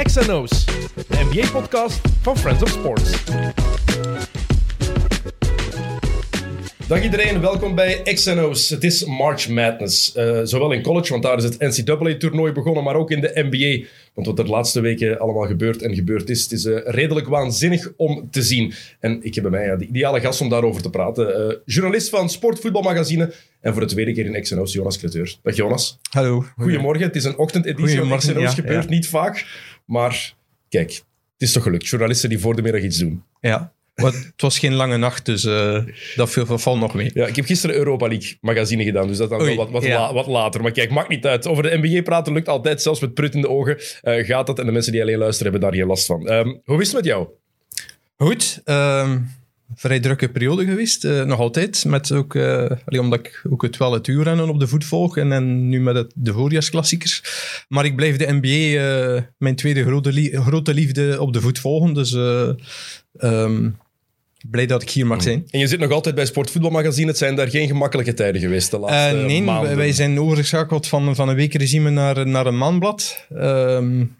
XNO's, de NBA-podcast van Friends of Sports. Dag iedereen, welkom bij XNO's. Het is March Madness. Uh, zowel in college, want daar is het NCAA-toernooi begonnen, maar ook in de NBA. Want wat er de laatste weken allemaal gebeurd en gebeurd is, het is uh, redelijk waanzinnig om te zien. En ik heb bij mij ja, de ideale gast om daarover te praten. Uh, journalist van Sportvoetbalmagazine en voor de tweede keer in XNO's, Jonas Creteur. Dag Jonas. Hallo. Goedemorgen. Het is een ochtendeditie van XNO's. Ja, gebeurt ja. niet vaak. Maar kijk, het is toch gelukt. Journalisten die voor de middag iets doen. Ja, het was geen lange nacht, dus uh, dat veel valt nog mee. Ja, ik heb gisteren Europa League magazine gedaan, dus dat dan wel wat, wat, ja. la, wat, later. Maar kijk, maakt niet uit. Over de NBA praten lukt altijd, zelfs met prut in de ogen uh, gaat dat. En de mensen die alleen luisteren hebben daar geen last van. Um, hoe is het met jou? Goed. Um, vrij drukke periode geweest. Uh, nog altijd. Met ook, omdat ik ook het wel het uurrennen op de voet volg. En, en nu met het, de voorjaarsklassiekers. Maar ik blijf de NBA mijn tweede grote, li grote liefde op de voet volgen. Dus um, blij dat ik hier mag zijn. En je zit nog altijd bij Sportvoetbalmagazine. Het zijn daar geen gemakkelijke tijden geweest de laatste uh, nee, maanden. wij zijn overgeschakeld van, van een weekregime naar, naar een maandblad. Um,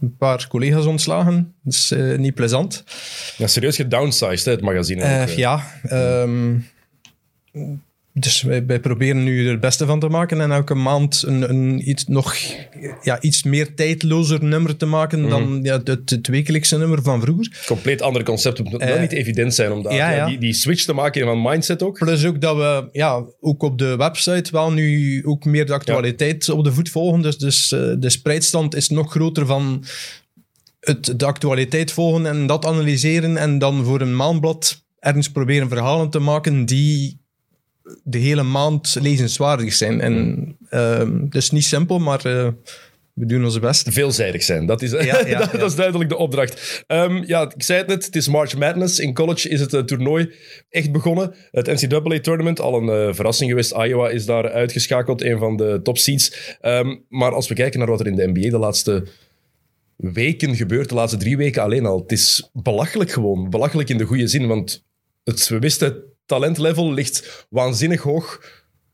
een paar collega's ontslagen. Dat is uh, niet plezant. Ja, serieus gedownsized, hè, het magazine. Uh, ook, ja. Um, dus wij, wij, proberen nu er het beste van te maken en elke maand een, een iets, nog ja, iets meer tijdlozer nummer te maken mm -hmm. dan ja, het, het, wekelijkse nummer van vroeger. Compleet ander concept. Het moet wel niet evident zijn om daar, ja, ja. Die, die, switch te maken van mindset ook. Plus ook dat we ja, ook op de website wel nu ook meer de actualiteit op de voet volgen. Dus, dus uh, de spreidstand is nog groter van het, de actualiteit volgen en dat analyseren en dan voor een maandblad ergens proberen verhalen te maken die de hele maand lezenswaardig zijn. En uh, dat is niet simpel, maar uh, we doen ons best. Veelzijdig zijn, dat is, ja, ja, dat, ja. dat, is duidelijk de opdracht. Um, ja, ik zei het net, het is March Madness. In college is het uh, toernooi echt begonnen. Het NCAA-tournament, al een uh, verrassing geweest. Iowa is daar uitgeschakeld, een van de top seeds. Um, maar als we kijken naar wat er in de NBA de laatste weken gebeurt, de laatste drie weken alleen al, het is belachelijk gewoon. Belachelijk in de goede zin, want het, we wisten talentlevel ligt waanzinnig hoog.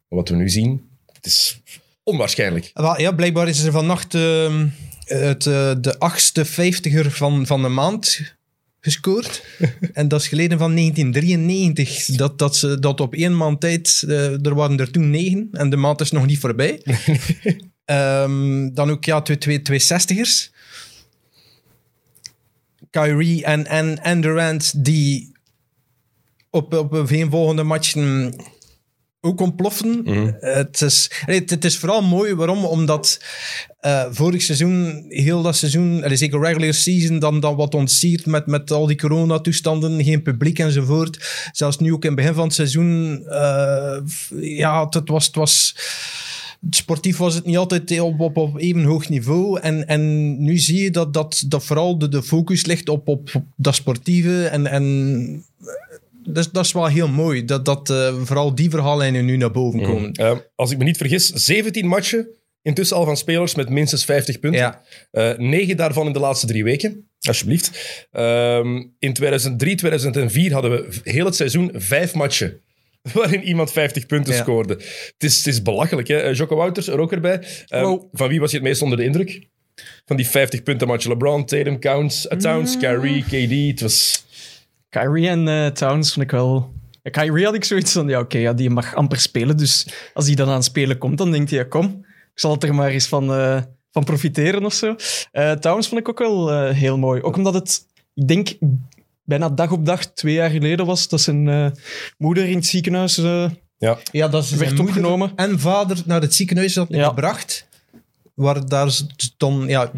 Wat we nu zien, het is onwaarschijnlijk. Ja, blijkbaar is er vannacht uh, het, uh, de achtste vijftiger van, van de maand gescoord. en dat is geleden van 1993. Dat, dat, ze, dat op één maand tijd, uh, er waren er toen negen en de maand is nog niet voorbij. um, dan ook ja, twee, twee, twee zestigers. Kyrie en, en, en Durant, die op, op een volgende matchen ook ontploffen. Mm. Het, is, het, het, is vooral mooi. Waarom? Omdat uh, vorig seizoen, heel dat seizoen, er is zeker regular season, dan, dan wat ontsiert met, met al die coronatoestanden, geen publiek enzovoort. Zelfs nu ook in het begin van het seizoen, uh, ja, het was... Het was sportief was het niet altijd op, op, op even hoog niveau. En, en nu zie je dat, dat, dat vooral de, de focus ligt op, op, op dat sportieve. En, en dat, dat is wel heel mooi, dat, dat uh, vooral die verhaallijnen nu naar boven komen. Mm. Uh, als ik me niet vergis, 17 matchen intussen al van spelers met minstens 50 punten. Ja. Uh, 9 daarvan in de laatste drie weken, alsjeblieft. Um, in 2003, 2004 hadden we heel het seizoen vijf matchen waarin iemand 50 punten ja. scoorde. Het is, het is belachelijk. Hè? Jocko Wouters er ook erbij. Um, van wie was je het meest onder de indruk? Van die 50 punten matchen. LeBron, Tatum, Counts, uh, Towns, mm. Kyrie, KD. Het was... Kyrie en uh, Towns vond ik wel... Ja, Kyrie had ik zoiets van, ja oké, okay, ja, die mag amper spelen. Dus als hij dan aan het spelen komt, dan denkt hij, ja kom, ik zal het er maar eens van, uh, van profiteren of zo. Uh, Towns vond ik ook wel heel mooi. Ook omdat het, ik denk, bijna dag op dag, twee jaar geleden was, dat zijn moeder in het ziekenhuis ja. ja, dat is werd opgenomen. En vader naar het ziekenhuis had ja. gebracht waar daar dan ja,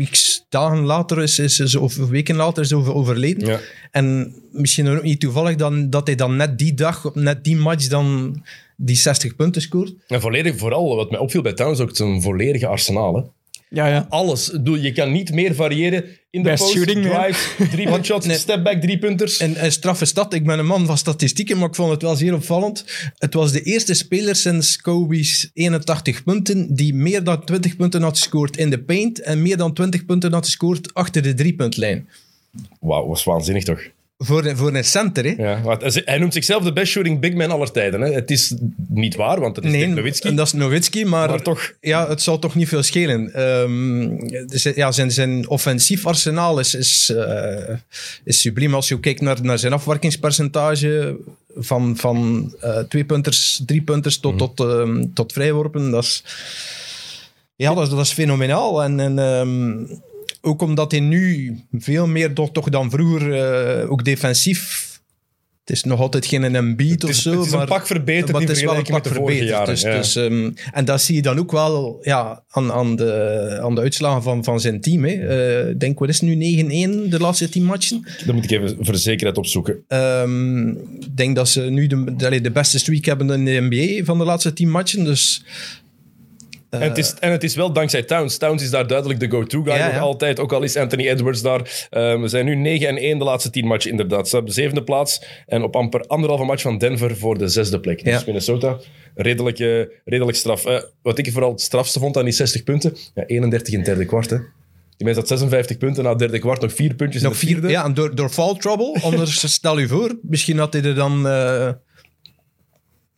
dagen later is, is, is of weken later is over, overleden. Ja. En misschien ook niet toevallig dan, dat hij dan net die dag, net die match dan die 60 punten scoort. En volledig vooral, wat mij opviel bij Towns, ook zijn volledige arsenaal. Hè? Ja, ja. Alles. Je kan niet meer variëren in de Best post, shooting, drive, drie point shots, nee. step back, drie punters. En, en straffe stad. Ik ben een man van statistieken, maar ik vond het wel zeer opvallend. Het was de eerste speler sinds Kobe's 81 punten die meer dan 20 punten had gescoord in de paint en meer dan 20 punten had gescoord achter de driepuntlijn. Wauw, was waanzinnig toch? Voor, voor een center, hè? Ja, want hij- noemt zichzelf de best shooting big man aller tijden. Hè. Het is niet waar, want het is Nee, Nowitzki. en dat is Nowitzki, maar, Maar toch. ja, het zal toch niet veel schelen. Ehm, dus, ja, zijn, zijn offensief arsenaal is, is, eh, is subliem. Als je kijkt naar, naar zijn afwerkingspercentage van, van eh twee-punters, drie-punters tot, tot, ehm, tot vrijworpen, dat is, ja, dat, is- dat is fenomenaal. En, en ehm, ook omdat hij nu veel meer toch, toch dan vroeger, eh, ook defensief... Het is nog altijd geen Embiid of zo, het is maar... een pak verbeterd Maar het is wel een pak verbeterd. jaren. Dus, ja. dus, ehm, en dat zie je dan ook wel ja, aan, aan, de, aan de uitslagen van, van zijn team. hè. Eh, Ik denk, wat is het nu 9-1 de laatste 10 matchen? Dan moet ik even voor zekerheid opzoeken. Ehm, Ik denk dat ze nu de, de, de beste streak hebben in de NBA van de laatste 10 matchen. Dus en, het is, en het is wel dankzij Towns. Towns is daar duidelijk de go-to guy Ja, nog ja. altijd. Ook al is Anthony Edwards daar. Eh, we zijn nu 9 en 1 de laatste 10 matchen inderdaad. Ze hebben de zevende plaats. En op amper anderhalve match van Denver voor de zesde plek. Dus Ja. Minnesota, redelijk, eh, redelijk straf. Eh, wat ik vooral het strafste vond aan die 60 punten. Ja, 31 in het derde kwart. Hè. Die mensen had 56 punten. Na het derde kwart nog vier puntjes nog in vier, vierde. ja, en door, door foul trouble. Anders stel je voor, misschien had hij er dan eh,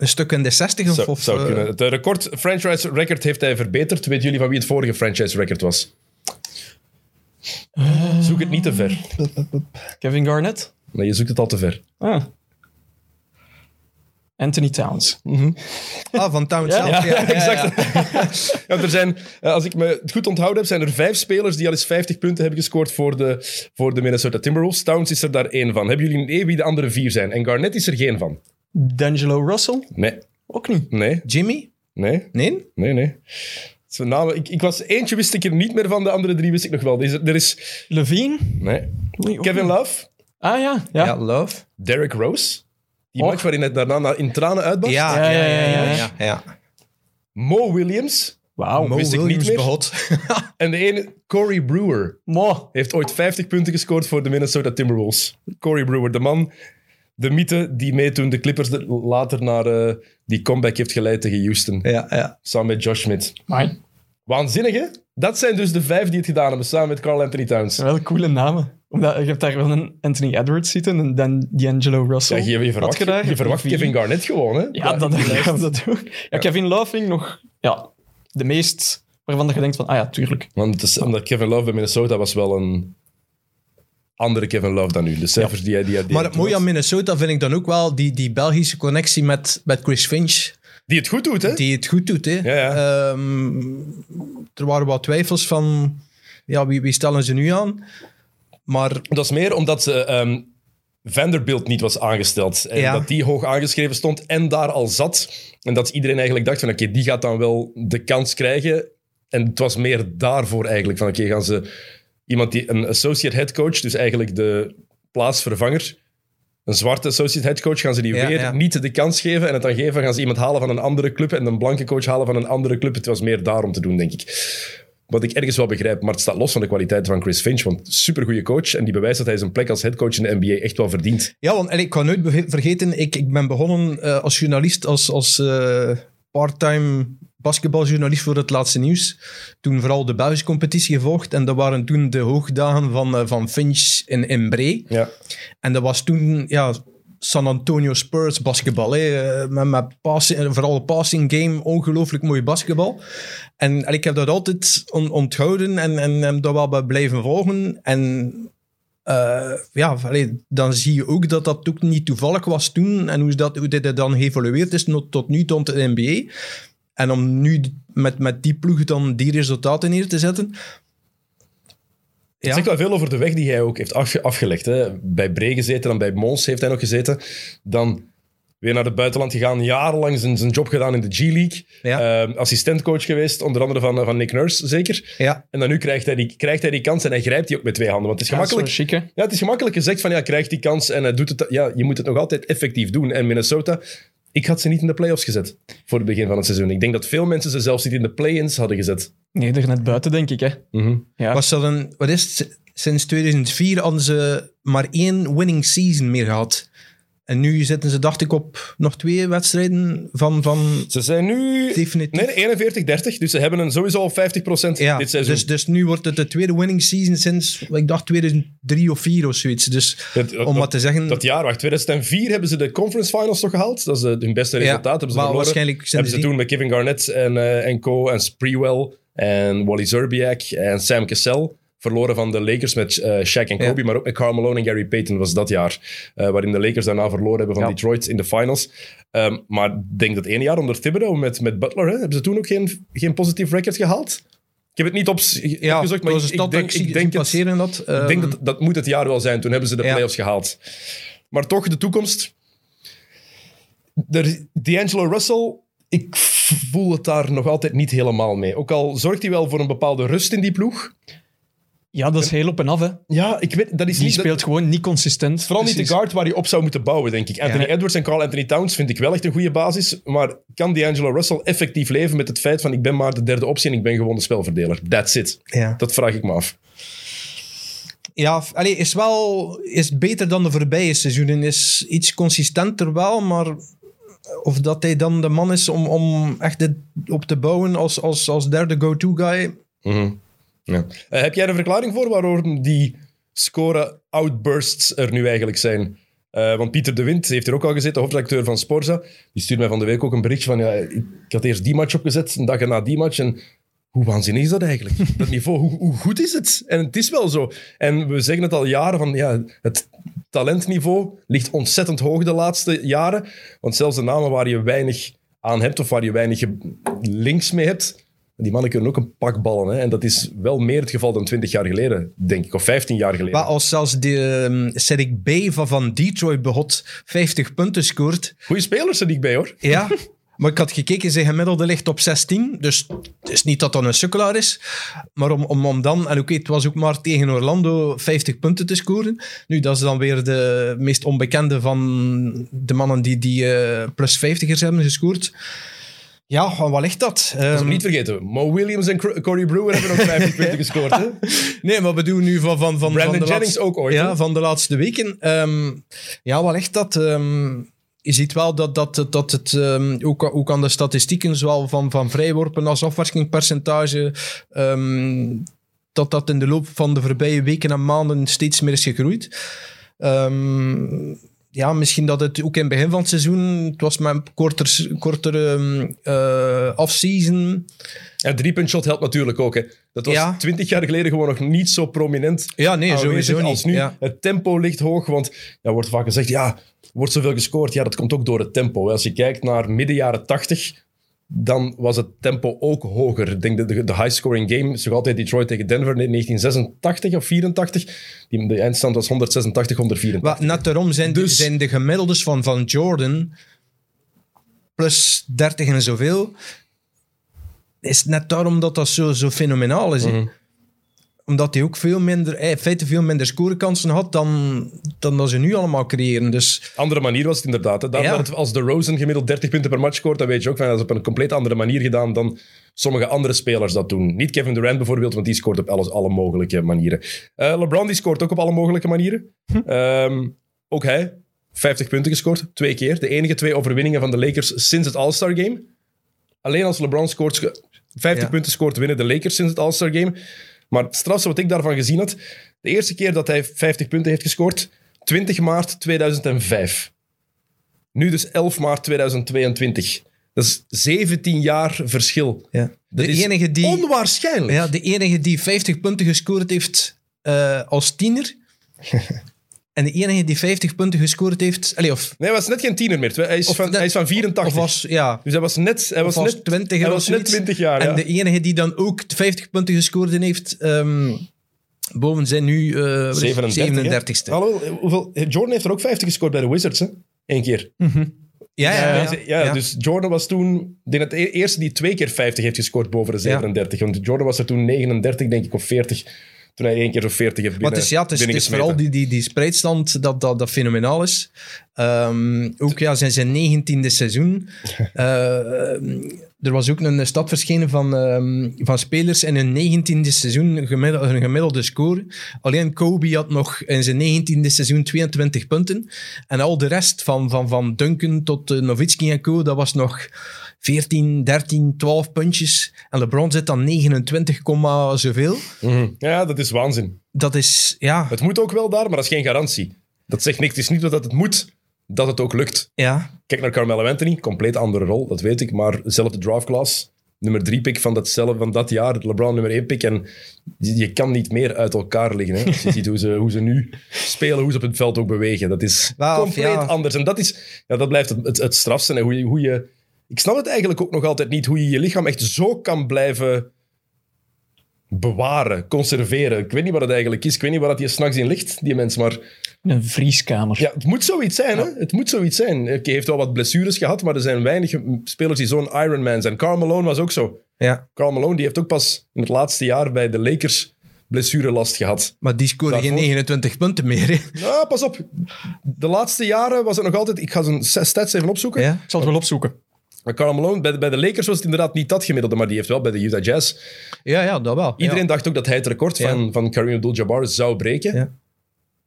een stuk in de 60 of... Zou, of zou eh, kunnen. Het eh, record, franchise record heeft hij verbeterd. Weten jullie van wie het vorige franchise record was? Zoek het niet te ver. Kevin Garnett? Nee, je zoekt het al te ver. Ah. Anthony Towns. Ah, van Towns Ja, zelf. ja, Ja, ja, ja. Ja, er zijn, eh, als ik me het goed onthouden heb, zijn er vijf spelers die al eens 50 punten hebben gescoord voor de, voor de Minnesota Timberwolves. Towns is er daar één van. Hebben jullie een idee wie de andere vier zijn? En Garnett is er geen van. D'Angelo Russell? Nee, Ook niet. nee, Jimmy? nee, Nee? nee, nee. Zijn namen, ik, ik was, eentje wist ik er niet meer van, de andere drie wist ik nog wel. Er is, er is Levine? nee. Kevin niet. Love, Ah ja, ja. Ja, Love. Derrick Rose. Die Och. match waarin hij daarna na- in tranen uitbarst. Ja, Ja, ja, ja. ja, ja, ja. ja, ja. Mo Williams. Wauw. Mo wist ik niet Williams meer. behot. En de ene, Corey Brewer. Mo. heeft ooit 50 punten gescoord voor de Minnesota Timberwolves. Corey Brewer, de man, de mythe die mee toen de Clippers de- later naar eh, die comeback heeft geleid tegen Houston. ja, ja. Samen met Josh Smith. Waanzinnig, hè? Dat zijn dus de vijf die het gedaan hebben, samen met Carl Anthony Towns. wel coole namen. Omdat je hebt daar wel een Anthony Edwards zitten en dan D'Angelo Russell. Ja, je, je verwacht, je je verwacht Wie? Kevin Garnett gewoon, hè? Ja, dat, gaan we dat doen. Ja, Kevin Love vind ik nog ja, de meest waarvan je denkt van, ah ja, tuurlijk. Want het is, omdat Kevin Love bij Minnesota was wel een andere Kevin Love dan nu. De cijfers die hij... Die, hij- Maar het mooie aan. Minnesota vind ik dan ook wel die, die Belgische connectie met, met Chris Finch. Die het goed doet, hè? Die het goed doet. Hè. Ja, ja. Ehm, er waren wat twijfels van ja, wie, wie stellen ze nu aan. Maar Dat is meer omdat ze, ehm, Vanderbilt niet was aangesteld. En Ja. dat die hoog aangeschreven stond en daar al zat. En dat iedereen eigenlijk dacht van oké, die gaat dan wel de kans krijgen. En het was meer daarvoor eigenlijk van oké, gaan ze iemand die een associate head coach, dus eigenlijk de plaatsvervanger, een zwarte associate head coach, gaan ze die Ja, weer ja. niet de kans geven en het dan geven, gaan ze iemand halen van een andere club en een blanke coach halen van een andere club. Het was meer daarom te doen, denk ik. Wat ik ergens wel begrijp, maar het staat los van de kwaliteit van Chris Finch, want supergoeie coach en die bewijst dat hij zijn plek als headcoach in de NBA echt wel verdient. ja, want en ik kan nooit vergeten, ik, ik ben begonnen eh, als journalist, als, als eh, part-time basketbaljournalist voor het laatste nieuws. Toen vooral de Belgische competitie gevolgd. En dat waren toen de hoogdagen van, eh, van Finch in, in Bree. Ja. En dat was toen ja, San Antonio Spurs basketbal. Hè. eh, Met, met passing, en vooral passing game, ongelooflijk mooi basketbal. En, en ik heb dat altijd on- onthouden en, en, en dat wel bij blijven volgen. En eh, ja, allee, dan zie je ook dat dat ook niet toevallig was toen. En hoe, dat, hoe dit dan geëvolueerd is tot, tot nu, tot de NBA. En om nu met, met die ploeg dan die resultaten neer te zetten. Het zegt wel veel over de weg die hij ook heeft afge- afgelegd. Hè. Bij Bree gezeten, dan bij Mons heeft hij nog gezeten. Dan weer naar het buitenland gegaan, jarenlang zijn, zijn job gedaan in de G-League. Ja. Eh, assistentcoach geweest, onder andere van, van Nick Nurse, zeker. Ja, En dan nu krijgt hij, die, krijgt hij die kans en hij grijpt die ook met twee handen. Want het is Ja, gemakkelijk, ja, het is gemakkelijk gezegd van ja, krijgt die kans en hij doet het. Ja, je moet het nog altijd effectief doen. En Minnesota, ik had ze niet in de playoffs gezet voor het begin van het seizoen. Ik denk dat veel mensen ze zelfs niet in de play-ins hadden gezet. Nee, er net buiten, denk ik, hè. Mhm. Ja. was dat een, wat is het? Sinds 2004 hadden ze maar één winning season meer gehad. En nu zitten ze, dacht ik, op nog twee wedstrijden van, van Ze zijn nu... definitief. Nee, 41-30. Dus ze hebben een sowieso al 50% Ja, dit seizoen. dus, dus nu wordt het de tweede winning season sinds, ik dacht 2003 of 4 of zoiets. Dus Het- om dat- wat te zeggen... Dat jaar, wacht, 2004 hebben ze de conference finals toch gehaald? Dat is eh, hun beste resultaat. hebben ze maar verloren. waarschijnlijk hebben ze toen met Kevin Garnett en, eh, en co. en Sprewell en Wally Zerbiak en Sam Cassell verloren van de Lakers met eh Shaq en Kobe, Ja. maar ook met Karl Malone en Gary Payton was dat jaar. eh, waarin de Lakers daarna verloren hebben van Ja. Detroit in de finals. Ehm, maar ik denk dat één jaar onder Thibodeau met, met Butler, hè, hebben ze toen ook geen, geen positief record gehaald? Ik heb het niet op, ja, opgezocht, maar ik, ik denk, ik denk het, dat. ik denk ehm, dat dat moet het jaar wel zijn. Toen hebben ze de playoffs gehaald. Maar toch, de toekomst. Er- D'Angelo Russell, ik voel het daar nog altijd niet helemaal mee. Ook al zorgt hij wel voor een bepaalde rust in die ploeg. Ja, dat is heel op en af. Hè. Ja, ik weet, dat is Die niet... dat- speelt gewoon niet consistent. Vooral niet de guard waar je op zou moeten bouwen, denk ik. Anthony Ja. Edwards en Carl Anthony Towns vind ik wel echt een goede basis. Maar kan D'Angelo Russell effectief leven met het feit van ik ben maar de derde optie en ik ben gewoon de spelverdeler? That's it. ja. Dat vraag ik me af. Ja, allee, is wel is beter dan de voorbije seizoenen. Is iets consistenter wel, maar of dat hij dan de man is om, om echt dit op te bouwen als, als, als derde go-to guy. Mhm. Ja. Eh, heb jij er een verklaring voor waarom die score-outbursts er nu eigenlijk zijn? Eh, want Pieter de Wind heeft er ook al gezeten, de hoofdredacteur van Sporza. Die stuurde mij van de week ook een berichtje van... Ja, ik had eerst die match opgezet, een dag erna die match. En hoe waanzinnig is dat eigenlijk? Dat niveau, hoe, hoe goed is het? En het is wel zo. En we zeggen het al jaren, van ja, het talentniveau ligt ontzettend hoog de laatste jaren. Want zelfs de namen waar je weinig aan hebt of waar je weinig links mee hebt... Die mannen kunnen ook een pak ballen. Hè? En dat is wel meer het geval dan 20 jaar geleden, denk ik. Of 15 jaar geleden. Maar als zelfs de um, Cedric B van, van Detroit behot 50 punten scoort. Goeie spelers er niet bij, hoor. Ja, maar ik had gekeken, zijn gemiddelde ligt op 16. Dus het is niet dat dat een sukkelaar is. Maar om, om, om dan, en oké, het was ook maar tegen Orlando 50 punten te scoren. Nu, dat is dan weer de meest onbekende van de mannen die, die eh, plus 50ers hebben gescoord. Ja, wat ligt dat? Dat Ehm, niet vergeten. Mo Williams en Cor- Corey Brewer hebben ook 50 punten gescoord. Hè? Nee, maar we doen nu van, van, van, Brandon van de Jennings laatste, ook ooit. Ja, van de laatste weken. Ehm, ja, wat ligt dat? Ehm, je ziet wel dat, dat, dat het ook, ook aan de statistieken, zowel van, van vrijworpen als afwerkingspercentage, ehm, dat dat in de loop van de voorbije weken en maanden steeds meer is gegroeid. Ehm, ja, misschien dat het ook in het begin van het seizoen, het was met een korter, korter ehm, eh, off-season. En drie-punt-shot helpt natuurlijk ook. Hè. Dat was Ja. 20 jaar geleden gewoon nog niet zo prominent Ja, nee, sowieso niet. als nu. Ja. Het tempo ligt hoog, want er wordt vaak gezegd, ja, wordt zoveel gescoord. Ja, dat komt ook door het tempo. Als je kijkt naar midden jaren 80, dan was het tempo ook hoger. Ik denk dat de, de high-scoring game is nog altijd Detroit tegen Denver in 1986 of 84. Die, de eindstand was 186, 184. Wat, net daarom zijn, Dus- zijn de gemiddeldes van, van Jordan plus 30 en zoveel. Is net daarom dat dat zo, zo fenomenaal is. Mhm. Omdat hij ook veel minder, eh, in feite veel minder scorekansen had dan, dan dat ze nu allemaal creëren. Dus Andere manier was het inderdaad. Hè. Daarom Ja. dat het, als de Rosen gemiddeld 30 punten per match scoort, dan weet je ook van dat is op een compleet andere manier gedaan dan sommige andere spelers dat doen. Niet Kevin Durant bijvoorbeeld, want die scoort op alles, alle mogelijke manieren. Eh, LeBron die scoort ook op alle mogelijke manieren. Ehm, ook hij, 50 punten gescoord, twee keer. De enige twee overwinningen van de Lakers sinds het All-Star Game. Alleen als LeBron scoort, sco- 50 Ja. punten scoort, winnen de Lakers sinds het All-Star Game. Maar het strafste wat ik daarvan gezien had, de eerste keer dat hij 50 punten heeft gescoord, 20 maart 2005. Nu dus 11 maart 2022. Dat is 17 jaar verschil. ja. Dat de, is enige die, onwaarschijnlijk. ja, de enige die 50 punten gescoord heeft eh, als tiener. en de enige die 50 punten gescoord heeft. Allee, of, Nee, hij was net geen tiener meer. Hij is, Of van, net- hij is van 84. of was, ja, dus hij was net, hij was net, 20 hij of was net zoiets. 20 jaar. En ja. de enige die dan ook 50 punten gescoord heeft, ehm, boven zijn nu eh, wat is het? 37. 37ste. hè? Hallo, hoeveel, Jordan heeft er ook 50 gescoord bij de Wizards, hè? Eén keer. Ja, ja, ja. Ja, ja. dus Jordan was toen... Ik denk dat de eerste die twee keer 50 heeft gescoord boven de 37. Want Jordan was er toen 39, denk ik, of 40. Toen hij één keer of 40 heeft Maar binnen, het is, ja, het is, het is binnengesmeten. vooral die, die, die spreidstand dat, dat, dat fenomenaal is. Ehm, ook ja, zijn zijn negentiende seizoen. Eh, er was ook een stad verschenen van, ehm, van spelers in hun negentiende seizoen gemiddelde, een gemiddelde score. Alleen Kobe had nog in zijn negentiende seizoen 22 punten. En al de rest, van, van, van Duncan tot uh, en co, dat was nog 14, 13, 12 puntjes. En LeBron zit dan 29, komma zoveel. Ja, dat is waanzin. Dat is, ja... Het moet ook wel daar, maar dat is geen garantie. Dat zegt niks. Het is niet dat het moet, dat het ook lukt. Ja, Kijk naar Carmelo Anthony, compleet andere rol, dat weet ik, maar dezelfde draft class. Nummer drie pick van, datzelfde, van dat jaar, LeBron nummer één pick. En je, kan niet meer uit elkaar liggen. Hè? Als je ziet hoe ze, hoe ze nu spelen, hoe ze op het veld ook bewegen. Dat is compleet ja. anders. En dat, is, ja, dat blijft het, het, het strafste. Hè? Hoe, je, hoe je, ik snap het eigenlijk ook nog altijd niet, hoe je je lichaam echt zo kan blijven bewaren, conserveren. Ik weet niet wat het eigenlijk is. Ik weet niet waar dat je s'nachts in ligt, die mens. Maar een vrieskamer. ja, het moet zoiets zijn, hè? Het moet zoiets zijn. Oké, Hij heeft wel wat blessures gehad, maar er zijn weinig spelers die zo'n Ironman zijn. Karl Malone was ook zo. ja. Karl Malone die heeft ook pas in het laatste jaar bij de Lakers blessurelast gehad. Maar die scoren geen Daarvoor- 29 punten meer. hè. Ja, pas op. De laatste jaren was het nog altijd... Ik ga zijn stats even opzoeken. Ja. Ik zal het wel opzoeken. Maar Karl Malone, bij de, bij de Lakers was het inderdaad niet dat gemiddelde, maar die heeft wel bij de Utah Jazz... Ja, ja, dat wel. Iedereen ja. dacht ook dat hij het record Ja. van, van Kareem Abdul-Jabbar zou breken, Ja.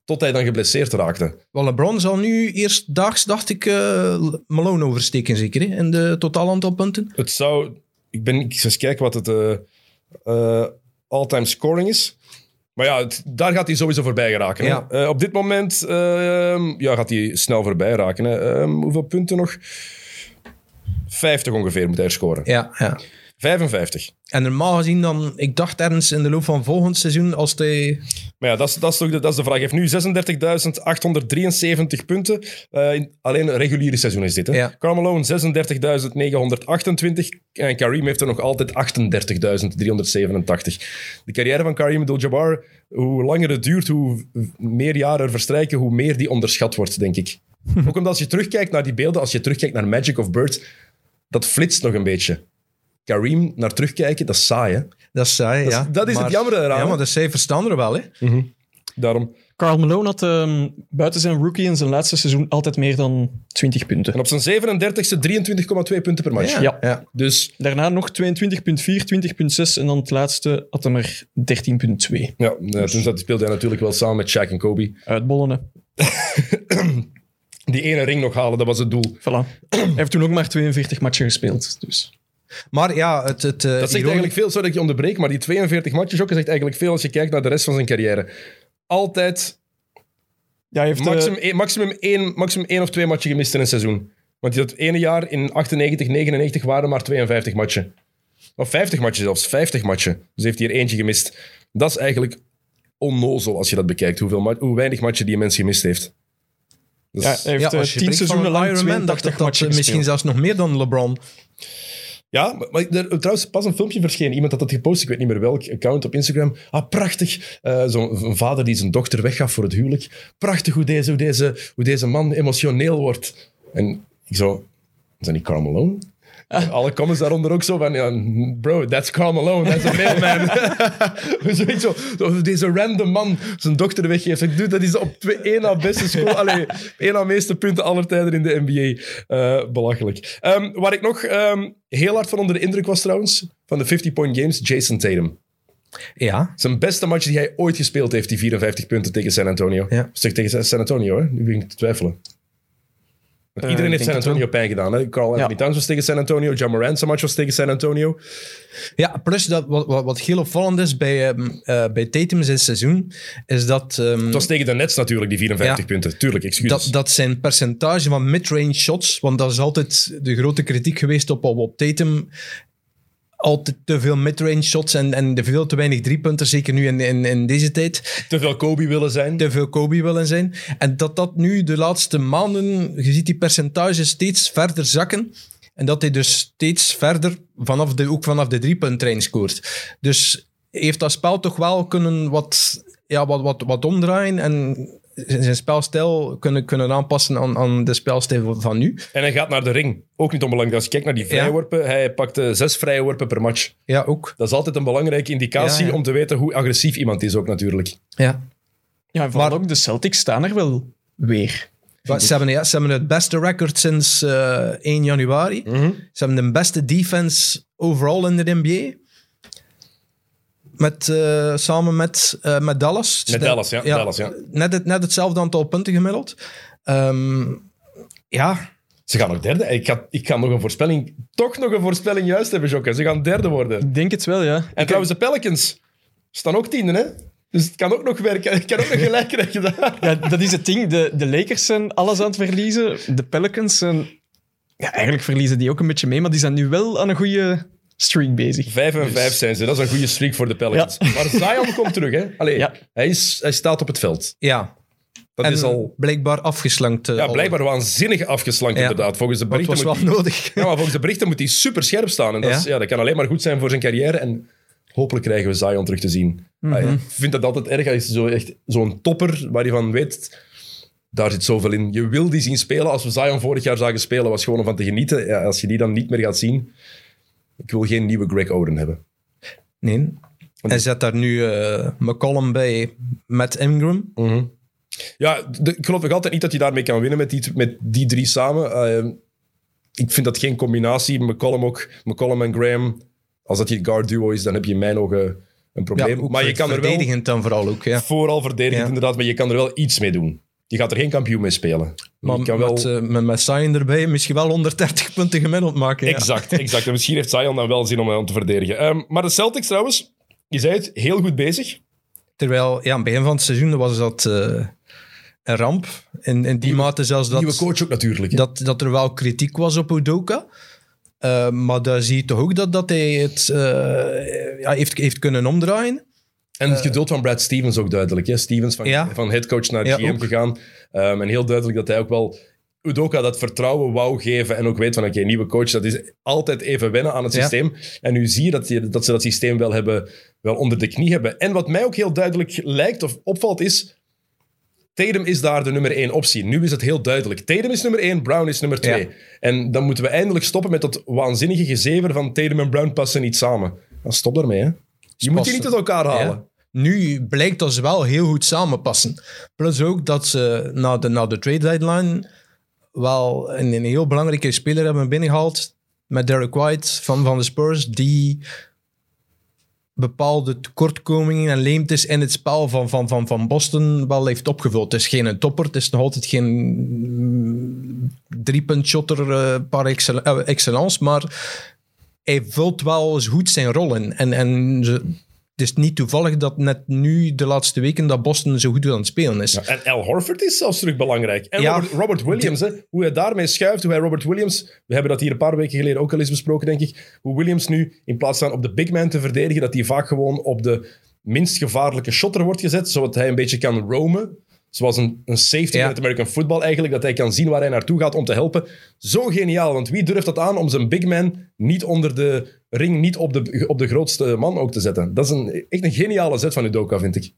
tot hij dan geblesseerd raakte. Wel, LeBron zal nu eerst daags, dacht ik, eh, Malone oversteken, zeker, hè, in de totaal aantal punten. Het zou... Ik ben ik eens kijken wat het eh, eh, all-time scoring is. Maar ja, het- daar gaat hij sowieso voorbij geraken. Ja. Op dit moment ehm, ja, gaat hij snel voorbij raken. Hè. Ehm, hoeveel punten nog? 50 ongeveer moet hij er scoren. Ja, ja. 55. En normaal gezien dan, ik dacht ergens in de loop van volgend seizoen, als hij... Maar ja, dat is, dat is, toch de, dat is de vraag. Hij heeft nu 36.873 punten. Eh, in- alleen een reguliere seizoen is dit. Hè? Ja. Karl Malone 36.928. En Kareem heeft er nog altijd 38.387. De carrière van Kareem Abdul-Jabbar, hoe langer het duurt, hoe meer jaren er verstrijken, hoe meer die onderschat wordt, denk ik. Ook omdat als je terugkijkt naar die beelden, als je terugkijkt naar Magic of Bird, dat flitst nog een beetje. Kareem naar terugkijken, dat is saai, hè? Dat is saai, Dat is- ja. dat is het Maar- jammer eraan, Ja, maar de cijfers staan er wel, hè. Daarom. Carl Malone had ehm, buiten zijn rookie in zijn laatste seizoen altijd meer dan 20 punten. En op zijn 37e 23,2 punten per match. Ja. ja. Dus Daarna nog 22,4, 20,6 en dan het laatste had hij er 13,2. ja, toen zat, speelde hij natuurlijk wel samen met Shaq en Kobe. Uitbollen, hè. Die ene ring nog halen, dat was het doel. Voilà. Hij heeft toen ook maar 42 matchen gespeeld. Dus. Maar ja, het... het eh, Dat zegt ironie- eigenlijk veel, sorry dat ik je onderbreek, maar die 42 matches ook zegt eigenlijk veel als je kijkt naar de rest van zijn carrière. Altijd Ja, hij heeft, eh, maximum, één, maximum, één, maximum één of twee matchen gemist in een seizoen. Want die dat ene jaar in 98, 99 waren maar 52 matchen. Of 50 matchen zelfs, 50 matchen. Dus heeft hij er eentje gemist. Dat is eigenlijk onnozel als je dat bekijkt, hoeveel hoe weinig matchen die mens gemist heeft. Dus- ja, hij heeft Ja, eh, als je 10 denkt van seizoenen een lang Ironman, 82 dat, dat, dat matchen misschien gespeeld. zelfs nog meer dan LeBron. Ja, maar, maar er, trouwens pas een filmpje verschenen. Iemand had dat gepost, ik weet niet meer welk account op Instagram. Ah, prachtig. Eh, Zo'n een vader die zijn dochter weggaf voor het huwelijk. Prachtig hoe deze, hoe deze, hoe deze man emotioneel wordt. En ik zo, is dat niet Malone? Alle comments daaronder ook zo van, ja, bro, that's Karl Malone, that's a mailman. Zoiets zo, zo, deze random man zijn dochter weggeeft. Ik doe dat is op twee, één na beste score, allee, één na meeste punten aller tijden in de NBA. Eh, belachelijk. Ehm, waar ik nog ehm, heel hard van onder de indruk was trouwens, van de 50-point games, Jason Tatum. Ja. Zijn beste match die hij ooit gespeeld heeft, die 54 punten tegen San Antonio. Ja. Zeg tegen San Antonio, hè? Nu begin ik te twijfelen. Eh, iedereen heeft San Antonio pijn gedaan. Hè? Carl Anthony Ja. Towns was tegen San Antonio. John Morant match was tegen San Antonio. Ja, plus dat, wat, wat, heel opvallend is bij, eh, bij Tatum zijn seizoen, is dat, ehm, Het was tegen de Nets natuurlijk, die 54 Ja. punten. Tuurlijk, excuses. dat, dat zijn percentage van mid-range shots, want dat is altijd de grote kritiek geweest op, op, op Tatum, altijd te veel mid-range shots en, en de veel te weinig driepunten, zeker nu in, in, in deze tijd. Te veel Kobe willen zijn. te veel Kobe willen zijn. En dat dat nu de laatste maanden, je ziet die percentages steeds verder zakken. En dat hij dus steeds verder, vanaf de, ook vanaf de driepunttrein scoort. Dus heeft dat spel toch wel kunnen wat, ja, wat, wat, wat omdraaien en zijn spelstijl kunnen, kunnen aanpassen aan, aan de spelstijl van nu. En hij gaat naar de ring. Ook niet onbelangrijk. Als je kijkt naar die vrijworpen, hij pakte zes vrije worpen per match. Ja, ook. Dat is altijd een belangrijke indicatie Ja, ja. om te weten hoe agressief iemand is ook natuurlijk. Ja. Ja, en vooral Maar- ook de Celtics staan er wel weer. Ze hebben, ja, ze hebben het beste record sinds eh 1 januari. Mhm. Ze hebben de beste defense overall in de NBA. Met, eh, samen met, eh, met Dallas. Met Dallas, ja, Dallas, ja. Net, het, net hetzelfde aantal punten gemiddeld. Ehm, ja, Ze gaan nog derde. Ik ga, ik ga nog een voorspelling, toch nog een voorspelling juist hebben, Jokke. Ze gaan derde worden. Ik denk het wel, ja. En trouwens, de Pelicans staan ook tiende, hè? Dus het kan ook nog werken. Ik kan ook nog gelijk krijgen daar. Ja, dat is het ding. De, de Lakers zijn alles aan het verliezen. De Pelicans zijn... Ja, eigenlijk verliezen die ook een beetje mee, maar die zijn nu wel aan een goede streak bezig. Vijf en vijf zijn ze. Dat is een goede streak voor de Pelicans. Maar Zion komt terug, hè? Allee, Ja. hij, is, hij staat op het veld. ja. Dat en is al... blijkbaar afgeslankt. eh, Ja, al. blijkbaar waanzinnig afgeslankt, Ja. inderdaad. Volgens de berichten was moet wel nodig. Ja, maar volgens de berichten moet hij super scherp staan. En dat, is- Ja. dat kan alleen maar goed zijn voor zijn carrière. En hopelijk krijgen we Zion terug te zien. Ah, ja. Ik vind dat altijd erg. Hij is zo echt zo'n topper waar je van weet... Daar zit zoveel in. Je wil die zien spelen. Als we Zion vorig jaar zagen spelen, was gewoon om van te genieten. Ja, als je die dan niet meer gaat zien... Ik wil geen nieuwe Greg Oden hebben. Nee. Hij zet daar nu eh, McCollum bij met Ingram. Ja, de- ik geloof nog altijd niet dat hij daarmee kan winnen met die, met die drie samen. Eh, ik vind dat geen combinatie. McCollum ook. McCollum en Graham. Als dat je guard duo is, dan heb je in mijn ogen een probleem. maar je kan er wel... verdedigend dan vooral ook. Ja. Vooral verdedigend, Ja. inderdaad. Maar je kan er wel iets mee doen. Je gaat er geen kampioen mee spelen. Maar je kan wel... met, eh, met, met Zion erbij misschien wel 130 punten gemiddeld maken. Ja. Exact, exact. En misschien heeft Zion dan wel zin om hem te verdedigen. Ehm, maar de Celtics trouwens, je zei het, heel goed bezig. Terwijl, ja, aan het begin van het seizoen was dat eh, een ramp. In, in die mate zelfs Nieuwe dat, coach ook natuurlijk. hè. dat, dat er wel kritiek was op Udoka. Eh, maar daar zie je toch ook dat, dat hij het ja, heeft, heeft kunnen omdraaien. En het geduld van Brad Stevens ook duidelijk. Hè? Stevens van, Ja. van headcoach naar GM gegaan. Ehm, en heel duidelijk dat hij ook wel Udoka dat vertrouwen wou geven. En ook weet van, oké, nieuwe coach, dat is altijd even wennen aan het Ja. systeem. En nu zie je dat, die- dat ze dat systeem wel, hebben, wel onder de knie hebben. En wat mij ook heel duidelijk lijkt of opvalt is... Tatum is daar de nummer één optie. Nu is het heel duidelijk. Tatum is nummer één, Brown is nummer twee. Ja. En dan moeten we eindelijk stoppen met dat waanzinnige gezever van Tatum en Brown passen niet samen. Dan stop daarmee, hè. Je moet die passen. niet uit elkaar halen. Ja. Nu blijkt dat ze wel heel goed samenpassen. Plus ook dat ze na de, na de trade deadline wel een, een heel belangrijke speler hebben binnengehaald met Derek White van, van de Spurs, die bepaalde tekortkomingen en leemtes in het spel van, van, van, van Boston wel heeft opgevuld. Het is geen topper, het is nog altijd geen driepuntshotter eh, par eh, excellence, maar hij vult wel eens goed zijn rol in. En, en ze, het is niet toevallig dat net nu, de laatste weken, dat Boston zo goed aan het spelen is. Ja, en Al Horford is zelfs terug belangrijk. En Ja. Robert, Robert Williams, hè, hoe hij daarmee schuift, hoe hij Robert Williams... We hebben dat hier een paar weken geleden ook al eens besproken, denk ik. Hoe Williams nu, in plaats van op de big man te verdedigen, dat hij vaak gewoon op de minst gevaarlijke shotter wordt gezet, zodat hij een beetje kan roamen. Zoals een, een safety Ja. uit American football eigenlijk, dat hij kan zien waar hij naartoe gaat om te helpen. Zo geniaal, want wie durft dat aan om zijn big man niet onder de ring, niet op de, op de grootste man ook te zetten? Dat is een, echt een geniale zet van Udoka, vind ik.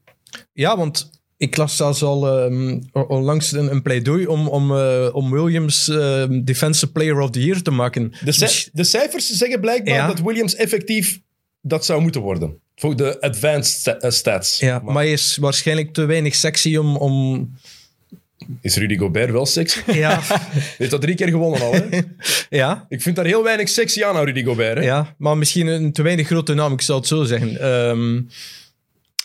Ja, want ik las zelfs al ehm, onlangs een, een pleidooi om, om, eh, om Williams ehm, Defensive Player of the Year te maken. De, ci- de cijfers zeggen blijkbaar Ja. dat Williams effectief dat zou moeten worden. Voor de advanced eh, stats. Ja, maar hij is waarschijnlijk te weinig sexy om... om Is Rudy Gobert wel sexy? ja, Hij heeft dat drie keer gewonnen al. Hè? ja, Ik vind daar heel weinig sexy aan, aan Rudy Gobert. Hè? ja, maar misschien een te weinig grote naam, ik zou het zo zeggen. Ehm,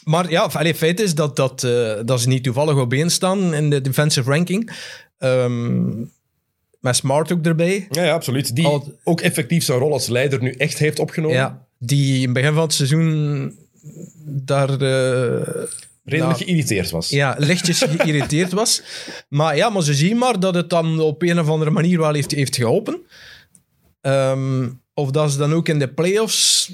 maar ja, allee, feit is dat, dat, eh, dat ze niet toevallig op één staan in de defensive ranking. Ehm met Smart ook erbij. Ja, ja, absoluut. Die ook effectief zijn rol als leider nu echt heeft opgenomen. Ja, die in het begin van het seizoen daar eh, Redelijk Nou, geïrriteerd was. ja, lichtjes geïrriteerd was. Maar ja, maar ze zien maar dat het dan op een of andere manier wel heeft, heeft geholpen. Ehm, of dat ze dan ook in de playoffs...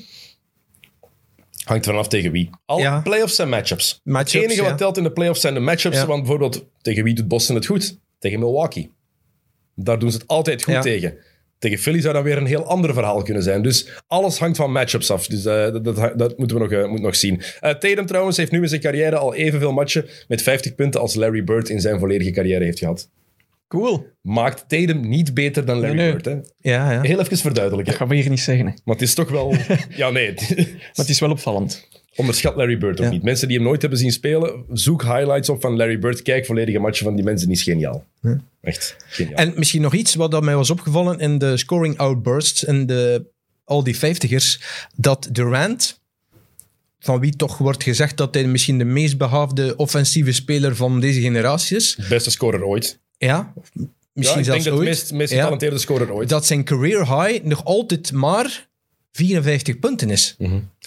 Hangt er vanaf tegen wie. Al Ja. playoffs zijn matchups. Matchups, het enige ja. wat telt in de playoffs zijn de matchups. Ja. Want bijvoorbeeld, tegen wie doet Boston het goed? Tegen Milwaukee. Daar doen ze het altijd goed tegen. Tegen Philly zou dat weer een heel ander verhaal kunnen zijn. Dus alles hangt van matchups af. Dus eh, dat, dat, dat moeten we nog, eh, moeten nog zien. Eh Tatum trouwens heeft nu in zijn carrière al evenveel matchen met 50 punten als Larry Bird in zijn volledige carrière heeft gehad. Cool. maakt Tatum niet beter dan Larry Nee, nee. Bird. Hè? Ja, ja. Heel even verduidelijken. Dat gaan we hier niet zeggen. Hè. Maar het is toch wel... ja, nee. Maar het is wel opvallend. Onderschat Larry Bird ook Ja. niet. Mensen die hem nooit hebben zien spelen, zoek highlights op van Larry Bird. Kijk volledige matchen van die mensen. Die is geniaal. Echt geniaal. En misschien nog iets wat dat mij was opgevallen in de scoring outbursts en de, al die vijftigers, dat Durant, van wie toch wordt gezegd dat hij misschien de meest behaafde offensieve speler van deze generatie is, Beste scorer ooit. ja, Ja, misschien ik denk zelfs dat de ooit, meest, meest Ja. getalenteerde scorer ooit. dat zijn career high nog altijd maar 54 punten is.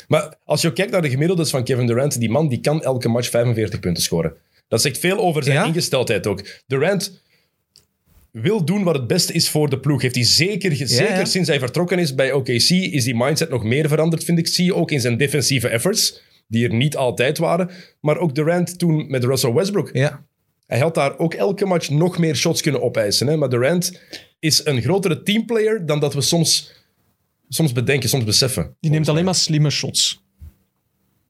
Maar als je kijkt naar de gemiddeldes van Kevin Durant, die man die kan elke match 45 punten scoren. Dat zegt veel over zijn Ja? ingesteldheid ook. Durant wil doen wat het beste is voor de ploeg. Heeft hij zeker, zeker ja. sinds hij vertrokken is bij OKC, is die mindset nog meer veranderd, vind ik. Zie je ook in zijn defensieve efforts, die er niet altijd waren. Maar ook Durant toen met Russell Westbrook. Ja. Hij had daar ook elke match nog meer shots kunnen opeisen. Hè? Maar Durant is een grotere teamplayer dan dat we soms, soms bedenken, soms beseffen. Die neemt alleen maar slimme shots.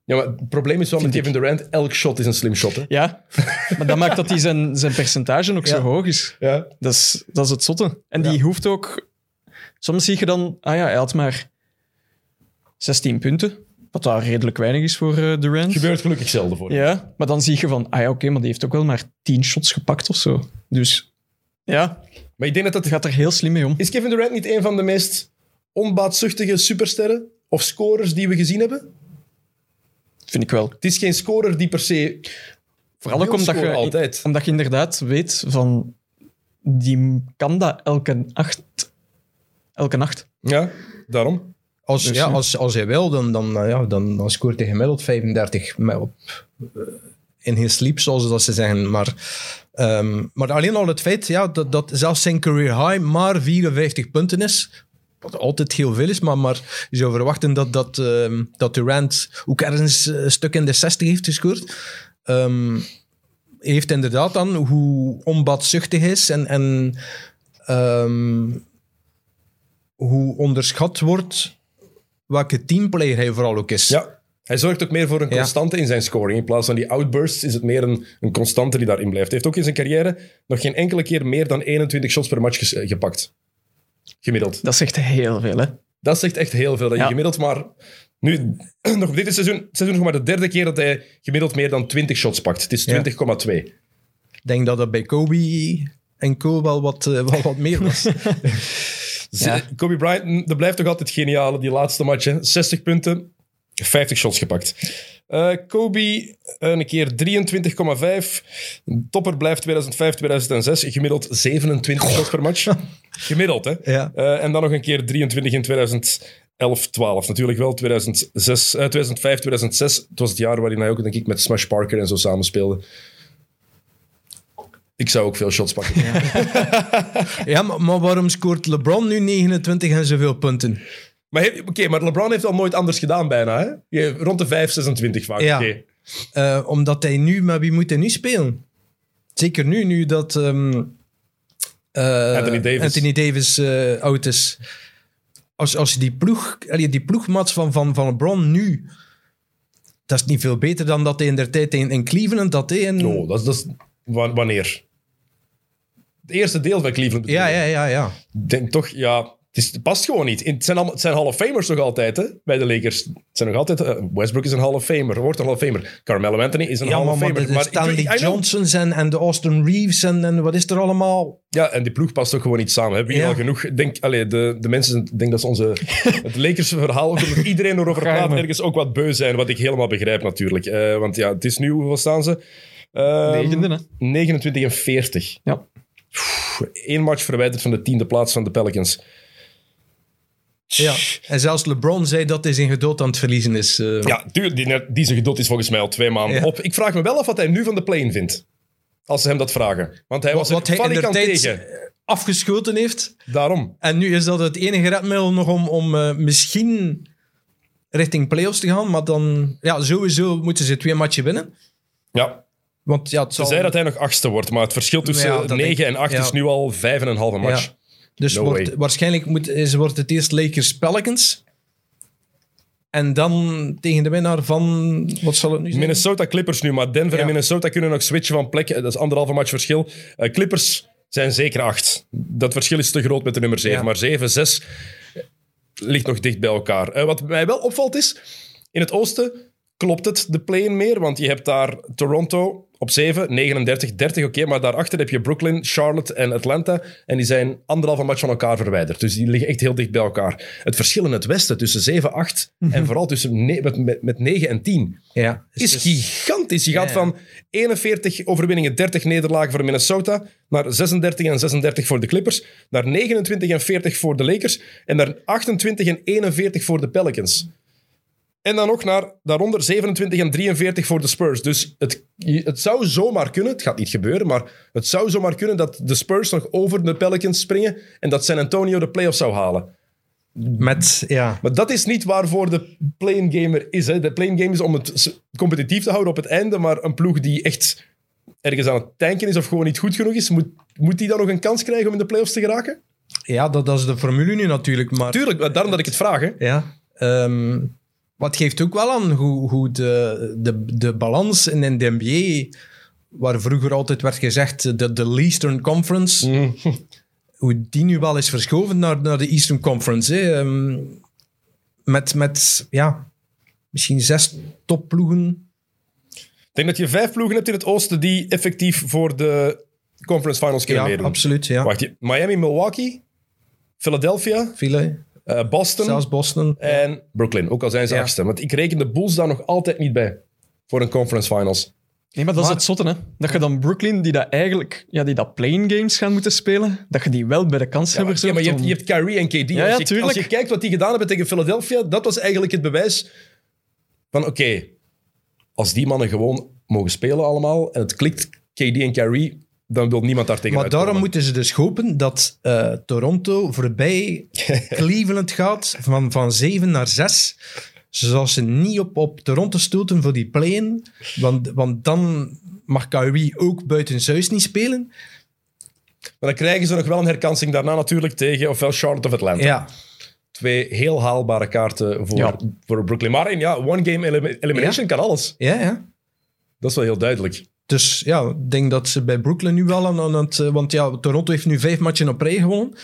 Ja, maar het probleem is wel met Kevin Durant, elk shot is een slim shot. Hè? Ja, maar dat maakt dat hij zijn, zijn percentage ook zo hoog is. Ja. Dat is, dat is het zotte. En die hoeft ook... Soms zie je dan... Ah ja, hij had maar 16 punten. Wat daar redelijk weinig is voor eh, Durant. Gebeurt gelukkig zelden voor. hem. Ja, maar dan zie je van... Ah ja, oké, maar die heeft ook wel maar 10 shots gepakt of zo. Dus ja, Maar ik denk dat dat... gaat er heel slim mee om. Is Kevin Durant niet een van de meest onbaatzuchtige supersterren of scorers die we gezien hebben? Vind ik wel. Het is geen scorer die per se... Vooral ook omdat je, altijd. omdat je inderdaad weet van... Die kan dat elke nacht. Elke nacht. Ja, daarom. Als, Dus, ja, als, als hij wil, dan, dan, ja, dan, dan scoort hij gemiddeld 35 met op, eh, in his sleep, zoals dat ze zeggen. Maar, ehm, maar alleen al het feit ja, dat, dat zelfs zijn career high maar 54 punten is, wat altijd heel veel is, maar, maar je zou verwachten dat, dat, ehm, dat Durant ook ergens een stuk in de 60 heeft gescoord. Ehm, heeft inderdaad dan hoe onbaatzuchtig hij is en, en ehm, hoe onderschat wordt welke teamplayer hij vooral ook is. Ja. Hij zorgt ook meer voor een Ja. constante in zijn scoring. In plaats van die outbursts is het meer een, een constante die daarin blijft. Hij heeft ook in zijn carrière nog geen enkele keer meer dan 21 shots per match eh, gepakt. Gemiddeld. Dat zegt heel veel, hè. Dat zegt echt heel veel. Dat je Ja. gemiddeld maar... Nu, nog dit seizoen, seizoen nog maar de derde keer dat hij gemiddeld meer dan 20 shots pakt. Het is Ja. 20,2. Ik denk dat dat bij Kobe en Co wel wat, eh, wel wat meer was. Ja. Kobe Bryant, dat blijft toch altijd geniaal, die laatste match. Hè? 60 punten, 50 shots gepakt. Eh, Kobe een keer 23,5. Topper blijft 2005, 2006. Gemiddeld 27 shots per match. Gemiddeld, hè? Ja. Eh, en dan nog een keer 23 in 2011, 12. Natuurlijk wel 2006, eh, 2005, 2006. Het was het jaar waarin hij ook, denk ik, met Smash Parker en zo samenspeelde. Ik zou ook veel shots pakken. ja, maar, maar waarom scoort LeBron nu 29 en zoveel punten? Maar, he- oké, maar LeBron heeft al nooit anders gedaan bijna. Hè? Je- Rond de 5, 26 vaak. Ja. Oké. Eh, omdat hij nu, maar wie moet hij nu spelen? Zeker nu, nu dat ehm, eh, Anthony Davis. Anthony Davis eh, oud is. Als, als je die ploeg, allee, die ploegmat van, van, van LeBron nu, dat is niet veel beter dan dat hij in der tijd in, in Cleveland dat hij in... Oh, dat is, dat is wa- wanneer? Het eerste deel van Cleveland. bedoel ja, ja, ja, ja. Ik denk toch, ja, het, is, het past gewoon niet. Het zijn, allemaal, het zijn Hall of Famers nog altijd, hè, bij de Lakers. Het zijn nog altijd... eh, Westbrook is een Hall of Famer, wordt een Hall of Famer. Carmelo Anthony is een Ja, Hall maar, of maar Famer. de, de ik- Stanley. Johnsons en, en de Austin Reeves en, en wat is er allemaal? Ja, en die ploeg past ook gewoon niet samen. Hebben we hier Ja. al genoeg? Ik Denk, allee, de, de mensen, denk dat ze onze, het Lakers verhaal, omdat iedereen erover praat, ergens ook wat beu zijn. Wat ik helemaal begrijp natuurlijk. Eh, want ja, het is nu, hoeveel staan ze? Negende, hè. 29 en 40. Ja. Eén match verwijderd van de tiende plaats van de Pelicans. Ja. En zelfs LeBron zei dat hij zijn geduld aan het verliezen is. eh. Ja, die, die zijn geduld is volgens mij al twee maanden Ja. op. Ik vraag me wel af wat hij nu van de play vindt. Als ze hem dat vragen. Want hij was wat er de valikant tijd tegen. afgeschoten heeft. Daarom. En nu is dat het enige redmiddel nog om, om eh, misschien richting playoffs te gaan. Maar dan, ja, sowieso moeten ze twee matchen winnen. Ja, Want ja, het ze zei dat hij nog achtste wordt, maar het verschil tussen Ja, dat 9 denk- en 8 ja. is nu al vijf en een halve match. Dus No wordt, way. waarschijnlijk moet, is, wordt het eerst Lakers Pelicans. En dan tegen de winnaar van... Wat zal het nu zijn? Minnesota Clippers nu, maar Denver Ja. en Minnesota kunnen nog switchen van plek. Dat is anderhalve match verschil. Eh, Clippers zijn zeker acht. Dat verschil is te groot met de nummer 7. Ja. Maar 7, 6 ligt nog dicht bij elkaar. Eh, wat mij wel opvalt is, in het oosten klopt het de play-in meer, want je hebt daar Toronto op 7, 39, 30, oké, maar daarachter heb je Brooklyn, Charlotte en Atlanta en die zijn anderhalve match van elkaar verwijderd. Dus die liggen echt heel dicht bij elkaar. Het verschil in het westen tussen 7, 8 en vooral tussen met, met, met 9 en 10 Ja, is dus- gigantisch. Je gaat Ja. van 41 overwinningen, 30 nederlagen voor Minnesota, naar 36 en 36 voor de Clippers, naar 29 en 40 voor de Lakers en naar 28 en 41 voor de Pelicans. En dan nog naar daaronder 27 en 43 voor de Spurs. Dus het, het zou zomaar kunnen, het gaat niet gebeuren, maar het zou zomaar kunnen dat de Spurs nog over de Pelicans springen en dat San Antonio de playoffs zou halen. Met, ja. Maar dat is niet waarvoor de play-in gamer is. Hè. De play-in game is om het competitief te houden op het einde, maar een ploeg die echt ergens aan het tanken is of gewoon niet goed genoeg is, moet, moet die dan nog een kans krijgen om in de playoffs te geraken? Ja, dat, dat is de formule nu natuurlijk. Maar Tuurlijk, daarom dat ik het vraag. Hè. Ja. ehm, wat geeft ook wel aan hoe, hoe de, de, de balans in de NBA, waar vroeger altijd werd gezegd de, de Eastern Conference, hoe die nu wel is verschoven naar, naar de Eastern Conference. Hè. Ehm, met, met, ja, misschien zes topploegen. Ik denk dat je vijf ploegen hebt in het oosten die effectief voor de conference finals kunnen Ja, meedoen. absoluut. Ja. Wacht, Miami, Milwaukee, Philadelphia, Vele, eh, Boston zelfs Boston. en Brooklyn. Ook al zijn ze Ja. achtste. Want ik reken de Bulls daar nog altijd niet bij voor een conference finals. Nee, maar dat Maar- is het zotte, hè. Dat je dan Brooklyn, die dat eigenlijk... Ja, die dat playing games gaan moeten spelen, dat je die wel bij de kans Ja, maar, hebben ja, maar je, om- hebt, je hebt Kyrie en KD. Ja, ja, als, je, tuurlijk. als je kijkt wat die gedaan hebben tegen Philadelphia, dat was eigenlijk het bewijs van oké, als die mannen gewoon mogen spelen allemaal en het klikt KD en Kyrie, dan wil niemand daar tegen Maar daarom moeten ze dus hopen dat eh, Toronto voorbij Cleveland gaat van, van 7 naar 6. Zodat ze niet op, op Toronto stoten voor die play-in. Want, want dan mag Kyrie ook buitenshuis niet spelen. Maar dan krijgen ze nog wel een herkansing daarna natuurlijk tegen ofwel Charlotte of Atlanta. Ja, Twee heel haalbare kaarten voor, Ja. voor Brooklyn. Maar in ja, one game elim- elimination kan alles. ja, ja. Dat is wel heel duidelijk. Dus ja, ik denk dat ze bij Brooklyn nu wel aan, aan het... eh, Want ja, Toronto heeft nu vijf matchen op rij gewonnen.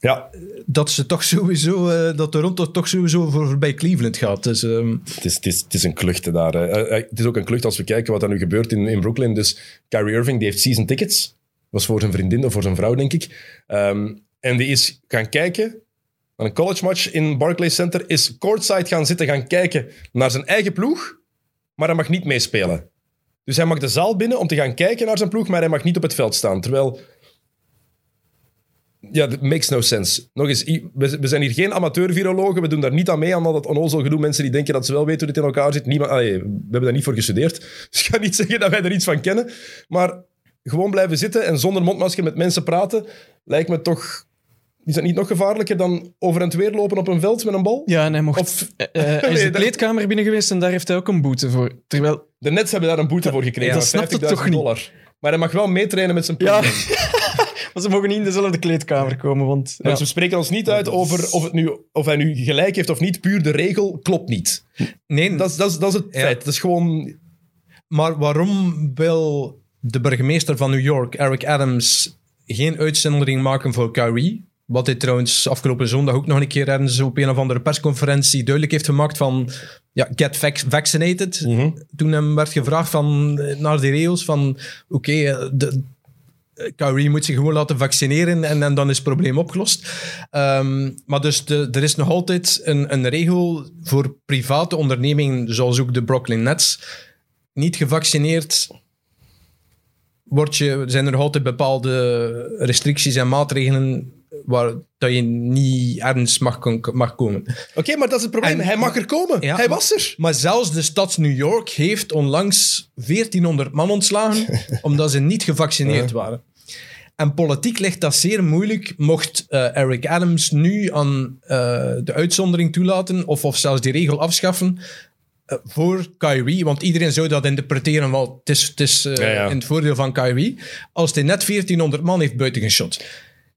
Ja, Dat ze toch sowieso... eh, dat Toronto toch sowieso voor, voorbij Cleveland gaat. Dus ehm, Het is, het, is, het is een klucht daar. hè. Eh, eh, het is ook een klucht als we kijken wat er nu gebeurt in, in Brooklyn. Dus Kyrie Irving die heeft season tickets. was voor zijn vriendin of voor zijn vrouw, denk ik. Ehm, en die is gaan kijken naar een college match in Barclays Center. Is courtside gaan zitten, gaan kijken naar zijn eigen ploeg. Maar hij mag niet meespelen. Dus hij mag de zaal binnen om te gaan kijken naar zijn ploeg, maar hij mag niet op het veld staan. Terwijl... Ja, that makes no sense. Nog eens, we, zijn hier geen amateur-virologen. We doen daar niet aan mee, aan dat onnozel gedoe. Mensen die denken dat ze wel weten hoe dit in elkaar zit. Niemand, we hebben daar niet voor gestudeerd. Dus ik ga niet zeggen dat wij er iets van kennen. Maar gewoon blijven zitten en zonder mondmasker met mensen praten, lijkt me toch... Is dat niet nog gevaarlijker dan over en weer lopen op een veld met een bal? Ja, en hij mocht... Of- eh, eh, hij is Nee, de kleedkamer binnen geweest en daar heeft hij ook een boete voor. Terwijl... De Nets hebben daar een boete voor gekregen. dat van het 50.000 toch niet? dollar. Maar hij mag wel meetrainen met zijn Ja. ploeg. Maar ze mogen niet in dezelfde kleedkamer komen, want... Ja. We spreken ons niet uit over of, het nu, of hij nu gelijk heeft of niet. Puur de regel klopt niet. nee, Dat is, dat is, dat is het Ja. feit. Dat is gewoon... Maar waarom wil de burgemeester van New York, Eric Adams, geen uitzondering maken voor Kyrie? Wat hij trouwens afgelopen zondag ook nog een keer ergens op een of andere persconferentie duidelijk heeft gemaakt van ja, get vac- vaccinated. Toen hem werd gevraagd van, eh, naar die regels van oké, de eh, Kyrie moet zich gewoon laten vaccineren en, en dan is het probleem opgelost. Ehm, maar dus de, er is nog altijd een, een regel voor private ondernemingen, zoals ook de Brooklyn Nets. Niet gevaccineerd word je, zijn er altijd bepaalde restricties en maatregelen waar dat je niet ergens mag, mag komen. Oké, maar dat is het probleem. En- hij mag er komen. Ja, hij was er. Maar zelfs de stad New York heeft onlangs 1400 man ontslagen omdat ze niet gevaccineerd waren. En politiek ligt dat zeer moeilijk. Mocht eh, Eric Adams nu aan eh, de uitzondering toelaten of, of zelfs die regel afschaffen eh, voor Kyrie, want iedereen zou dat interpreteren, wel, het is, het is Ja, ja. in het voordeel van Kyrie, als hij net 1400 man heeft buitengeschot.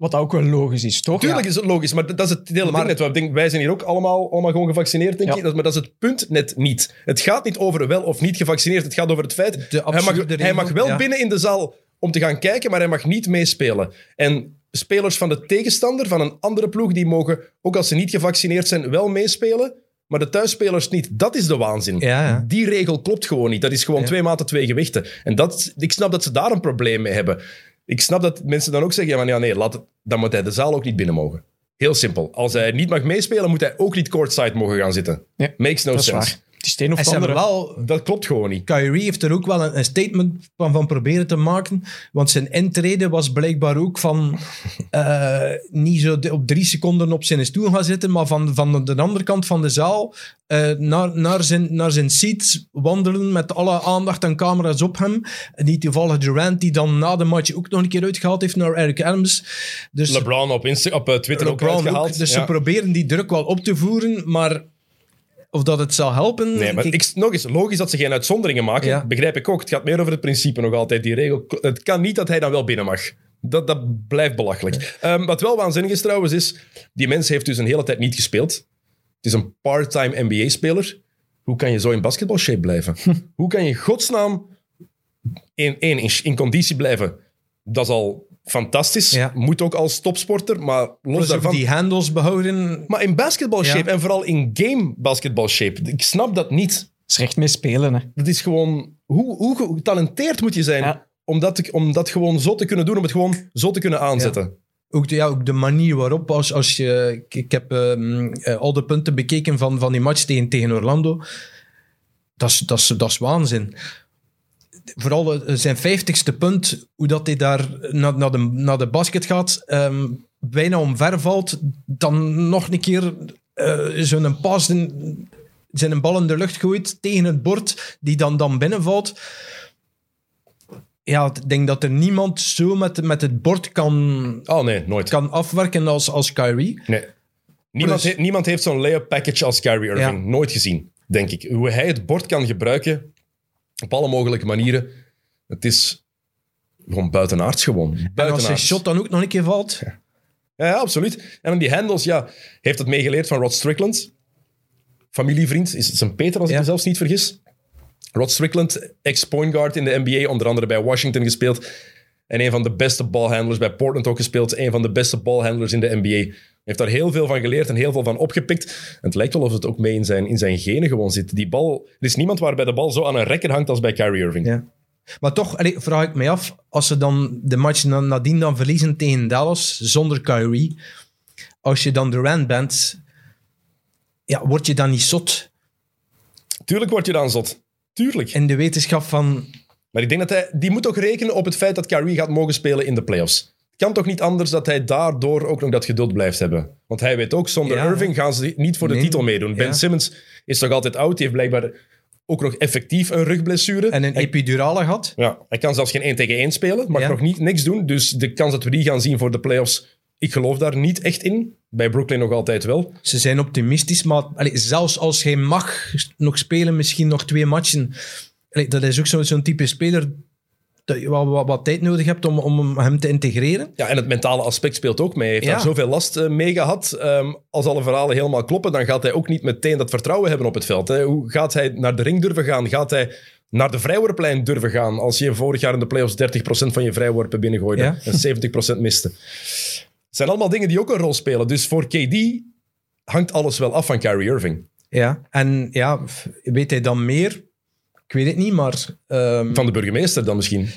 Wat ook wel logisch is, toch? Tuurlijk is het logisch, maar dat is het hele Maar- ding net. Ik denk, wij zijn hier ook allemaal, allemaal gewoon gevaccineerd, denk Ja. ik. Dat- Maar dat is het punt net niet. Het gaat niet over wel of niet gevaccineerd. Het gaat over het feit, De hij mag, hij mag wel ja. binnen in de zaal om te gaan kijken, maar hij mag niet meespelen. En spelers van de tegenstander, van een andere ploeg, die mogen, ook als ze niet gevaccineerd zijn, wel meespelen. Maar de thuisspelers niet. Dat is de waanzin. Ja, ja. Die regel klopt gewoon niet. Dat is gewoon Ja. twee maten, twee gewichten. En dat, ik snap dat ze daar een probleem mee hebben. Ik snap dat mensen dan ook zeggen, ja, maar ja, nee, laat het, dan moet hij de zaal ook niet binnen mogen. Heel simpel. Als hij niet mag meespelen, moet hij ook niet courtside mogen gaan zitten. Ja, Makes no sense. Het is het een of En andere. wel Dat klopt gewoon niet. Kyrie heeft er ook wel een, een statement van, van proberen te maken. Want zijn intrede was blijkbaar ook van eh, niet zo de- op drie seconden op zijn stoel gaan zitten, maar van, van de andere kant van de zaal eh, naar, naar, zijn, naar zijn seat wandelen met alle aandacht en camera's op hem. En die toevallig Durant, die dan na de match ook nog een keer uitgehaald heeft naar Eric Adams. Dus LeBron op, Insta op eh, Twitter ook uitgehaald. ook. Dus Ja. ze proberen die druk wel op te voeren, maar of dat het zal helpen... Nee, maar ik- nog eens, logisch dat ze geen uitzonderingen maken. Ja. Begrijp ik ook. Het gaat meer over het principe nog altijd, die regel. Het kan niet dat hij dan wel binnen mag. Dat, dat blijft belachelijk. Ehm, wat wel waanzinnig is trouwens, is... Die mens heeft dus een hele tijd niet gespeeld. Het is een part-time NBA-speler. Hoe kan je zo in basketbalshape blijven? Hoe kan je godsnaam in, in, in conditie blijven? Dat is al fantastisch. Ja. Moet ook als topsporter, maar los daarvan... die handles behouden. Maar in basketbalshape Ja. en vooral in game basketbalshape, ik snap dat niet. Het is recht mee spelen. Hè. Dat is gewoon... Hoe, hoe getalenteerd moet je zijn Ja. om, dat om dat gewoon zo te kunnen doen, om het gewoon zo te kunnen aanzetten? Ook de, ja, ook de manier waarop, als, als je... Ik, ik heb ehm, eh, al de punten bekeken van, van die match tegen, tegen Orlando. Dat is, dat, is, dat is waanzin. Vooral eh, zijn vijftigste punt, hoe dat hij daar naar, naar, de, naar de basket gaat, ehm, bijna omver valt, dan nog een keer eh zo'n pas, in- zijn bal in de lucht gooit tegen het bord, die dan, dan binnenvalt. Ja, ik denk dat er niemand zo met, met het bord kan, Oh nee, nooit. kan afwerken als, als Kyrie. Nee. Niemand, Plus- he- niemand heeft zo'n layup package als Kyrie Irving. Ja. Nooit gezien, denk ik. Hoe hij het bord kan gebruiken, op alle mogelijke manieren, het is gewoon buitenaards gewoon. En als zijn shot dan ook nog een keer valt. Ja, ja, absoluut. En dan die handles, ja, heeft het meegeleerd van Rod Strickland. Familievriend, is het zijn Peter als ik Ja. me zelfs niet vergis. Rod Strickland, ex-point guard in de NBA, onder andere bij Washington gespeeld. En een van de beste balhandlers bij Portland ook gespeeld. Een van de beste balhandlers in de NBA. Heeft daar heel veel van geleerd en heel veel van opgepikt. En het lijkt wel of het ook mee in zijn, in zijn genen gewoon zit. Die bal, er is niemand waarbij de bal zo aan een rekker hangt als bij Kyrie Irving. Ja. Maar toch allee, vraag ik mij af, als ze dan de match na- nadien dan verliezen tegen Dallas zonder Kyrie, als je dan Durant bent, ja, word je dan niet zot Tuurlijk word je dan zot. Tuurlijk. in de wetenschap van... Maar ik denk dat hij... Die moet ook rekenen op het feit dat Kyrie gaat mogen spelen in de playoffs. Het kan toch niet anders dat hij daardoor ook nog dat geduld blijft hebben. Want hij weet ook, zonder Ja. Irving gaan ze niet voor de Nee. titel meedoen. Ben Ja. Simmons is toch altijd oud. Die heeft blijkbaar ook nog effectief een rugblessure. En een hij, epidurale gehad. ja, hij kan zelfs geen 1 tegen 1 spelen. Mag Ja. nog niet, niks doen. Dus de kans dat we die gaan zien voor de playoffs... Ik geloof daar niet echt in. Bij Brooklyn nog altijd wel. Ze zijn optimistisch, maar allee, zelfs als hij mag nog spelen, misschien nog twee matchen. Dat is ook zo- zo'n type speler dat wat, wat tijd nodig hebt om, om hem te integreren. Ja, en het mentale aspect speelt ook mee. Hij heeft Ja. daar zoveel last eh, mee gehad. Ehm, als alle verhalen helemaal kloppen, dan gaat hij ook niet meteen dat vertrouwen hebben op het veld. Hè. Hoe gaat hij naar de ring durven gaan? Gaat hij naar de vrijworplijn durven gaan? Als je vorig jaar in de playoffs 30% van je vrijworpen binnengooide Ja. en 70% miste. Het zijn allemaal dingen die ook een rol spelen. Dus voor KD hangt alles wel af van Kyrie Irving. Ja, en ja, weet hij dan meer? Ik weet het niet, maar... ehm, Van de burgemeester dan misschien.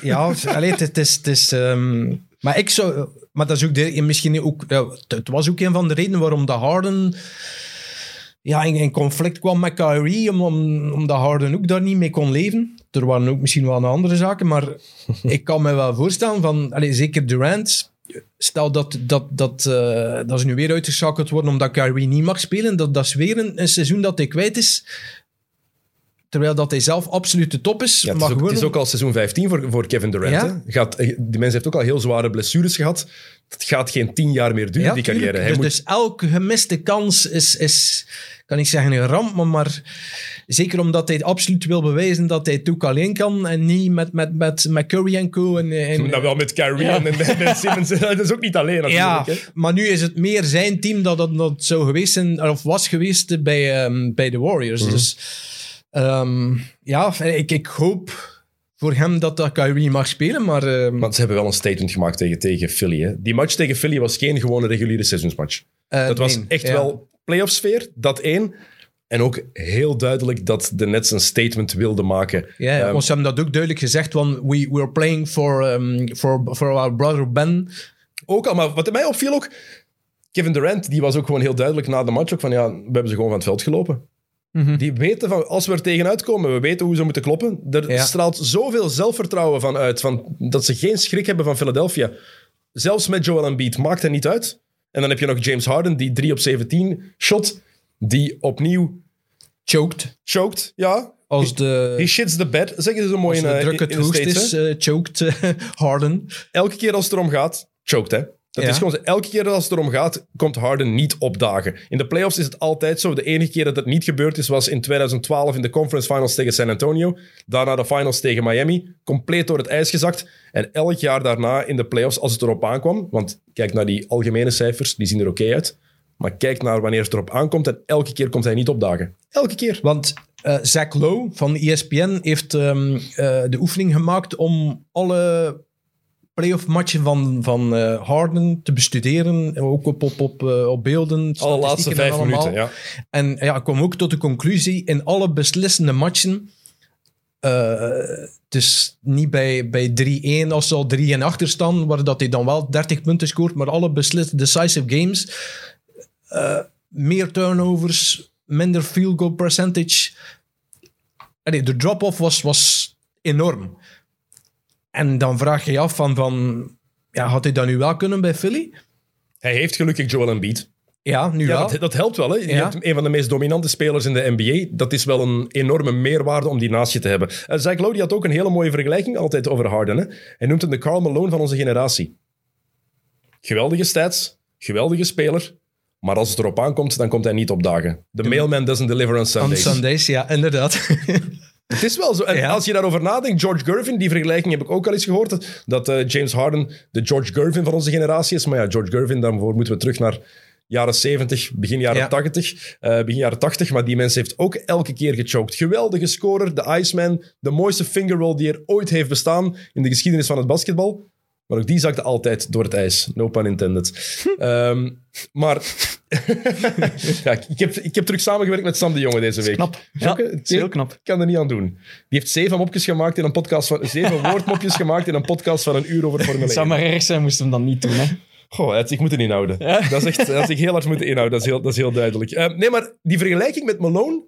Ja, allee, het, is... Het is ehm, maar ik zou... Maar dat is ook de, misschien ook... het- was ook een van de redenen waarom de Harden... Ja, in, in conflict kwam met Kyrie, om, om, omdat Harden ook daar niet mee kon leven. Er waren ook misschien wel andere zaken, maar ik kan me wel voorstellen van... Allee, zeker Durant... Stel dat, dat, dat, eh, dat ze nu weer uitgeschakeld worden omdat Kyrie niet mag spelen. Dat, dat is weer een, een seizoen dat hij kwijt is. Terwijl dat hij zelf absoluut de top is. Ja, het, is ook, het is ook al seizoen 15 voor, voor Kevin Durant. Ja. Gaat, die mens heeft ook al heel zware blessures gehad. Het gaat geen tien jaar meer duren, die carrière. Hij Dus, moet dus elke gemiste kans is, is, kan ik zeggen, een ramp. Maar, maar zeker omdat hij absoluut wil bewijzen dat hij het ook alleen kan. En niet met, met, met, met Curry en co. En, en, Nou, wel met Ja. en, Simmons. Dat is ook niet alleen natuurlijk. ja, hè. maar nu is het meer zijn team dat dat, dat zou geweest zijn, of was geweest bij, ehm, bij de Warriors. Mhm. Dus ehm, ja, ik, ik hoop voor hem dat, dat Kyrie mag spelen, maar... ehm, Want ze hebben wel een statement gemaakt tegen, tegen Philly. Hè? Die match tegen Philly was geen gewone reguliere seizoensmatch. eh, Dat was nee, echt ja. wel playoff sfeer, dat één. En ook heel duidelijk dat de Nets een statement wilden maken. Ja, Ehm, want ze hebben dat ook duidelijk gezegd, want we were playing for, um, for, for our brother Ben. Ook al, maar wat mij opviel ook, Kevin Durant, die was ook gewoon heel duidelijk na de match ook van, ja, we hebben ze gewoon van het veld gelopen. Mhm. Die weten van, als we er tegenuit komen, we weten hoe ze moeten kloppen. Er Ja. straalt zoveel zelfvertrouwen van uit, van, dat ze geen schrik hebben van Philadelphia. Zelfs met Joel Embiid maakt het niet uit. En dan heb je nog James Harden, die 3 op 17 shot, die opnieuw Choked. choked. Ja, Als de, he shits the bed, zeggen ze zo mooi als in, de eh, druk het in de hoogst States, is, eh, choked eh, Harden. elke keer als het erom gaat, choked hè. Dat Ja. is gewoon. Elke keer als het erom gaat, komt Harden niet opdagen. In de playoffs is het altijd zo. De enige keer dat het niet gebeurd is, was in 2012 in de conference finals tegen San Antonio. Daarna de finals tegen Miami. Compleet door het ijs gezakt. En elk jaar daarna in de playoffs, als het erop aankwam. Want kijk naar die algemene cijfers, die zien er oké uit. Maar kijk naar wanneer het erop aankomt en elke keer komt hij niet opdagen. Elke keer. Want eh Zach Lowe van ESPN heeft ehm, eh, de oefening gemaakt om alle playoff matchen van, van eh, Harden te bestuderen. Ook op, op, op, eh, op beelden. Alle laatste vijf allemaal. minuten, ja. En ja, ik kwam ook tot de conclusie, in alle beslissende matchen, eh, dus niet bij, bij 3-1 als ze al 3 en achter staan, waar dat hij dan wel 30 punten scoort, maar alle beslissende decisive games, meer turnovers, minder field goal percentage. Allee, de drop-off was, was enorm. En dan vraag je je af van, van ja, had hij dat nu wel kunnen bij Philly? Hij heeft gelukkig Joel Embiid. Ja, nu Ja, wel. dat, dat helpt wel. Hè? Je Ja. hebt een van de meest dominante spelers in de NBA. Dat is wel een enorme meerwaarde om die naast je te hebben. Uh, Zach die had ook een hele mooie vergelijking altijd over Harden. Hè? Hij noemt hem de Karl Malone van onze generatie. Geweldige stats, geweldige speler. Maar als het erop aankomt, dan komt hij niet opdagen. The mailman doesn't deliver on On Sundays. Sundays, ja, inderdaad. Het is wel zo. En Ja. als je daarover nadenkt, George Gervin, die vergelijking heb ik ook al eens gehoord, dat- dat eh, James Harden de George Gervin van onze generatie is. Maar ja, George Gervin, daarvoor moeten we terug naar jaren 70, begin jaren Ja. 80, eh, begin jaren 80. Maar die mens heeft ook elke keer gechoked. Geweldige scorer, de Iceman, de mooiste fingerroll die er ooit heeft bestaan in de geschiedenis van het basketbal. Maar ook die zakte altijd door het ijs. No pun intended. Ehm, maar ja, ik, heb, ik heb terug samengewerkt met Sam de Jonge deze week. Knap. Ja, is heel knap. ik kan er niet aan doen. Die heeft zeven mopjes gemaakt in een podcast van... Zeven woordmopjes gemaakt in een podcast van een uur over Formule Het zou 1. maar erg zijn, moesten we hem dan niet doen. Hè. Goh, het- ik moet het inhouden. Dat is echt... Dat is echt heel hard moeten inhouden. Dat is heel, dat is heel duidelijk. Eh, nee, maar die vergelijking met Malone...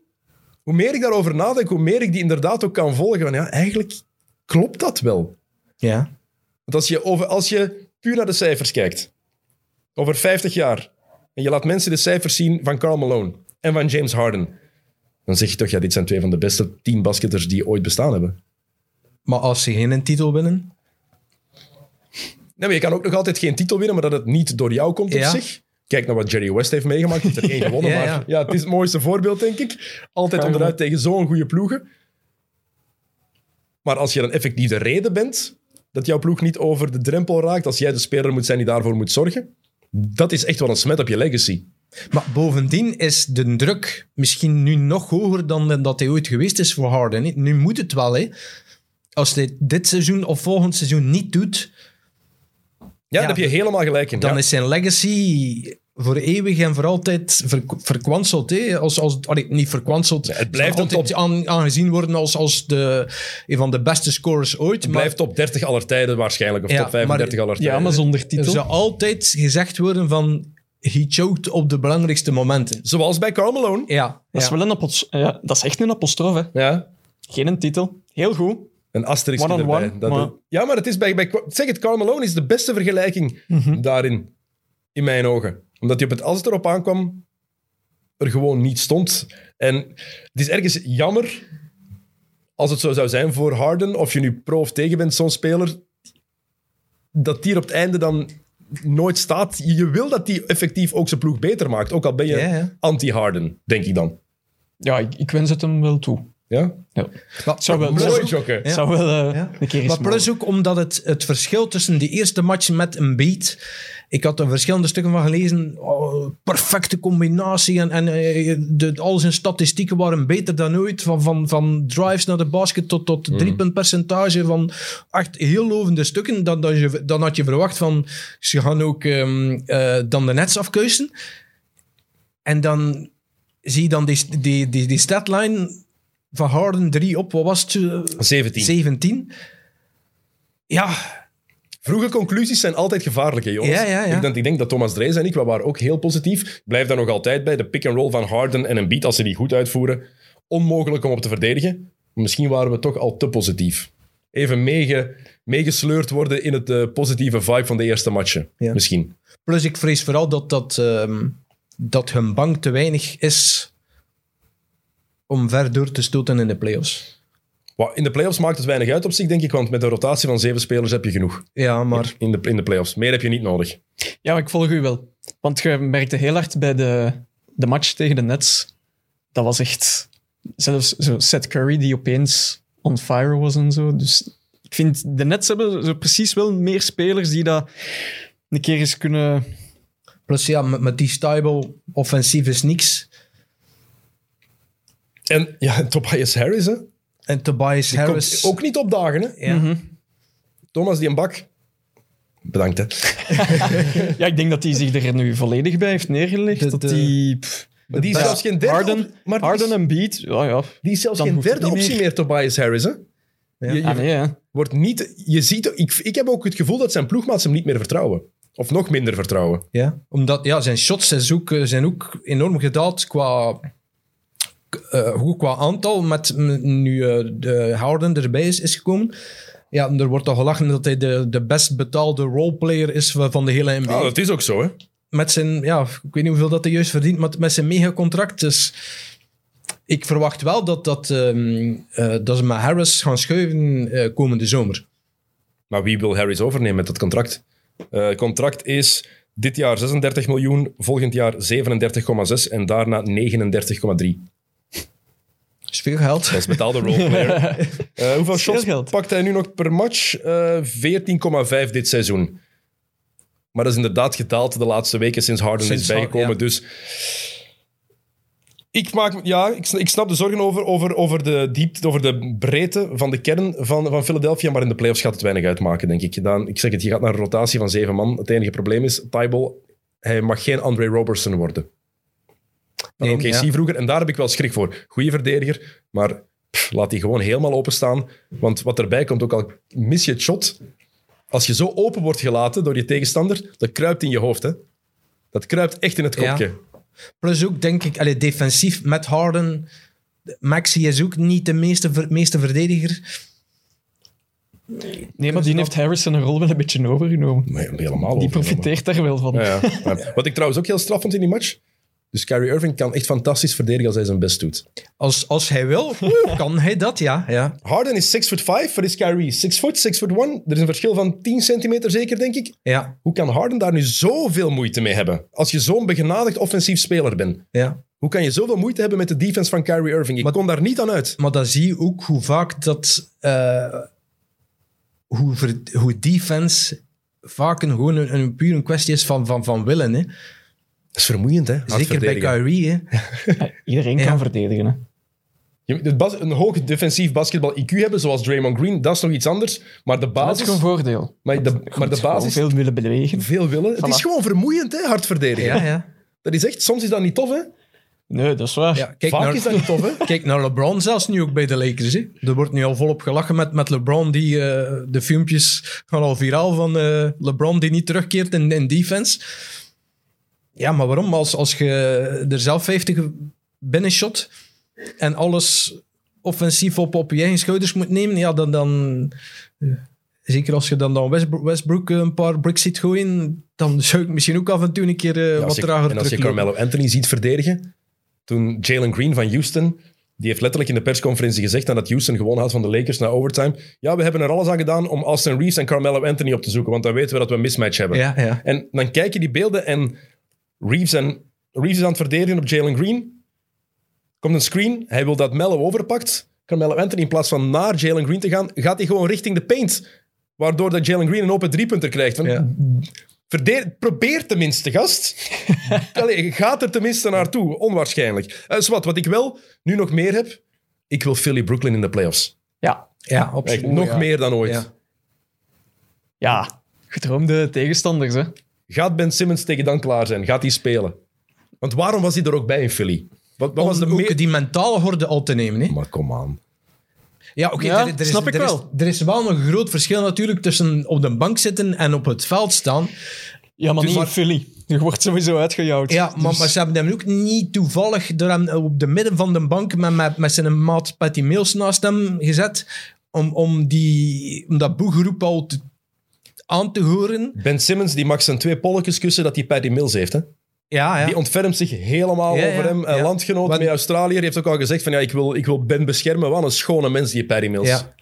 Hoe meer ik daarover nadenk, hoe meer ik die inderdaad ook kan volgen. Van, ja, eigenlijk klopt dat wel. ja. Want als je, over, als je puur naar de cijfers kijkt, over 50 jaar, en je laat mensen de cijfers zien van Karl Malone en van James Harden, dan zeg je toch, ja, dit zijn twee van de beste tien basketters die ooit bestaan hebben. Maar als ze geen titel winnen... Nee, maar je kan ook nog altijd geen titel winnen, maar dat het niet door jou komt Ja. op zich. Kijk naar wat Jerry West heeft meegemaakt. Hij heeft er één gewonnen, Ja, maar ja. het is het mooiste voorbeeld, denk ik. Altijd onderuit tegen zo'n goede ploegen. Maar als je dan effectief de reden bent dat jouw ploeg niet over de drempel raakt, als jij de speler moet zijn die daarvoor moet zorgen, dat is echt wel een smet op je legacy. Maar bovendien is de druk misschien nu nog hoger dan dat hij ooit geweest is voor Harden. Nu moet het wel, hè. Als hij dit seizoen of volgend seizoen niet doet, Ja, daar heb je helemaal gelijk in. dan ja. is zijn legacy voor eeuwig en voor altijd ver, verkwanseld. Hè? Als, als, allee, niet verkwanseld. het blijft altijd aan, aangezien worden als, als de, een van de beste scorers ooit. Het maar blijft top 30 aller tijden waarschijnlijk, of Ja, top 35 maar- aller tijden. Ja, maar zonder er titel. zou altijd gezegd worden van... He choked op de belangrijkste momenten. Zoals bij Karl Malone. Ja, Dat is ja. wel een apos- ja, dat is echt een apostrof. Hè. Ja, Geen een titel. Heel goed. Een asterisk erbij. Dat- maar- Ja, maar het is bij, bij... Zeg het, Karl Malone is de beste vergelijking Mhm. daarin. In mijn ogen. Omdat hij op het, als het erop aankwam, er gewoon niet stond. En het is ergens jammer als het zo zou zijn voor Harden, of je nu pro of tegen bent, zo'n speler, dat die er op het einde dan nooit staat. Je wil dat die effectief ook zijn ploeg beter maakt. Ook al ben je anti-Harden, denk ik dan. Ja, ik, ik wens het hem wel toe. Ja? Ja. Zou wel, Mooi, Jokke. Ja. zou wel eh, Ja. een keer eens Maar plus ook omdat het, het verschil tussen die eerste match met een beat. Ik had er verschillende stukken van gelezen. Oh, perfecte combinatie. En, en eh, de, al zijn statistieken waren beter dan ooit. Van, van, van drives naar de basket tot, tot driepuntpercentage. Van echt heel lovende stukken. Dan, dan, je, dan had je verwacht van. Ze gaan ook ehm, eh, dan de nets afkeuzen. En dan zie je dan die, die, die, die statline van Harden 3 op. Wat was het? eh, 17. 17. Ja, Vroege conclusies zijn altijd gevaarlijk, hè, jongens. Ja, ja, ja. Ik, denk, ik denk dat Thomas Drees en ik, we waren ook heel positief. Ik blijf daar nog altijd bij. De pick-and-roll van Harden en een beat, als ze die goed uitvoeren, onmogelijk om op te verdedigen. Misschien waren we toch al te positief. Even meege, meegesleurd worden in het eh, positieve vibe van de eerste matchen. Ja. Misschien. plus ik vrees vooral dat, dat, ehm, dat hun bank te weinig is om ver door te stoten in de playoffs. In de playoffs maakt het weinig uit op zich, denk ik, want met een rotatie van zeven spelers heb je genoeg. Ja, maar In de, in de playoffs. Meer heb je niet nodig. Ja, maar ik volg u wel. Want je merkte heel hard bij de, de match tegen de Nets. Dat was echt... Zelfs zo Seth Curry die opeens on fire was en zo. Dus ik vind, de Nets hebben zo precies wel meer spelers die dat een keer eens kunnen... plus ja, met, met die stable offensief is niks. En ja, Tobias Harris, hè? En Tobias Die Harris... komt ook niet opdagen, hè? ja. Thomas, die een bak. Bedankt, hè. Ja, ik denk dat hij zich er nu volledig bij heeft neergelegd. De- dat die... pff, Maar die is Ja, zelfs geen derde, Harden, op- maar Harden en Beat, ja, ja. Die is zelfs Dan geen derde optie meer. meer, Tobias Harris. Hè? Je, je Ah, nee, hè. wordt niet, je ziet, ik, ik heb ook het gevoel dat zijn ploegmaats hem niet meer vertrouwen. Of nog minder vertrouwen. Ja, omdat ja, zijn shots zijn ook, eh, zijn ook enorm gedaald qua, eh, goed qua aantal. Met nu eh, de Harden erbij is, is gekomen. Ja, er wordt al gelachen dat hij de, de best betaalde roleplayer is van van de hele NBA. Ah, dat is ook zo, hè? Met zijn, ja, ik weet niet hoeveel dat hij juist verdient, maar met zijn megacontract. Dus ik verwacht wel dat, dat, ehm, eh, dat ze met Harris gaan schuiven komende zomer. Maar wie wil Harris overnemen met dat contract? Het contract is dit jaar 36 miljoen, volgend jaar 37,6 en daarna 39,3. Dat is veel geld. Dat is betaalde roleplayer. Eh hoeveel Veel shots geld. pakt hij nu nog per match? Eh 14,5 dit seizoen. Maar dat is inderdaad gedaald de laatste weken sinds Harden Sinds is bijgekomen. ja. Dus ik, maak, ja, ik, sn- ik snap de zorgen over, over, over, de diepte, over de breedte van de kern van, van Philadelphia. Maar in de playoffs gaat het weinig uitmaken, denk ik. Dan, ik zeg het, je gaat naar een rotatie van zeven man. Het enige probleem is, Tybal, hij mag geen Andre Robertson worden. Van Nee, OKC ja. vroeger. En daar heb ik wel schrik voor. Goeie verdediger, maar pff, laat die gewoon helemaal openstaan. Want wat erbij komt, ook al mis je het shot, als je zo open wordt gelaten door je tegenstander, dat kruipt in je hoofd. Hè? Dat kruipt echt in het Ja. kopje. Plus ook, denk ik, allee, defensief met Harden. Maxi is ook niet de meeste, meeste verdediger. Nee, maar die heeft Harris zijn rol wel een beetje overgenomen. Nee, helemaal Die profiteert daar wel van. Ja. Wat ik trouwens ook heel straf vond in die match. Dus Kyrie Irving kan echt fantastisch verdedigen als hij zijn best doet. Als, als hij wil, kan hij dat, ja. ja. Harden is 6 foot 5, wat is Kyrie? 6 foot, 6 foot 1. Er is een verschil van 10 centimeter zeker, denk ik. ja, Hoe kan Harden daar nu zoveel moeite mee hebben? Als je zo'n begenadigd offensief speler bent. ja. Hoe kan je zoveel moeite hebben met de defense van Kyrie Irving? Ik Maar- kon daar niet aan uit. Maar dan zie je ook hoe vaak dat... eh, hoe, ver- hoe defense vaak een, gewoon een, een puur een kwestie is van, van, van willen. Hè. Dat is vermoeiend, hè? hard Zeker bij verdedigen. Kyrie. Hè. Ja, Iedereen Ja. kan verdedigen. Hè. Je een hoog defensief basketbal-IQ hebben, zoals Draymond Green, dat is nog iets anders. Maar de Dat basis... is gewoon een voordeel. maar de, Je maar moet de basis... veel willen bewegen. Veel willen. Het is gewoon vermoeiend, hè? Hard verdedigen. Ja, ja. Dat is echt... Soms is dat niet tof, hè? Nee, dat is waar. ja kijk, Vaak naar, is dat niet tof, hè? kijk naar LeBron zelfs nu ook bij de Lakers. Hè. Er wordt nu al volop gelachen met, met LeBron. Die, eh, de filmpjes gaan al viraal van eh, LeBron die niet terugkeert in, in defense. Ja, maar waarom? Als, als je er zelf 50 binnenshot en alles offensief op, op je eigen schouders moet nemen, ja, dan... dan eh, Zeker als je dan, dan Westbrook, Westbrook een paar bricks ziet gooien, dan zou ik misschien ook af en toe een keer eh, Ja, wat trager en als je. Carmelo Anthony ziet verdedigen, toen Jalen Green van Houston, die heeft letterlijk in de persconferentie gezegd nadat Houston gewonnen had van de Lakers na overtime, ja, we hebben er alles aan gedaan om Austin Reeves en Carmelo Anthony op te zoeken, want dan weten we dat we een mismatch hebben. Ja, ja. En dan kijk je die beelden en Reeves, en Reeves is aan het verdedigen op Jalen Green. Komt een screen, hij wil dat Mello overpakt. Carmelo Anthony, in plaats van naar Jalen Green te gaan, gaat hij gewoon richting de paint. Waardoor dat Jalen Green een open driepunter krijgt. Van, Ja. Verde- probeer tenminste, gast. Allee, gaat er tenminste naartoe. Onwaarschijnlijk. Eh zwart, wat ik wel nu nog meer heb, ik wil Philly Brooklyn in de playoffs. Ja, Ja, absoluut. Nog ja. meer dan ooit. Ja. ja. Gedroomde tegenstanders, hè. Gaat Ben Simmons tegen dan klaar zijn? Gaat hij spelen? Want waarom was hij er ook bij in Philly? Wat, wat was Om de ook meer... die mentale horde al te nemen. Hè? Maar kom aan. Ja, oké. Ja, er, er is, snap ik er, wel. Is, er is wel een groot verschil natuurlijk tussen op de bank zitten en op het veld staan. Ja, maar Dus niet maar- in Philly. Je wordt sowieso uitgejouwd. Ja, maar, Dus- maar ze hebben hem ook niet toevallig door hem op de midden van de bank met, met, met zijn maat Patty Mills naast hem gezet. Om, om, die, om dat boegeroep al te- aan te horen. Ben Simmons die mag zijn twee polletjes kussen dat hij Paddy Mills heeft. Hè? Ja, ja. Die ontfermt zich helemaal Ja, over hem. Een ja. landgenoot met Australië heeft ook al gezegd van ja, ik wil, ik wil Ben beschermen. Wat een schone mens die Paddy Mills. ja.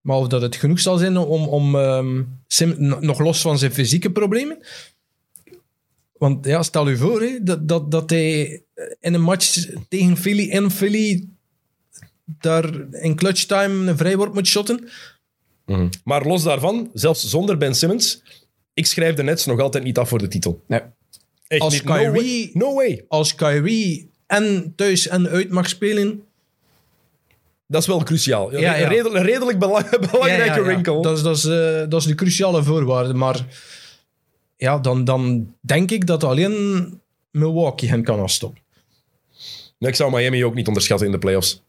Maar of dat het genoeg zal zijn om, om ehm, Sim, nog los van zijn fysieke problemen. Want ja, stel u voor hè, dat, dat, dat hij in een match tegen Philly in Philly daar in clutch time een vrijwoord moet shotten. Mhm. Maar los daarvan, zelfs zonder Ben Simmons, ik schrijf de Nets nog altijd niet af voor de titel. Nee. Echt Als niet. No Kyrie- way. No way. Als Kyrie en thuis en uit mag spelen. Dat is wel cruciaal. Ja, redelijk, een redelijk belang- belangrijke Ja, ja, ja. wrinkle. Dat is, dat, is, eh, dat is de cruciale voorwaarde. Maar ja, dan, dan denk ik dat alleen Milwaukee hen kan afstoppen. Nee, Ik zou Miami ook niet onderschatten in de playoffs.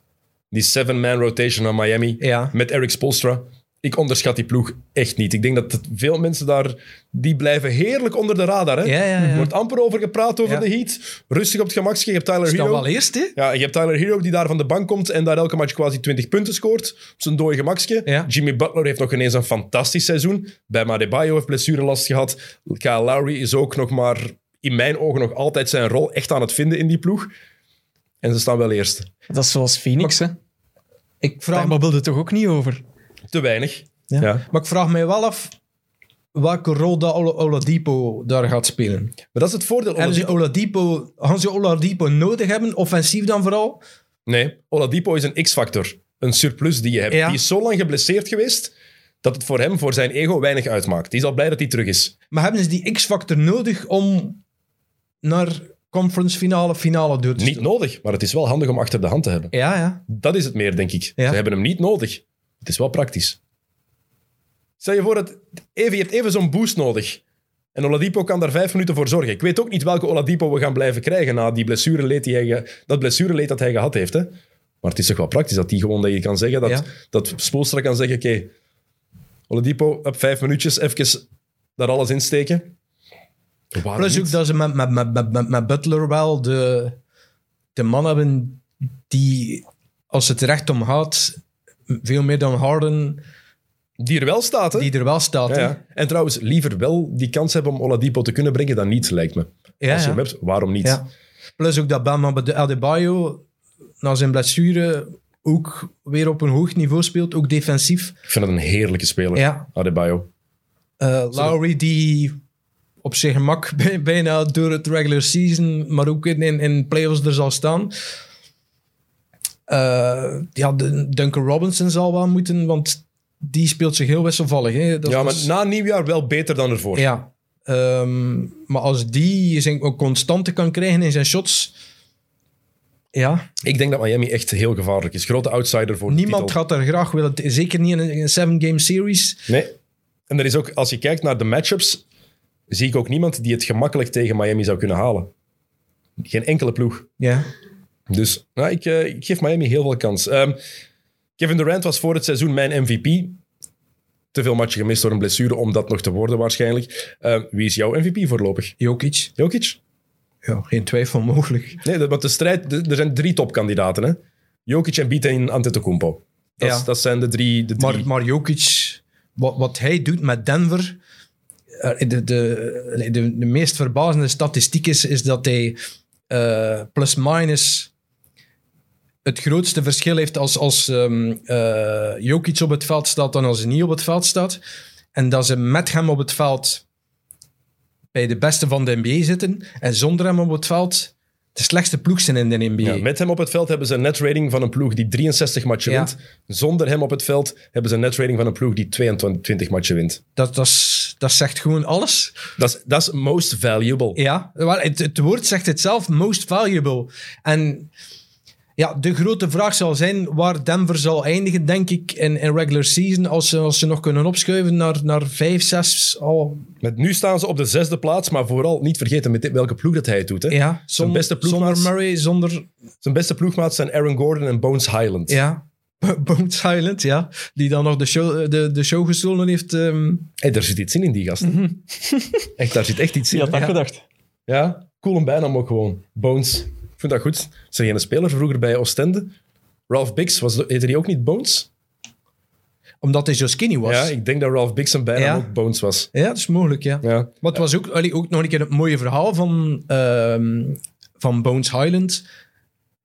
Die seven-man rotation van Miami Ja. met Eric Spolstra. Ik onderschat die ploeg echt niet. Ik denk dat het- veel mensen daar... Die blijven heerlijk onder de radar. Hè? Ja, ja, ja. Er wordt amper over gepraat over Ja. de Heat. Rustig op het gemakje. Je hebt Tyler Staan Hero. wel eerst, hè? Ja, je hebt Tyler Hero die daar van de bank komt en daar elke match quasi 20 punten scoort. Op zijn dode gemakje. Ja. Jimmy Butler heeft nog ineens een fantastisch seizoen. Bij Adebayo heeft blessurelast gehad. Kyle Lowry is ook nog maar, in mijn ogen, nog altijd zijn rol echt aan het vinden in die ploeg. En ze staan wel eerst. Dat is zoals Phoenix, hè. Ik vraag, Daar babbelde het toch ook niet over? Te weinig. Ja. Ja. maar ik vraag mij wel af welke rol dat Oladipo daar gaat spelen. Maar dat is het voordeel. Hebben ze Oladipo, Oladipo, gaan ze Oladipo nodig hebben, offensief dan vooral? nee, Oladipo is een X-factor. Een surplus die je hebt. Ja. Die is zo lang geblesseerd geweest dat het voor hem, voor zijn ego, weinig uitmaakt. Die is al blij dat hij terug is. Maar hebben ze die X-factor nodig om naar conference finale, finale door te Niet nodig, maar het is wel handig om achter de hand te hebben. Ja, ja. Dat is het meer, denk ik. Ja. Ze hebben hem niet nodig. Het is wel praktisch. Stel je voor dat even, je hebt even zo'n boost nodig. En Oladipo kan daar vijf minuten voor zorgen. Ik weet ook niet welke Oladipo we gaan blijven krijgen na die blessureleed die hij dat blessureleed dat hij gehad heeft. Hè? Maar het is toch wel praktisch dat die gewoon dat je kan zeggen, dat, Ja. dat Spoelstra kan zeggen, oké, Oladipo, op vijf minuutjes even daar alles insteken. Waarom Plus ook dat ze met, met, met, met, met, Butler wel de, de man hebben die, als het er echt om gaat, veel meer dan Harden, Die er wel staat, hè? die er wel staat. Ja. En trouwens, liever wel die kans hebben om Oladipo te kunnen brengen dan niet, lijkt me. Ja, Als je hem hebt, waarom niet? Plus ook dat Bama Adebayo na zijn blessure ook weer op een hoog niveau speelt, ook defensief. Ik vind dat een heerlijke speler, Ja. Adebayo. Eh Lowry die op zijn gemak bij- bijna door het regular season, maar ook in, in, in playoffs er zal staan. Eh, ja, Duncan Robinson zal wel moeten, want die speelt zich heel wisselvallig. Hè. Dat ja, maar na nieuwjaar wel beter dan ervoor. ja. Ehm, maar als die zijn ook constante kan krijgen in zijn shots, ja, Ik denk dat Miami echt heel gevaarlijk is. Grote outsider voor de niemand gaat daar graag willen. Zeker niet in een, in een seven-game series. Nee. En er is ook, als je kijkt naar de matchups, zie ik ook niemand die het gemakkelijk tegen Miami zou kunnen halen. Geen enkele ploeg. Ja. Dus nou, ik, eh, ik geef Miami heel veel kans. Ehm, Kevin Durant was voor het seizoen mijn MVP. Te veel matchen gemist door een blessure om dat nog te worden waarschijnlijk. Ehm, wie is jouw MVP voorlopig? Jokic. Jokic? Ja, geen twijfel mogelijk. Nee, dat- want de strijd... de- er zijn drie topkandidaten, hè? Jokic, Embiid en Antetokounmpo. Dat, Ja. dat zijn de drie... De drie. Maar, maar Jokic, wat, wat hij doet met Denver, eh, de, de, de, de meest verbazende statistiek is, is dat hij eh, plus-minus het grootste verschil heeft als, als ehm, eh, Jokic op het veld staat dan als hij niet op het veld staat. En dat ze met hem op het veld bij de beste van de NBA zitten en zonder hem op het veld de slechtste ploeg zijn in de NBA. Ja, met hem op het veld hebben ze een netrating van een ploeg die 63 matchen Ja. wint. Zonder hem op het veld hebben ze een netrating van een ploeg die 22 matchen wint. Dat, dat, is- dat zegt gewoon alles. Dat is, dat is most valuable. Ja, het, het woord zegt het zelf, most valuable. En ja, de grote vraag zal zijn waar Denver zal eindigen, denk ik, in, in regular season. Als ze, als ze nog kunnen opschuiven naar, naar vijf, zes. Oh, Met, nu staan ze op de zesde plaats, maar vooral niet vergeten met dit- welke ploeg dat hij het doet. Hè. ja, zonder, beste ploegmaat. zonder Murray, zonder Zijn beste ploegmaats zijn Aaron Gordon en Bones Highland. ja, Bones Island, ja. Die dan nog de show, de, de show gestolen heeft. ehm. Hey, daar zit iets in, in die gasten. Echt, daar zit echt iets in. Die had dat Ja. gedacht. Ja, cool en bijnaam ook gewoon. Bones. Vind dat goed. Is er geen speler vroeger bij Oostende? Ralph Biggs, was, heette die ook niet Bones? omdat hij zo skinny was. Ja, ik denk dat Ralph Biggs zijn bijnaam Ja. ook Bones was. Ja, dat is mogelijk, ja. Ja. Maar het was ook, allee, ook nog een keer het mooie verhaal van, ehm, van Bones Highland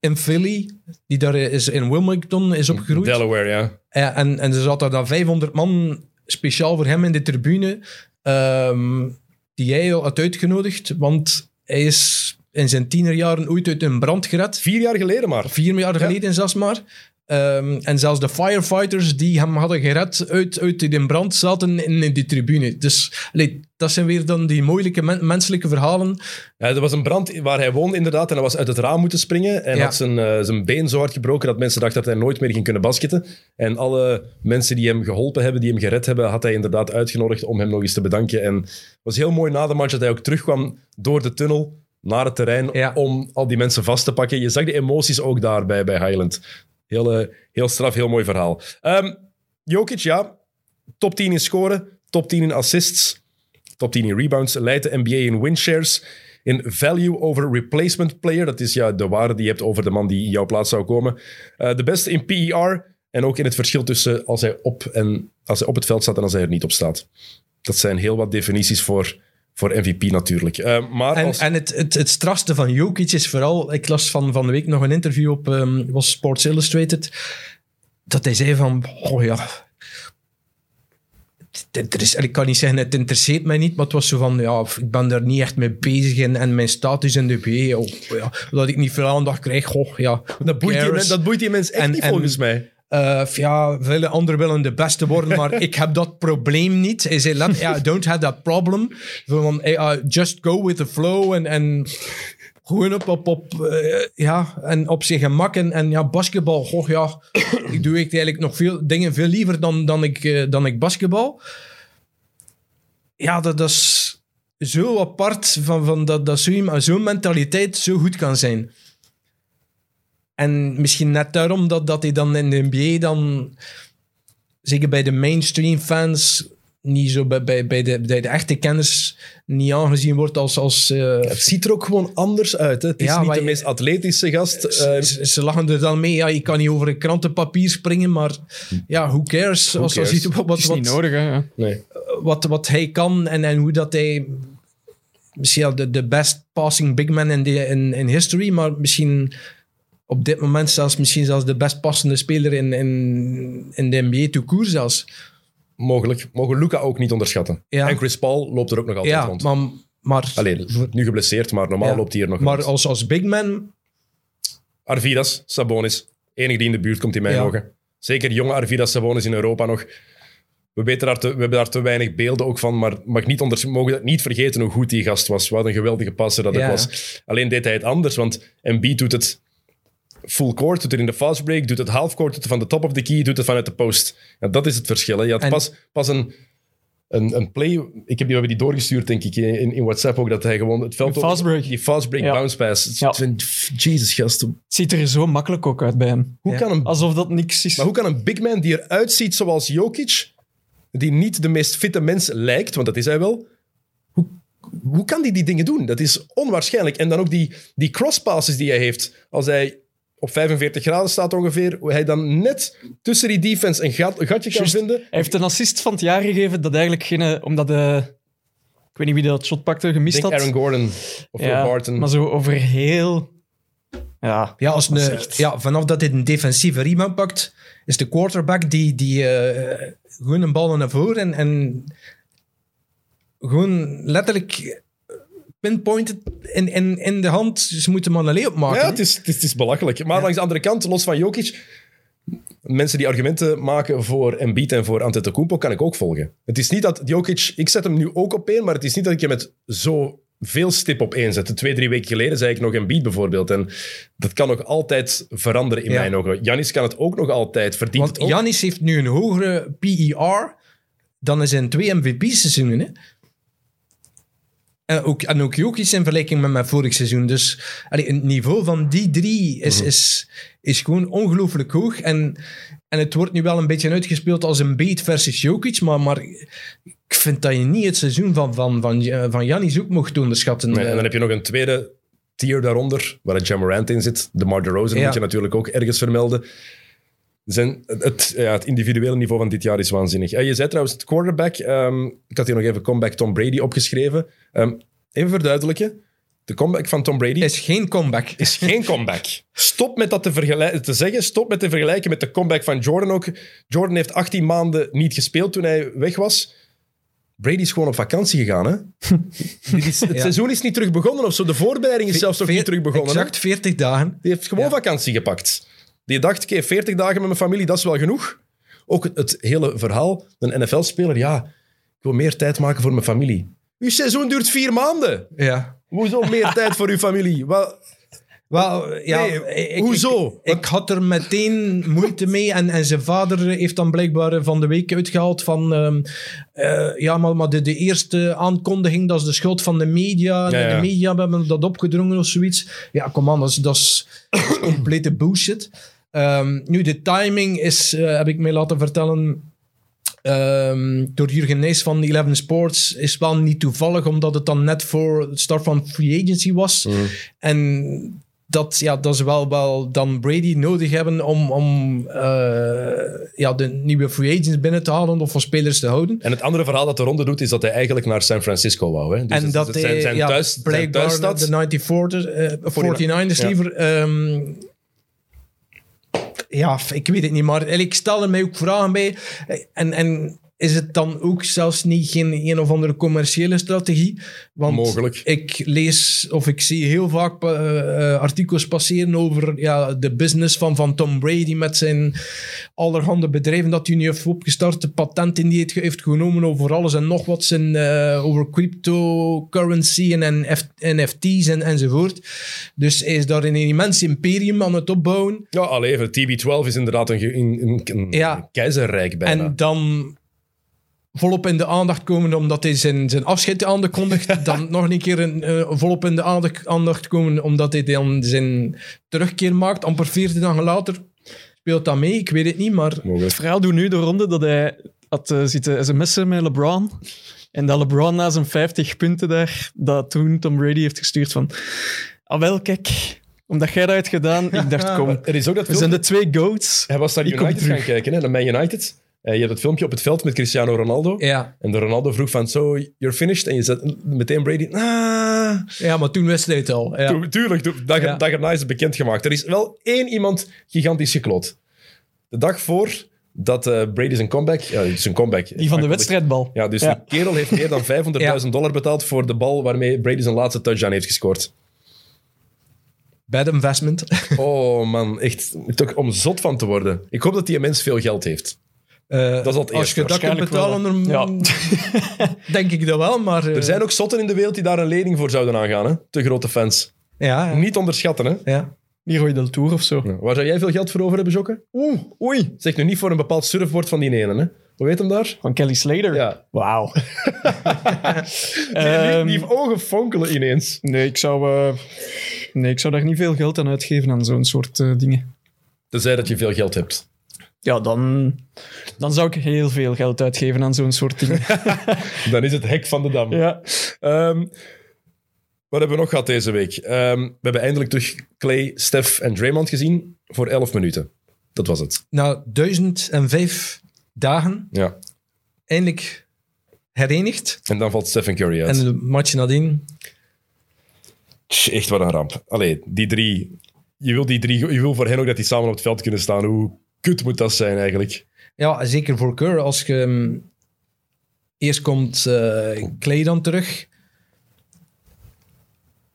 in Philly, die daar is in Wilmington is opgegroeid. Delaware, ja. Ja, en, en er zat daar dan 500 man speciaal voor hem in de tribune, ehm, die hij al had uitgenodigd, want hij is in zijn tienerjaren ooit uit een brand gered. Vier jaar geleden maar. Vier jaar geleden zelfs maar. Ehm, en zelfs de firefighters die hem hadden gered uit, uit die brand zaten in, in die tribune. Dus allee, dat zijn weer dan die moeilijke men- menselijke verhalen. Ja, er was een brand waar hij woonde inderdaad en hij was uit het raam moeten springen en Ja. had zijn, eh, zijn been zo hard gebroken dat mensen dachten dat hij nooit meer ging kunnen basketten. En alle mensen die hem geholpen hebben, die hem gered hebben, had hij inderdaad uitgenodigd om hem nog eens te bedanken. En het was heel mooi na de match dat hij ook terugkwam door de tunnel naar het terrein Ja. om al die mensen vast te pakken. Je zag de emoties ook daar bij, Highland. Heel, heel straf, heel mooi verhaal. Ehm Jokic, ja, top 10 in scoren, top 10 in assists, top 10 in rebounds, leidt de NBA in win shares, in value over replacement player, dat is ja, de waarde die je hebt over de man die in jouw plaats zou komen. Eh, de beste in PER en ook in het verschil tussen als hij, op en, als hij op het veld staat en als hij er niet op staat. Dat zijn heel wat definities voor, voor MVP natuurlijk. Eh, maar En, als, en het, het, het strafste van Jokic is vooral... Ik las van, van de week nog een interview op ehm, was Sports Illustrated. Dat hij zei van... Oh ja... Er ik kan niet zeggen, het interesseert mij niet, maar het was zo van, ja, ik ben daar niet echt mee bezig en, en mijn status in de BE, oh, ja, dat ik niet veel aandacht krijg, goh, ja. dat, boeit die, cares? men- dat boeit die mensen echt En- niet en- volgens mij. Eh, ja, vele anderen willen de beste worden, maar ik heb dat probleem niet. Hij zei, I don't have that problem. Van, uh, just go with the flow en, en gewoon op, op, op, eh, ja, en op zijn gemak. En, ja, basketbal, goh, ja, ik doe echt eigenlijk nog veel dingen veel liever dan, dan, ik, eh, dan ik basketbal. Ja, dat, is zo apart van, van dat, dat zo'n mentaliteit zo goed kan zijn. En misschien net daarom dat, dat hij dan in de NBA dan, zeker bij de mainstream fans, niet zo bij, bij, bij, de, bij de echte kenners, niet aangezien wordt als... als eh, Het ziet er ook gewoon anders uit. Hè? Het is Ja, niet de je- meest atletische gast. eh, ze, ze lachen er dan mee, ja, je kan niet over een krantenpapier springen, maar ja, who cares? als cares? als je wat, Dat is wat, niet nodig, hè. ja. nee. wat, wat hij kan en, en hoe dat hij misschien wel de, de best passing big man in, de, in, in history, maar misschien op dit moment zelfs misschien zelfs de best passende speler in, in, in de NBA tout court zelfs. Mogelijk. Mogen Luca ook niet onderschatten. Ja. En Chris Paul loopt er ook nog altijd Ja, rond. maar, maar, Alleen, nu geblesseerd, maar normaal Ja. loopt hij hier nog maar rond. als, als big man, Arvidas, Sabonis. Enige die in de buurt komt in mijn ogen. Zeker jonge Arvidas Sabonis in Europa nog. We, weten daar te, we hebben daar te weinig beelden ook van, maar mag niet onder, mogen dat niet vergeten hoe goed die gast was. Wat een geweldige passer dat ook was. Alleen deed hij het anders, want Embiid doet het full court, doet het in de fast break, doet het half court, doet het van de top of the key, doet het vanuit de post. Ja, dat is het verschil. Hè. Je had En- pas, pas een, een, een play, ik heb die, we hebben die doorgestuurd denk ik in, in WhatsApp ook, dat hij gewoon het veld fast break. die fast break Ja. bounce pass. Ja. Jesus gast, Het ziet er zo makkelijk ook uit bij hem. hoe kan een Alsof dat niks is. maar hoe kan een big man die eruit ziet zoals Jokic, die niet de meest fitte mens lijkt, want dat is hij wel, hoe, hoe kan die die dingen doen? Dat is onwaarschijnlijk. En dan ook die, die crosspasses die hij heeft. Als hij op 45 graden staat ongeveer, hoe hij dan net tussen die defense een, gat, een gatje kan vinden. Hij heeft een assist van het jaar gegeven dat eigenlijk geen... eh, Omdat de... Ik weet niet wie dat shot pakte, Ik gemist denk had. Aaron Gordon of Will ja, Barton. maar zo over heel... Ja, ja, als een, echt- ja, vanaf dat hij een defensieve rebound pakt, is de quarterback die, die eh, gewoon een bal naar voren en, en gewoon letterlijk pinpointed in, in, in de hand. Ze moeten maar een leeuw maken. Ja, het is, het is, het is belachelijk. Maar langs de andere kant, los van Jokic, mensen die argumenten maken voor Embiid en voor Antetokounmpo, kan ik ook volgen. Het is niet dat Jokic... Ik zet hem nu ook op één, maar het is niet dat ik hem met zo veel stip op één zette. Twee, drie weken geleden zei ik nog Embiid bijvoorbeeld. En dat kan nog altijd veranderen in Ja. mijn ogen. Janis kan het ook nog altijd. Verdient Want. Janis heeft nu een hogere PER dan in zijn twee MVP-seizoenen. En ook, en ook Jokic in vergelijking met mijn vorig seizoen. Dus allee, het niveau van die drie is, is, is gewoon ongelooflijk hoog. En, en het wordt nu wel een beetje uitgespeeld als een beat versus Jokic. Maar, maar ik vind dat je niet het seizoen van, van, van, van Giannis ook mocht onderschatten. Nee, en Eh, dan heb je nog een tweede tier daaronder, waar een Jamorant in zit. De Mar DeRozan Ja. moet je natuurlijk ook ergens vermelden. Zijn, het, ja, het individuele niveau van dit jaar is waanzinnig. Eh, je zei trouwens het quarterback. ehm, ik had hier nog even comeback Tom Brady opgeschreven. Ehm, even verduidelijken. De comeback van Tom Brady is geen comeback. is geen comeback. Stop met dat te, te zeggen. Stop met te vergelijken met de comeback van Jordan ook. Jordan heeft 18 maanden niet gespeeld toen hij weg was. Brady is gewoon op vakantie gegaan. Hè? Is, het Ja. seizoen is niet terug begonnen of zo. De voorbereiding is zelfs nog niet terug begonnen. Exact 40 dagen. Die heeft gewoon Ja. vakantie gepakt. Die dacht, oké, 40 dagen met mijn familie, dat is wel genoeg. Ook het, het hele verhaal. Een NFL-speler, ja, ik wil meer tijd maken voor mijn familie. Uw seizoen duurt vier maanden. Ja. Hoezo meer tijd voor uw familie? Wel, Wel, ja, Nee, ik, hoezo? Ik, ik had er meteen moeite mee. En, en zijn vader heeft dan blijkbaar van de week uitgehaald van... ehm, eh, ja, maar, maar de, de eerste aankondiging, dat is de schuld van de media. Ja, ja. De media hebben dat opgedrongen of zoiets. Ja, kom aan, dat is, dat is complete bullshit. Ehm, nu, de timing is, eh, heb ik mij laten vertellen... ehm, door Jurgen Nijs van Eleven Sports is wel niet toevallig, omdat het dan net voor het start van free agency was. En dat, ja, dat ze wel, wel dan Brady nodig hebben om, om eh, ja, de nieuwe free agents binnen te halen of voor spelers te houden. En het andere verhaal dat de ronde doet, is dat hij eigenlijk naar San Francisco wou. Hè? Dus en het- dat het zijn, zijn ja, thuis, zijn thuisstad. de 94ers, eh, 49ers Ja. liever. ehm, ja, ik weet het niet, maar ik stel er mij ook vragen bij. En, en is het dan ook zelfs niet geen een of andere commerciële strategie? Want Mogelijk. ik lees of ik zie heel vaak eh, eh, artikels passeren over ja, de business van, van Tom Brady met zijn allerhande bedrijven dat hij nu heeft opgestart, de patenten die hij heeft genomen over alles en nog wat, zijn, eh, over cryptocurrency en, en F- NFT's en, enzovoort. Dus hij is daar een immens imperium aan het opbouwen. Ja, al even. TB12 is inderdaad een, een, een, een Ja. keizerrijk bijna. En dan volop in de aandacht komen omdat hij zijn, zijn afscheid aankondigt. dan nog een keer een, eh, volop in de aandacht, aandacht komen omdat hij dan zijn terugkeer maakt. Amper 14 dagen later speelt dat mee. Ik weet het niet, maar... Mogelijk. Het verhaal doet nu de ronde dat hij had eh, zitten sms'en met LeBron. En dat LeBron na zijn 50 punten daar, dat toen Tom Brady heeft gestuurd van... Ah wel, kijk, omdat jij dat hebt gedaan, ik dacht, kom. Er is ook dat We zijn de twee goats. Hij was naar kom United gaan kijken, hè, naar Man United. Eh, je hebt het filmpje op het veld met Cristiano Ronaldo. Ja, En de Ronaldo vroeg van, so, you're finished? En je zet meteen Brady... Ah, ja maar toen wist hij het al. Ja. Tu- Tuurlijk, tu- dag, Ja. dag erna is het bekendgemaakt. Er is wel één iemand gigantisch gekloot. De dag voor dat eh, Brady zijn comeback... Ja, zijn comeback. Die van de wedstrijdbal. Ja, dus Ja. de kerel heeft meer dan 500.000 dollar betaald voor de bal waarmee Brady zijn laatste touchdown heeft gescoord. Bad investment. Oh man, echt toch om zot van te worden. Ik hoop dat die mens veel geld heeft. Eh, Dat als je dat kunt betalen, dan denk ik dat wel, maar... eh, Er zijn ook zotten in de wereld die daar een lening voor zouden aangaan. Hè? Te grote fans. Ja, ja. Niet onderschatten, hè? ja. Leroy Del Tour of zo. Ja. Waar zou jij veel geld voor over hebben, Jokke? Oeh, oei. Zeg nu niet voor een bepaald surfboard van die ene, hè? Hoe weet hem daar? Van Kelly Slater. Ja. Wauw. Die, Ehm, die, die ogen fonkelen ineens. nee, ik zou, eh, nee, ik zou daar niet veel geld aan uitgeven aan zo'n soort eh, dingen. Tenzij dat je veel geld hebt. Ja, dan, dan zou ik heel veel geld uitgeven aan zo'n soort dingen. Dan is het hek van de dam. ja. Ehm, wat hebben we nog gehad deze week? Ehm, we hebben eindelijk terug Clay, Steph en Draymond gezien voor 11 minuten. Dat was het. Na 1005 dagen Ja. eindelijk herenigd. En dan valt Stephen Curry uit. En de match nadien. Tch, echt wat een ramp. Allee, die drie... Je wil, die drie, je wil voor hen ook dat die samen op het veld kunnen staan. Hoe kut moet dat zijn eigenlijk? Ja, zeker voor Keur. Als je... mm, Eerst komt eh Clay dan terug.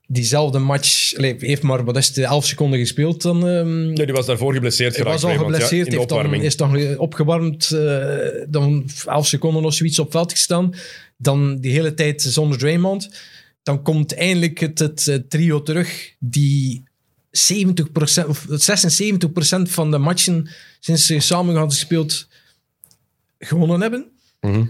diezelfde match heeft maar, wat is het, 11 seconden gespeeld dan... ehm, Nee, die was daarvoor geblesseerd hij was al ja, geblesseerd, in de heeft dan, is dan opgewarmd, eh, dan 11 seconden of zoiets op veld gestaan. Dan die hele tijd zonder Draymond. Dan komt eindelijk het, het trio terug die 70% of 76% van de matchen sinds ze samen hadden gespeeld gewonnen hebben. Mhm.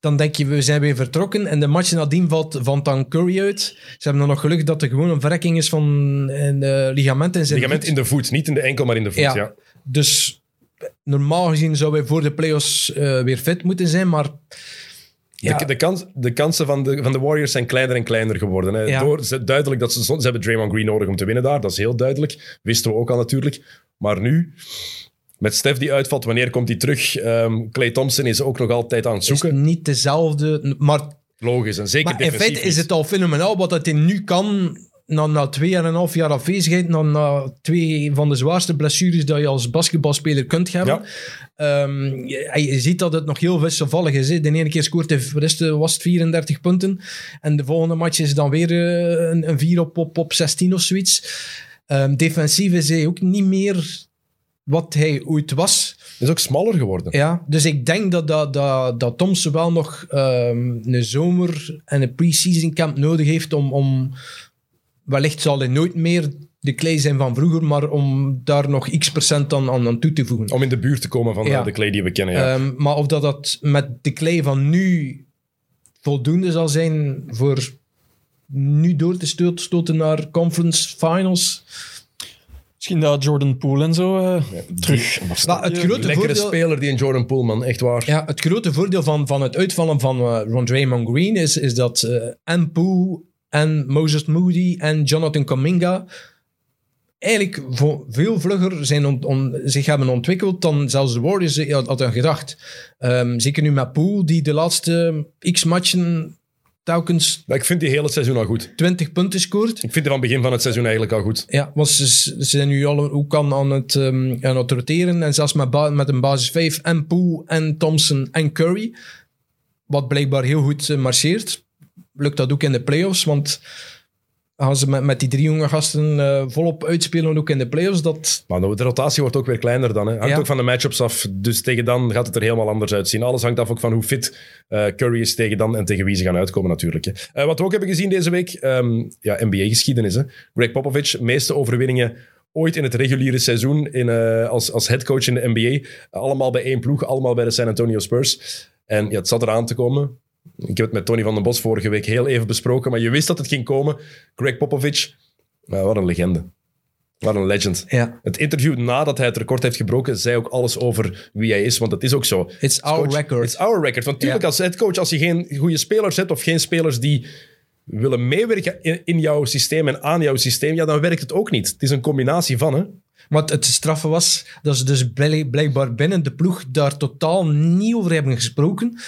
Dan denk je, we zijn weer vertrokken. En de match nadien valt, valt dan Curry uit. Ze hebben dan nog geluk dat er gewoon een verrekking is van een ligament in zijn Ligament voet. in de voet, niet in de enkel, maar in de voet. Ja. Ja. Dus normaal gezien zou hij voor de playoffs eh weer fit moeten zijn, maar ja, De, de, kans, de kansen van de, van de Warriors zijn kleiner en kleiner geworden. Hè. Ja. Door, ze, duidelijk dat ze, ze hebben Draymond Green nodig om te winnen daar. Dat is heel duidelijk. Wisten we ook al natuurlijk. Maar nu, met Steph die uitvalt, wanneer komt hij terug? Ehm Clay Thompson is ook nog altijd aan het is zoeken. niet dezelfde. Maar, Logisch. En zeker maar in feite is het al fenomenaal wat dat hij nu kan. Na, na twee en een half jaar afwezigheid, na, na twee van de zwaarste blessures dat je als basketbalspeler kunt hebben. Ehm, je, je ziet dat het nog heel wisselvallig is. Hè. De ene keer scoort hij, was het 34 punten. En de volgende match is dan weer eh, een, een 4 op, op, op 16 of zoiets. Ehm, defensief is hij ook niet meer wat hij ooit was. is ook smaller geworden. Ja, dus ik denk dat, dat, dat, dat Thompson wel nog ehm, een zomer en een pre-season camp nodig heeft om, om... Wellicht zal hij nooit meer de Clay zijn van vroeger, maar om daar nog x procent aan, aan, aan toe te voegen. Om in de buurt te komen van Ja. eh, de Clay die we kennen. Ja. Ehm, maar of dat, dat met de Clay van nu voldoende zal zijn voor nu door te sto- stoten naar conference finals. Misschien dat Jordan Poole en zo eh, terug. Maar het grote Lekkere voordeel, speler, die in Jordan Poole, echt waar. Ja, het grote voordeel van, van het uitvallen van uh, Ron Draymond Green is, is dat eh en Poole en Moses Moody en Jonathan Kaminga eigenlijk veel vlugger zijn on- zich hebben ontwikkeld dan zelfs de Warriors eh, hadden gedacht. Ehm, zeker nu met Poole, die de laatste x-matchen telkens Maar ik vind die hele seizoen al goed. 20 punten scoort. Ik vind die van het begin van het seizoen eigenlijk al goed. Ja, want ze, ze zijn nu al ook aan, aan, het, ehm, aan het roteren. En zelfs met, met een basis 5 en Poole en Thompson en Curry. Wat blijkbaar heel goed eh, marcheert. Lukt dat ook in de playoffs, want gaan ze met, met die drie jonge gasten eh, volop uitspelen, ook in de playoffs. Dat, Maar de rotatie wordt ook weer kleiner dan. Hè. Hangt Ja. ook van de matchups af. Dus tegen dan gaat het er helemaal anders uitzien. Alles hangt af ook van hoe fit eh, Curry is tegen dan en tegen wie ze gaan uitkomen natuurlijk. Hè. Eh, wat we ook hebben gezien deze week, ehm, ja, NBA-geschiedenis. hè. Greg Popovich, meeste overwinningen ooit in het reguliere seizoen in, als, als headcoach in de NBA. allemaal bij één ploeg, allemaal bij de San Antonio Spurs. En ja, het zat eraan te komen. Ik heb het met Tony van den Bos vorige week heel even besproken, maar je wist dat het ging komen. Greg Popovich, nou, wat een legende. Wat een legend. ja, Het interview nadat hij het record heeft gebroken, zei ook alles over wie hij is, want dat is ook zo. it's our Coach, record. It's our record. Want natuurlijk, Ja. als headcoach, als je geen goede spelers hebt of geen spelers die willen meewerken in, in jouw systeem en aan jouw systeem, ja, dan werkt het ook niet. Het is een combinatie van, hè. Wat het straffe was, dat ze dus blijk- blijkbaar binnen de ploeg daar totaal niet over hebben gesproken.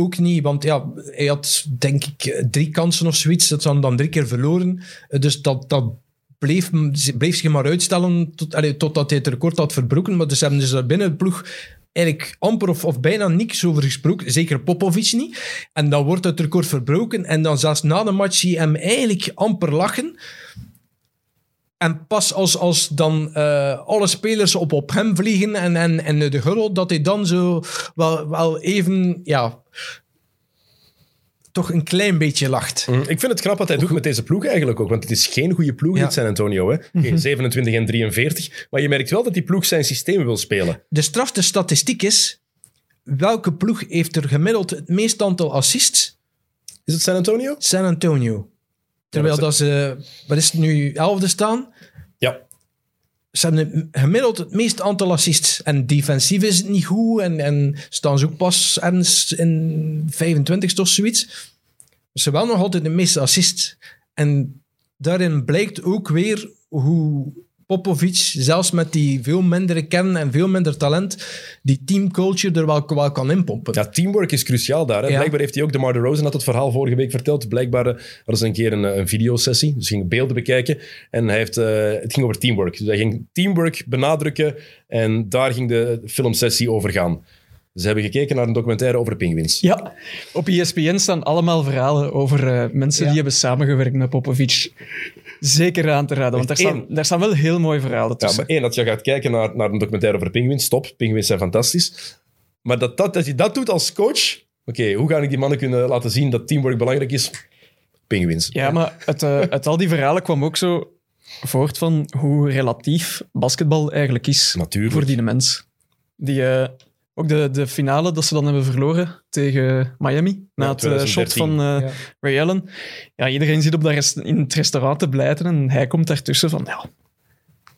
Ook niet, want ja, hij had denk ik eh, drie kansen of zoiets. Dat zijn dan drie keer verloren. Eh, Dus dat, dat bleef, bleef zich maar uitstellen tot, allee, totdat hij het record had verbroken. Maar dus hebben ze daar binnen de ploeg eigenlijk amper of, of bijna niks over gesproken. Zeker Popovic niet. En dan wordt het record verbroken. En dan zelfs na de match zie je hem eigenlijk amper lachen. En pas als, als dan eh, alle spelers op, op hem vliegen en, en, en de huddle, dat hij dan zo wel, wel even, ja, toch een klein beetje lacht. Ik vind het knap wat hij doet met deze ploeg eigenlijk ook, want het is geen goede ploeg, Ja. dit San Antonio. Hè. Geen 27 en 43, maar je merkt wel dat die ploeg zijn systeem wil spelen. De strafste statistiek is, welke ploeg heeft er gemiddeld het meest aantal assists? Is het San Antonio? San Antonio. Terwijl Ja, dat ze, wat is het nu, elfde staan? Ja. Ze hebben gemiddeld het meeste aantal assists. En defensief is het niet goed. En, en staan ze ook pas ergens in 25 of zoiets. Ze hebben wel nog altijd de meeste assists. En daarin blijkt ook weer hoe Popovic, zelfs met die veel mindere kern en veel minder talent, die teamculture er wel, wel kan inpompen. Ja, teamwork is cruciaal daar. Hè. Ja. Blijkbaar heeft hij ook, de Mar Rosen had het verhaal vorige week verteld. Blijkbaar eh, hadden ze een keer een, eh, een videosessie, dus ging beelden bekijken. En hij heeft, eh, het ging over teamwork. Dus hij ging teamwork benadrukken en daar ging de filmsessie over gaan. Ze hebben gekeken naar een documentaire over pinguïns. Ja, op ESPN staan allemaal verhalen over eh, mensen Ja. die hebben samengewerkt met Popovic. Zeker aan te raden, want daar staan, daar staan wel heel mooie verhalen Ja, tussen. maar één, dat je gaat kijken naar, naar een documentaire over pinguïns, stop. Pinguïns zijn fantastisch. Maar dat, dat, dat je dat doet als coach... Oké, hoe ga ik die mannen kunnen laten zien dat teamwork belangrijk is? Pinguïns. Ja, maar uit, eh, uit al die verhalen kwam ook zo voort van hoe relatief basketbal eigenlijk is Natuurlijk. voor die mens. Die, eh, ook de, de finale dat ze dan hebben verloren tegen Miami, na het eh, shot 2013. van eh, Ja. Ray Allen. Ja, iedereen zit op dat rest, in het restaurant te blijten en hij komt daartussen van, ja,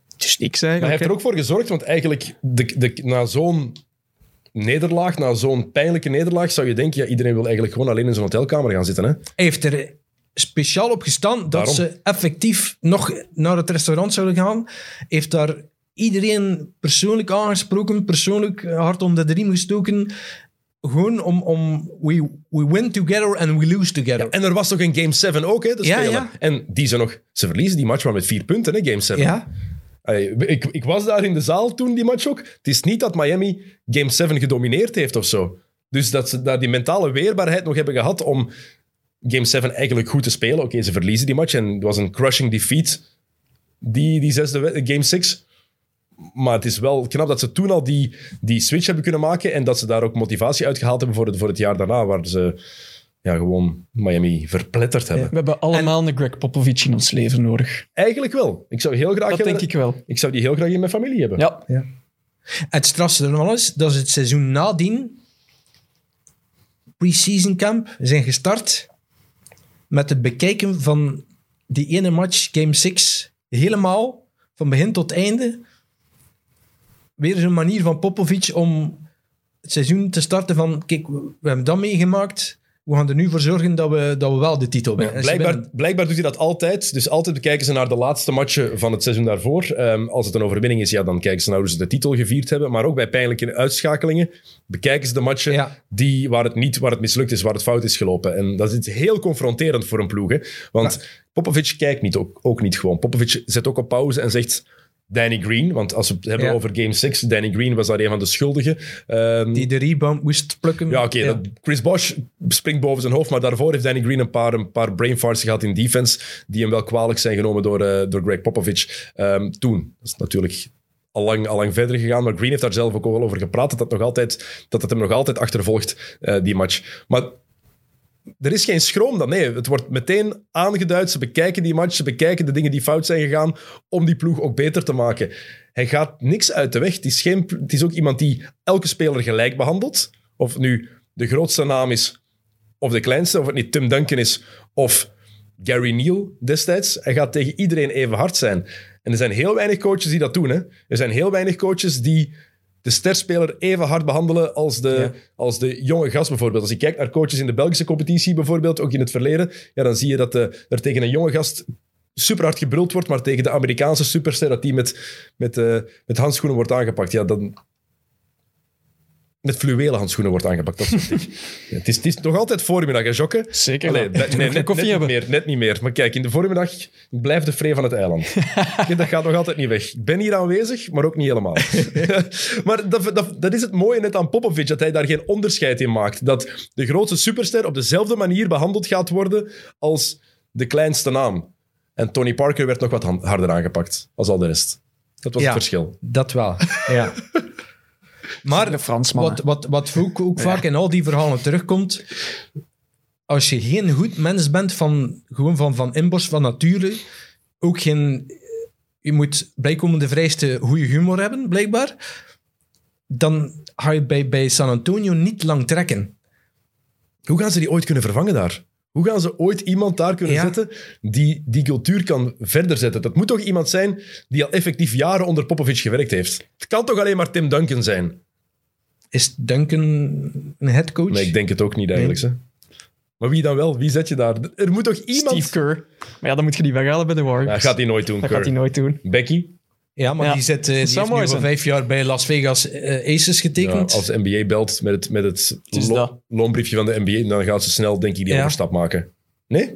het is niks Maar hij eigenlijk. heeft er ook voor gezorgd, want eigenlijk de, de, na zo'n nederlaag, na zo'n pijnlijke nederlaag, zou je denken, ja, iedereen wil eigenlijk gewoon alleen in zo'n hotelkamer gaan zitten. Hè? Hij heeft er speciaal op gestaan dat Daarom. ze effectief nog naar het restaurant zouden gaan. Heeft daar iedereen persoonlijk aangesproken, persoonlijk hard om de riem gestoken. Gewoon om, om we, we win together and we lose together. En er was toch een Game 7 ook, hè, de Ja, spelen. ja. En die ze nog... Ze verliezen die match maar met vier punten, hè, Game 7. Ja. Ik, ik was daar in de zaal toen, die match ook. Het is niet dat Miami Game 7 gedomineerd heeft of zo. Dus dat ze daar die mentale weerbaarheid nog hebben gehad om Game 7 eigenlijk goed te spelen. Oké, ze verliezen die match en het was een crushing defeat, die, die zesde Game 6. Maar het is wel knap dat ze toen al die, die switch hebben kunnen maken en dat ze daar ook motivatie uitgehaald hebben voor het, voor het jaar daarna, waar ze ja, gewoon Miami verpletterd hebben. We hebben allemaal een Greg Popovich in ons leven nodig. Eigenlijk wel. Ik zou heel graag Dat denk ik wel. ik zou die heel graag in mijn familie hebben. Ja, Het strafste ervan is dat ze het seizoen nadien, pre-season camp, zijn gestart met het bekijken van die ene match, Game 6, helemaal, van begin tot einde. Weer zo'n manier van Popovic om het seizoen te starten van, kijk, we hebben dat meegemaakt, we gaan er nu voor zorgen dat we, dat we wel de titel winnen. Blijkbaar, blijkbaar doet hij dat altijd. Dus altijd bekijken ze naar de laatste matchen van het seizoen daarvoor. Ehm, als het een overwinning is, ja, dan kijken ze naar hoe ze de titel gevierd hebben. Maar ook bij pijnlijke uitschakelingen bekijken ze de matchen Ja. die, waar, het niet, waar het mislukt is, waar het fout is gelopen. En dat is heel confronterend voor een ploeg. Hè? Want Popovic kijkt niet, ook, ook niet gewoon. Popovic zet ook op pauze en zegt... Danny Green, want als we het hebben Ja. over Game 6, Danny Green was daar een van de schuldigen. Ehm, Die de rebound moest plukken. ja, oké. Chris Bosh springt boven zijn hoofd, maar daarvoor heeft Danny Green een paar, een paar brain farts gehad in defense, die hem wel kwalijk zijn genomen door, eh, door Greg Popovich Ehm, toen. Dat is natuurlijk al lang, al lang verder gegaan, maar Green heeft daar zelf ook al over gepraat, dat, dat, nog altijd, dat het hem nog altijd achtervolgt, eh, die match. Maar er is geen schroom dan. Nee, het wordt meteen aangeduid. Ze bekijken die match, ze bekijken de dingen die fout zijn gegaan om die ploeg ook beter te maken. Hij gaat niks uit de weg. Het is, geen, is ook iemand die elke speler gelijk behandelt. Of nu de grootste naam is of de kleinste, of het niet Tim Duncan is of Gary Neal destijds. Hij gaat tegen iedereen even hard zijn. En er zijn heel weinig coaches die dat doen. Hè. Er zijn heel weinig coaches die de sterspeler even hard behandelen als de, Ja. als de jonge gast bijvoorbeeld. Als je kijkt naar coaches in de Belgische competitie bijvoorbeeld, ook in het verleden, ja, dan zie je dat eh, er tegen een jonge gast super hard gebruld wordt, maar tegen de Amerikaanse superster dat die met, met, eh, met handschoenen wordt aangepakt. Ja, dan... Met fluwelen handschoenen wordt aangepakt. Dat soort dingen. Ja, het, is, het is nog altijd voormiddag, hè, Jokke? zeker. Allee, nee, Genoeg net, koffie net hebben. Niet meer, net niet meer. Maar kijk, in de voormiddag blijft de vree van het eiland. Dat gaat nog altijd niet weg. Ik ben hier aanwezig, maar ook niet helemaal. maar dat, dat, dat is het mooie net aan Popovic, dat hij daar geen onderscheid in maakt. Dat de grootste superster op dezelfde manier behandeld gaat worden als de kleinste naam. En Tony Parker werd nog wat harder aangepakt als al de rest. Dat was Ja. het verschil. Dat wel, ja. Maar De wat, wat, wat ook, ook vaak in al die verhalen terugkomt, als je geen goed mens bent van, gewoon van, van inborst, van nature, ook geen... Je moet blijkbaar de vrijste goede humor hebben, blijkbaar. Dan ga je bij, bij San Antonio niet lang trekken. Hoe gaan ze die ooit kunnen vervangen daar? Hoe gaan ze ooit iemand daar kunnen Ja. zetten die die cultuur kan verder zetten? Dat moet toch iemand zijn die al effectief jaren onder Popovic gewerkt heeft? Het kan toch alleen maar Tim Duncan zijn? Is Duncan een headcoach? Nee, ik denk het ook niet eigenlijk. Hè. Maar wie dan wel? Wie zet je daar? Er moet toch iemand... Steve Kerr. Maar ja, dan moet je die weghalen bij de Warriors. Ja, gaat hij nooit doen, dat Kerr. gaat hij nooit doen. Becky? Ja, maar Ja. die, zit, eh, die heeft nu voor vijf jaar bij Las Vegas eh, Aces Ja, getekend. als de NBA belt met het, met het, lo- dat. loonbriefje van de NBA, dan gaat ze snel, denk ik, die Ja. overstap maken. Nee?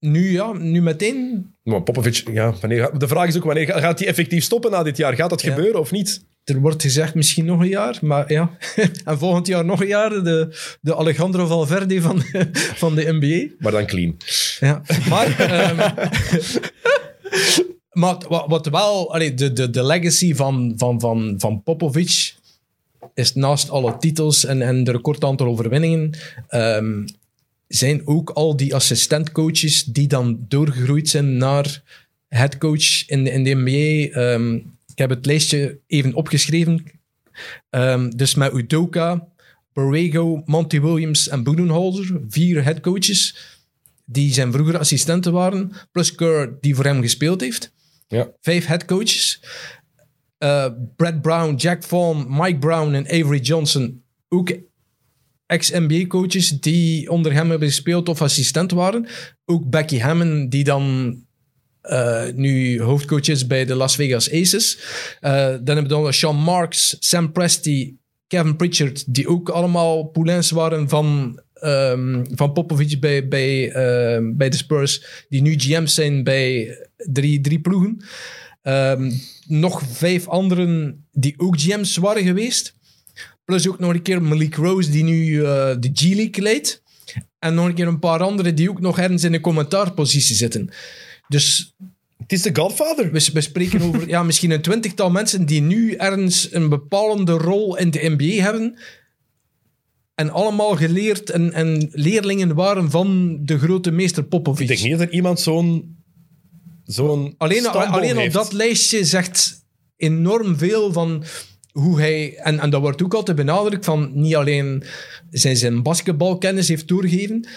Nu ja, nu meteen. Maar Popovic, ja, wanneer, de vraag is ook, wanneer gaat- gaat hij effectief stoppen na dit jaar? Gaat dat Ja. gebeuren of niet? Er wordt gezegd misschien nog een jaar, maar ja. en volgend jaar nog een jaar, de, de Alejandro Valverde van, van de NBA. Maar dan clean. Ja, maar... ehm, maar wat, wat wel... allee, de, de, de legacy van, van, van, van Popovic is naast alle titels en, en de recordaantal overwinningen... ehm, zijn ook al die assistentcoaches die dan doorgegroeid zijn naar headcoach in, de- in de NBA. Ehm, ik heb het lijstje even opgeschreven. Ehm, dus met Udoka, Borrego, Monty Williams en Budenholzer, vier headcoaches die zijn vroeger assistenten waren, plus Kerr die voor hem gespeeld heeft. Ja. Vijf headcoaches. Eh Brad Brown, Jack Vaughn, Mike Brown en Avery Johnson, ook ex-NBA-coaches die onder hem hebben gespeeld of assistent waren. Ook Becky Hammond, die dan eh, nu hoofdcoach is bij de Las Vegas Aces. Eh, dan hebben we Sean Marks, Sam Presti, Kevin Pritchard, die ook allemaal poulains waren van, ehm, van Popovic bij, bij, ehm, bij de Spurs, die nu GM's zijn bij drie, drie ploegen. Ehm, nog vijf anderen die ook GM's waren geweest. Plus ook nog een keer Malik Rose, die nu eh, de G-League leidt. En nog een keer een paar anderen die ook nog ergens in een commentaarpositie zitten. Dus Het is de Godfather. we, we spreken over ja, misschien een twintigtal mensen die nu ergens een bepalende rol in de NBA hebben. En allemaal geleerd en, en leerlingen waren van de grote meester Popovic. Ik denk niet dat er iemand zo'n zo'n Alleen, alleen op dat lijstje zegt enorm veel van hoe hij... En, en dat wordt ook altijd benadrukt van niet alleen zijn, zijn basketbalkennis heeft doorgegeven,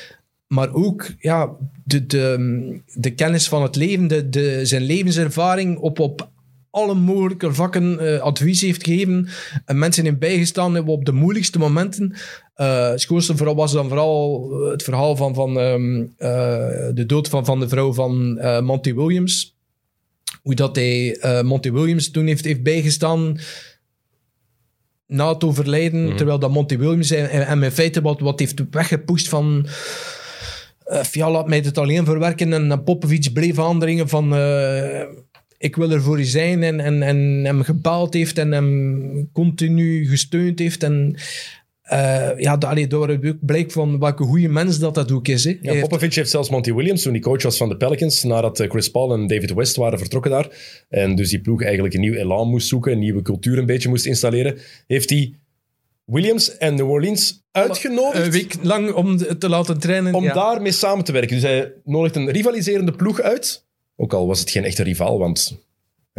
maar ook ja, de, de, de kennis van het leven, de, de, zijn levenservaring op, op alle mogelijke vakken eh, advies heeft gegeven. En mensen in bijgestaan hebben op de moeilijkste momenten. Eh het schoonste verhaal was dan vooral eh, het verhaal van, van ehm, eh, de dood van, van de vrouw van Monty Williams. Hoe dat hij Monty Williams toen heeft, heeft bijgestaan na het overlijden. Terwijl dat Monty Williams en, in feite wat, wat heeft weggepusht van... eh ja, laat mij het alleen verwerken. En eh, Popovic bleef aandringen van... eh, ik wil er voor u zijn. En, en, en hem gebaald heeft en hem continu gesteund heeft. En eh, ja, allee, daar blijkt van welke goede mens dat dat ook is. Hè. Ja, heeft- Popovic heeft zelfs Monty Williams, toen hij coach was van de Pelicans, nadat eh, Chris Paul en David West waren vertrokken daar, en dus die ploeg eigenlijk een nieuw elan moest zoeken, een nieuwe cultuur een beetje moest installeren, heeft hij Williams en New Orleans uitgenodigd een week lang om te laten trainen. om ja. daarmee samen te werken. Dus hij nodigt een rivaliserende ploeg uit, ook al was het geen echte rivaal, want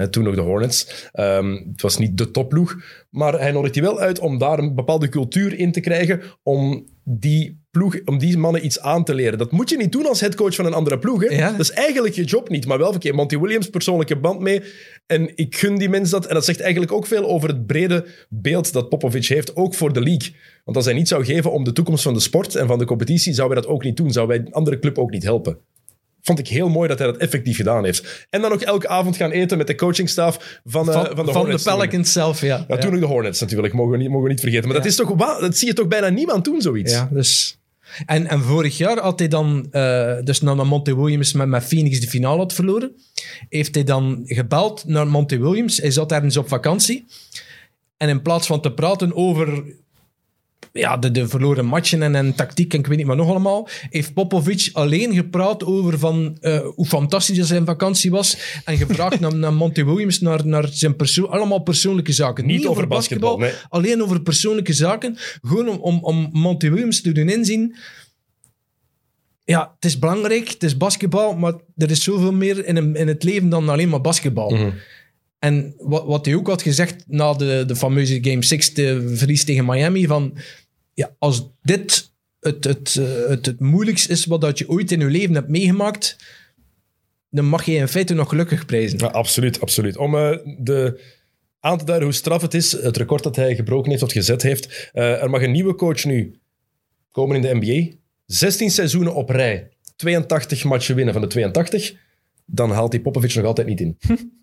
toen nog de Hornets. Ehm, het was niet de topploeg, maar hij nodigt die wel uit om daar een bepaalde cultuur in te krijgen, om die ploeg, om die mannen iets aan te leren. Dat moet je niet doen als headcoach van een andere ploeg. Hè? Ja. Dat is eigenlijk je job niet, maar wel oké, Monty Williams, persoonlijke band mee. En ik gun die mens dat. En dat zegt eigenlijk ook veel over het brede beeld dat Popovic heeft, ook voor de league. Want als hij niet zou geven om de toekomst van de sport en van de competitie, zouden wij dat ook niet doen. Zouden wij een andere club ook niet helpen. Vond ik heel mooi dat hij dat effectief gedaan heeft. En dan ook elke avond gaan eten met de coachingstaf van, eh, van, van, de van de Hornets. toen. Pelicans zelf, ja. Ja, toen nog de Hornets natuurlijk, mogen we niet, mogen we niet vergeten. Maar dat, is toch, dat zie je toch bijna niemand doen, zoiets. Ja, dus... En, en vorig jaar had hij dan, eh, dus nadat Monty Williams met, met Phoenix de finale had verloren, heeft hij dan gebeld naar Monty Williams. Hij zat ergens op vakantie. En in plaats van te praten over ja, de, de verloren matchen en, en tactiek en ik weet niet wat nog allemaal, heeft Popovic alleen gepraat over van, eh, hoe fantastisch zijn vakantie was en gevraagd naar, naar Monty Williams, naar, naar zijn perso allemaal persoonlijke zaken. Niet over basketbal, nee. alleen over persoonlijke zaken. Gewoon om, om, om Monty Williams te doen inzien. Ja, het is belangrijk, het is basketbal, maar er is zoveel meer in, in het leven dan alleen maar basketbal. Mhm. En wat, wat hij ook had gezegd na de, de fameuze Game 6, de verlies tegen Miami, van ja, als dit het, het, eh, het, het moeilijkste is wat dat je ooit in je leven hebt meegemaakt, dan mag je in feite nog gelukkig prijzen. Ja, absoluut, absoluut. Om eh, de, aan te duiden hoe straf het is, het record dat hij gebroken heeft of gezet heeft. eh, er mag een nieuwe coach nu komen in de NBA. 16 seizoenen op rij. 82 matchen winnen van de 82. Dan haalt die Popovic nog altijd niet in.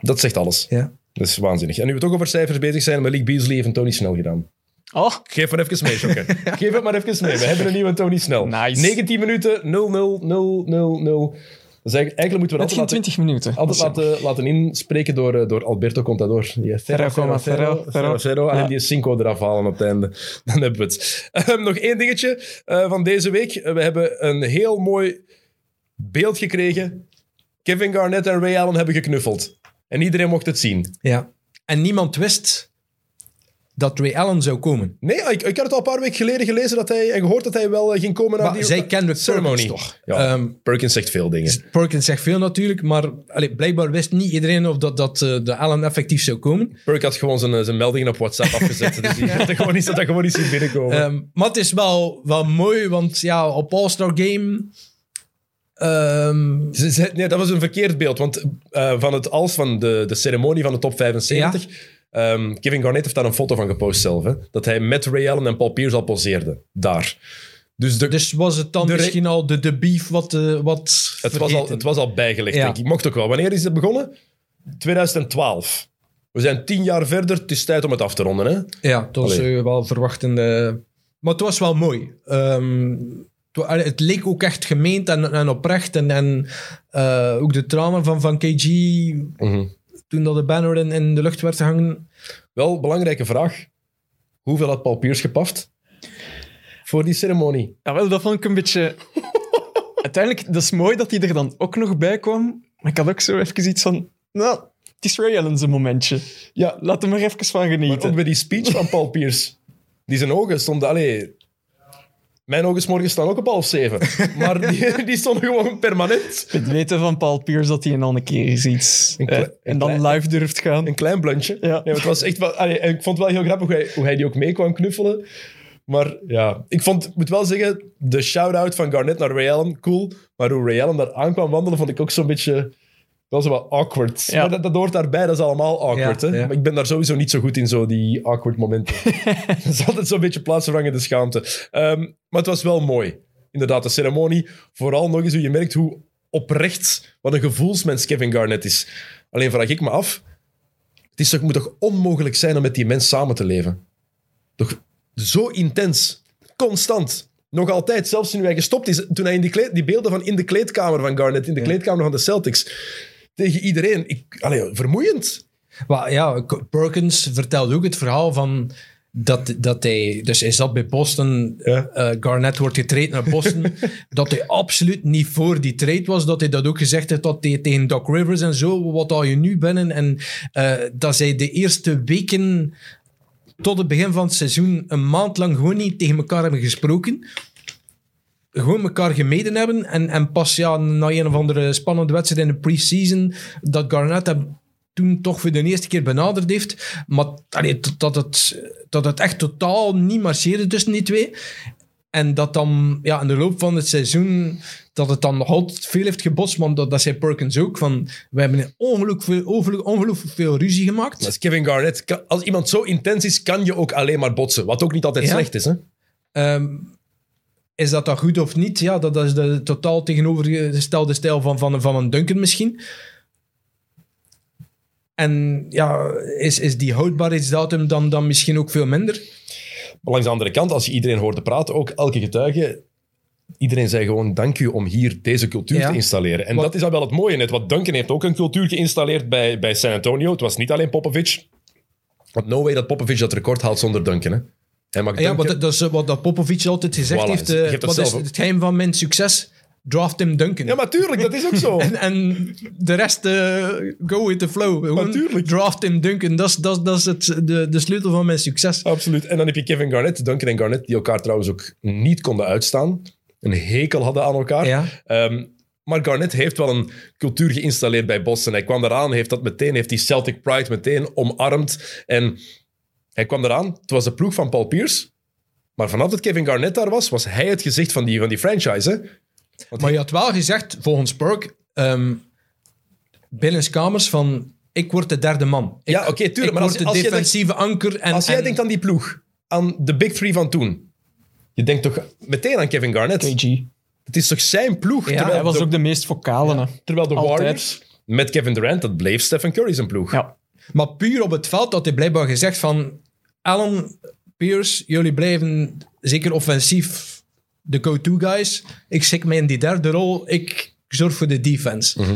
dat zegt alles. Ja. Dat is waanzinnig. En nu we toch over cijfers bezig zijn, Malik Beasley heeft een Tony Snell gedaan. Oh, Geef maar even mee, Jokke. Geef het maar even mee. We hebben een nieuwe Tony Snell. Nice. 19 minuten, 0-0, 0-0-0. Dus eigenlijk, eigenlijk moeten we geen altijd, laten, 20 minuten. altijd Dat laten, laten inspreken door, eh, door Alberto Contador. Die Ferro, ferro, ferro. ferro, en die Cinco eraf halen op het einde. Dan hebben we het. Ehm, nog één dingetje eh, van deze week. Eh, we hebben een heel mooi beeld gekregen. Kevin Garnett en Ray Allen hebben geknuffeld. En iedereen mocht het zien. Ja. En niemand wist dat Ray Allen zou komen. Nee, ik, ik had het al een paar weken geleden gelezen dat hij, en gehoord dat hij wel eh, ging komen naar Maar die zij kende ceremony. Perkins toch? Ja, Ehm, Perkins zegt veel dingen. Perkins zegt veel natuurlijk, maar allee, blijkbaar wist niet iedereen of dat, dat eh, de Allen effectief zou komen. Perk had gewoon zijn, eh, zijn meldingen op WhatsApp afgezet. dus die dat gewoon niet, dat gewoon niet zien binnenkomen. Ehm, maar het is wel, wel mooi, want ja, op All-Star Game... ehm, Ze- ze- nee, dat was een verkeerd beeld. Want eh, van het als van de, de ceremonie van de top 75. ehm, Kevin Garnett heeft daar een foto van gepost zelf. Hè, dat hij met Ray Allen en Paul Pierce al poseerde. Daar. Dus, de, dus was het dan De misschien al de, de beef wat, eh, wat het, was al, het was al bijgelegd, Ja. denk ik. Mocht ook wel. Wanneer is het begonnen? 2012. We zijn tien jaar verder. Het is tijd om het af te ronden. Hè? Ja, dat was eh, wel verwachten. eh, maar het was wel mooi. Ehm, het, leek ook echt gemeend en, en oprecht. En, en eh, ook de tranen van, van KG Mhm. toen dat de banner in, in de lucht werd gehangen. Wel, belangrijke vraag. Hoeveel had Paul Pierce gepaft? Voor die ceremonie. Ja, wel, dat vond ik een beetje... Uiteindelijk, dat is mooi dat hij er dan ook nog bij kwam. Maar ik had ook zo even iets van... Nou, het is Ray Allen zijn momentje. Ja, Laat hem er even van Maar genieten. ook bij die speech van Paul Pierce. Die zijn ogen stonden... Allee, mijn ogen 's morgens staan ook op half zeven. Maar die, die stonden gewoon permanent. Het weten van Paul Pierce dat hij een keer eens iets... En dan klein- live durft gaan. Een klein bluntje. Ja. het was echt wel, allee, en ik vond het wel heel grappig hoe hij, hoe hij die ook mee kwam knuffelen. Maar ja, ik vond, moet wel zeggen, de shout-out van Garnett naar Ray Allen, cool. Maar hoe Ray Allen daar aankwam wandelen, vond ik ook zo'n beetje... Wel zo wat awkward. Ja. Maar dat, dat hoort daarbij, dat is allemaal awkward. Ja, hè? ja. Maar ik ben daar sowieso niet zo goed in, zo die awkward momenten. dat is altijd zo'n beetje plaatsvervangende schaamte. Ehm, maar het was wel mooi. Inderdaad, de ceremonie. Vooral nog eens hoe je merkt hoe oprecht, wat een gevoelsmens Kevin Garnett is. Alleen vraag ik me af, het is toch, moet toch onmogelijk zijn om met die mens samen te leven? Toch zo intens, constant. Nog altijd, zelfs toen hij gestopt is, toen hij in die, kleed, die beelden van in de kleedkamer van Garnett, in de kleedkamer van de Celtics, tegen iedereen. Ik, allee, vermoeiend. Maar ja, Perkins vertelde ook het verhaal van dat, dat hij, dus hij zat bij Boston, Ja. eh, Garnett wordt getraind naar Boston, dat hij absoluut niet voor die trade was, dat hij dat ook gezegd heeft dat hij tegen Doc Rivers en zo, wat al je nu binnen, en eh, dat zij de eerste weken tot het begin van het seizoen een maand lang gewoon niet tegen elkaar hebben gesproken. Gewoon elkaar gemeden hebben. En, en pas ja, na een of andere spannende wedstrijd in de pre-season, dat Garnett hem toen toch voor de eerste keer benaderd heeft. Maar allee, dat, het, dat het echt totaal niet marcheerde tussen die twee. En dat dan ja, in de loop van het seizoen, dat het dan nog altijd veel heeft gebotst. Want dat, dat zei Perkins ook, van we hebben ongelooflijk veel, ongelooflijk, ongelooflijk veel ruzie gemaakt. Dat is Kevin Garnett. Als iemand zo intens is, kan je ook alleen maar botsen. Wat ook niet altijd Ja. slecht is. Hè? Ehm, is dat dan goed of niet? Ja, dat, dat is de totaal tegenovergestelde stijl van, van, van een Duncan misschien. En ja, is, is die houdbaarheidsdatum dan, dan misschien ook veel minder? Maar langs de andere kant, als je iedereen hoorde praten, ook elke getuige, iedereen zei gewoon dank u om hier deze cultuur Ja. te installeren. En Wat- dat is dan wel het mooie net. Want Duncan heeft ook een cultuur geïnstalleerd bij, bij San Antonio. Het was niet alleen Popovic. Want no way dat Popovic dat record haalt zonder Duncan. Hè? Hij mag Ja, wat, dat is wat dat Popovic altijd gezegd Voilà, heeft. eh, het wat is het geheim van mijn succes? Draft hem Duncan. Ja, maar tuurlijk, dat is ook zo. En, en de rest, eh, go with the flow. Natuurlijk. Draft hem Duncan. Dat is, dat is, dat is het, de, de sleutel van mijn succes. Absoluut. En dan heb je Kevin Garnett, Duncan en Garnett, die elkaar trouwens ook niet konden uitstaan. Een hekel hadden aan elkaar. Ja. Ehm, maar Garnett heeft wel een cultuur geïnstalleerd bij Boston. Hij kwam eraan, heeft dat meteen, heeft die Celtic Pride meteen omarmd. En hij kwam eraan, het was de ploeg van Paul Pierce. Maar vanaf dat Kevin Garnett daar was, was hij het gezicht van die, van die franchise. Hè? Maar je had wel gezegd, volgens Perk, ehm binnenskamers van ik word de derde man. Ik, Ja, oké, tuurlijk, Ik maar als- word de als je denkt- defensieve anker. En, Als jij en- denkt aan die ploeg, aan de Big Three van toen, je denkt toch meteen aan Kevin Garnett. KG. Het is toch zijn ploeg? Ja, Hij was de, ook de meest vocale. terwijl de altijd. Warriors met Kevin Durant, dat bleef Stephen Curry zijn ploeg. Ja. Maar puur op het veld had hij blijkbaar gezegd van... Allen, Pierce, jullie blijven zeker offensief de go-to guys. Ik schik mij in die derde rol. Ik zorg voor de defense. Mhm.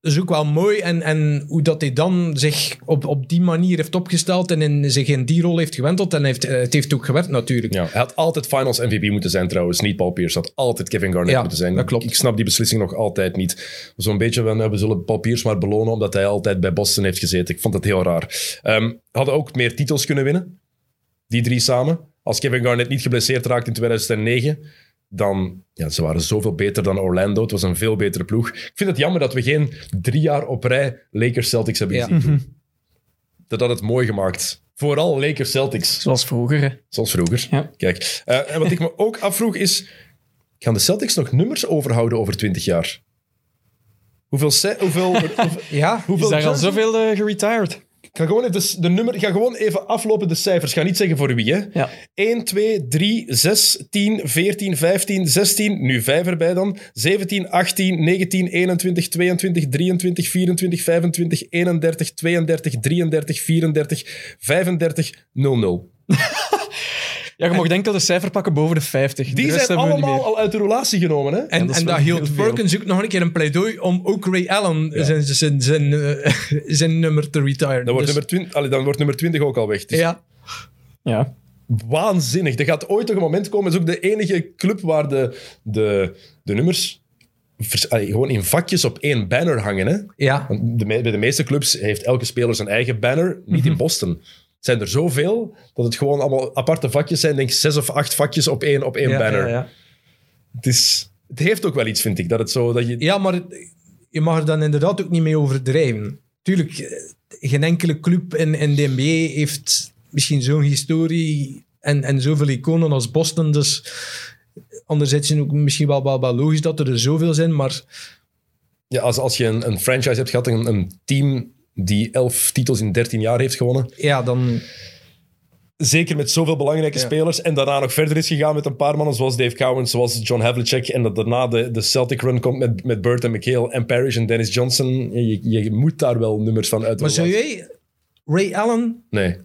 Is ook wel mooi. En, en hoe dat hij dan zich op, op die manier heeft opgesteld en in, zich in die rol heeft gewenteld. En heeft, eh, het heeft ook gewerkt natuurlijk. Ja, hij had altijd Finals MVP moeten zijn trouwens. Niet Paul Pierce. had altijd Kevin Garnett Ja, moeten zijn. dat klopt. Ik snap die beslissing nog altijd niet. Zo'n beetje van, we zullen Paul Pierce maar belonen omdat hij altijd bij Boston heeft gezeten. Ik vond dat heel raar. Ehm hadden ook meer titels kunnen winnen. Die drie samen. Als Kevin Garnett niet geblesseerd raakte in 2009, dan... Ja, ze waren zoveel beter dan Orlando. Het was een veel betere ploeg. Ik vind het jammer dat we geen drie jaar op rij Lakers-Celtics hebben Ja. gezien toen. Dat had het mooi gemaakt. Vooral Lakers-Celtics. Zoals vroeger. hè. Zoals vroeger. Ja. Kijk, eh, en wat ik me ook afvroeg is... Gaan de Celtics nog nummers overhouden over 20 jaar? Hoeveel... hoeveel, hoeveel Ja, Is hoeveel daar al zoveel eh, geretired? Ga gewoon even de, de nummer, ga gewoon even aflopen de cijfers. Ga niet zeggen voor wie. Hè. Ja. 1, 2, 3, 6, 10, 14, 15, 16. Nu 5 erbij dan. 17, 18, 19, 21, 22, 23, 24, 25, 31, 32, 33, 34, 35, 00. Ja, je mag enkel de cijfer pakken boven de 50. Die de zijn allemaal al uit de relatie genomen. Hè? En, dat is en dat hield. Perkins ook nog een keer een pleidooi om ook Ray Allen zijn, zijn, zijn, eh, zijn nummer te retiren. Dan wordt, Dus- nummer 20, allee, dan wordt nummer 20 ook al weg. Dus ja, Ja. waanzinnig. Er gaat ooit toch een moment komen. Het is ook de enige club waar de, de, de nummers vers- allee, gewoon in vakjes op één banner hangen. Hè? ja. Want de, bij de meeste clubs heeft elke speler zijn eigen banner. Niet in Boston. Het zijn er zoveel dat het gewoon allemaal aparte vakjes zijn. Denk zes of acht vakjes op één, op één Ja, banner. ja, ja. Het, is, het heeft ook wel iets, vind ik. Dat het zo, dat je, Ja, maar je mag er dan inderdaad ook niet mee overdrijven. Tuurlijk, eh, geen enkele club in, in de NBA heeft misschien zo'n historie en, en zoveel iconen als Boston. Dus anderzijds is het ook misschien wel, wel, wel logisch dat er zoveel zijn, maar ja, als, als je een, een franchise hebt gehad, een, een team die elf titels in 13 jaar heeft gewonnen, ja, dan... zeker met zoveel belangrijke Ja. spelers, en daarna nog verder is gegaan met een paar mannen zoals Dave Cowan, zoals John Havlicek, en dat daarna de, de Celtic run komt met, met Burt en McHale en Parrish en Dennis Johnson. Je, je moet daar wel nummers van uit Maar zou jij Ray Allen... Nee.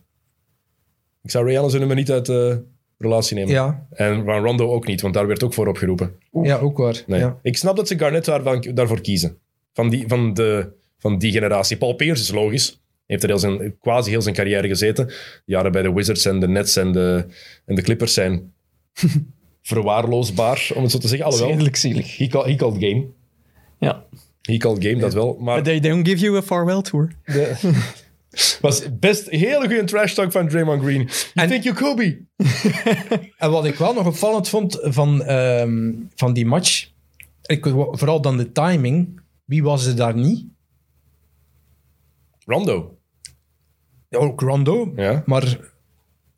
Ik zou Ray Allen zijn nummer niet uit de relatie nemen. Ja, En van Rondo ook niet, want daar werd ook voor opgeroepen. ja ook waar. Nee. Ja. Ik snap dat ze Garnett daarvan, daarvoor kiezen. Van die, van, de, van die generatie. Paul Pierce is logisch. Heeft er heel zijn, quasi heel zijn carrière gezeten. Jaren bij de Wizards en de Nets en de, en de Clippers zijn verwaarloosbaar, om het zo te zeggen. Alhoewel, Redelijk zielig. he, call, he called game. Ja. He called game, dat wel. Maar But they don't give you a farewell tour. de, was best een hele goede trash talk van Draymond Green. You En- think you Kobe? En wat ik wel nog opvallend vond van, ehm, van die match, ik, vooral dan de timing, wie was er daar niet? Rondo. Ja, ook Rondo, Ja. maar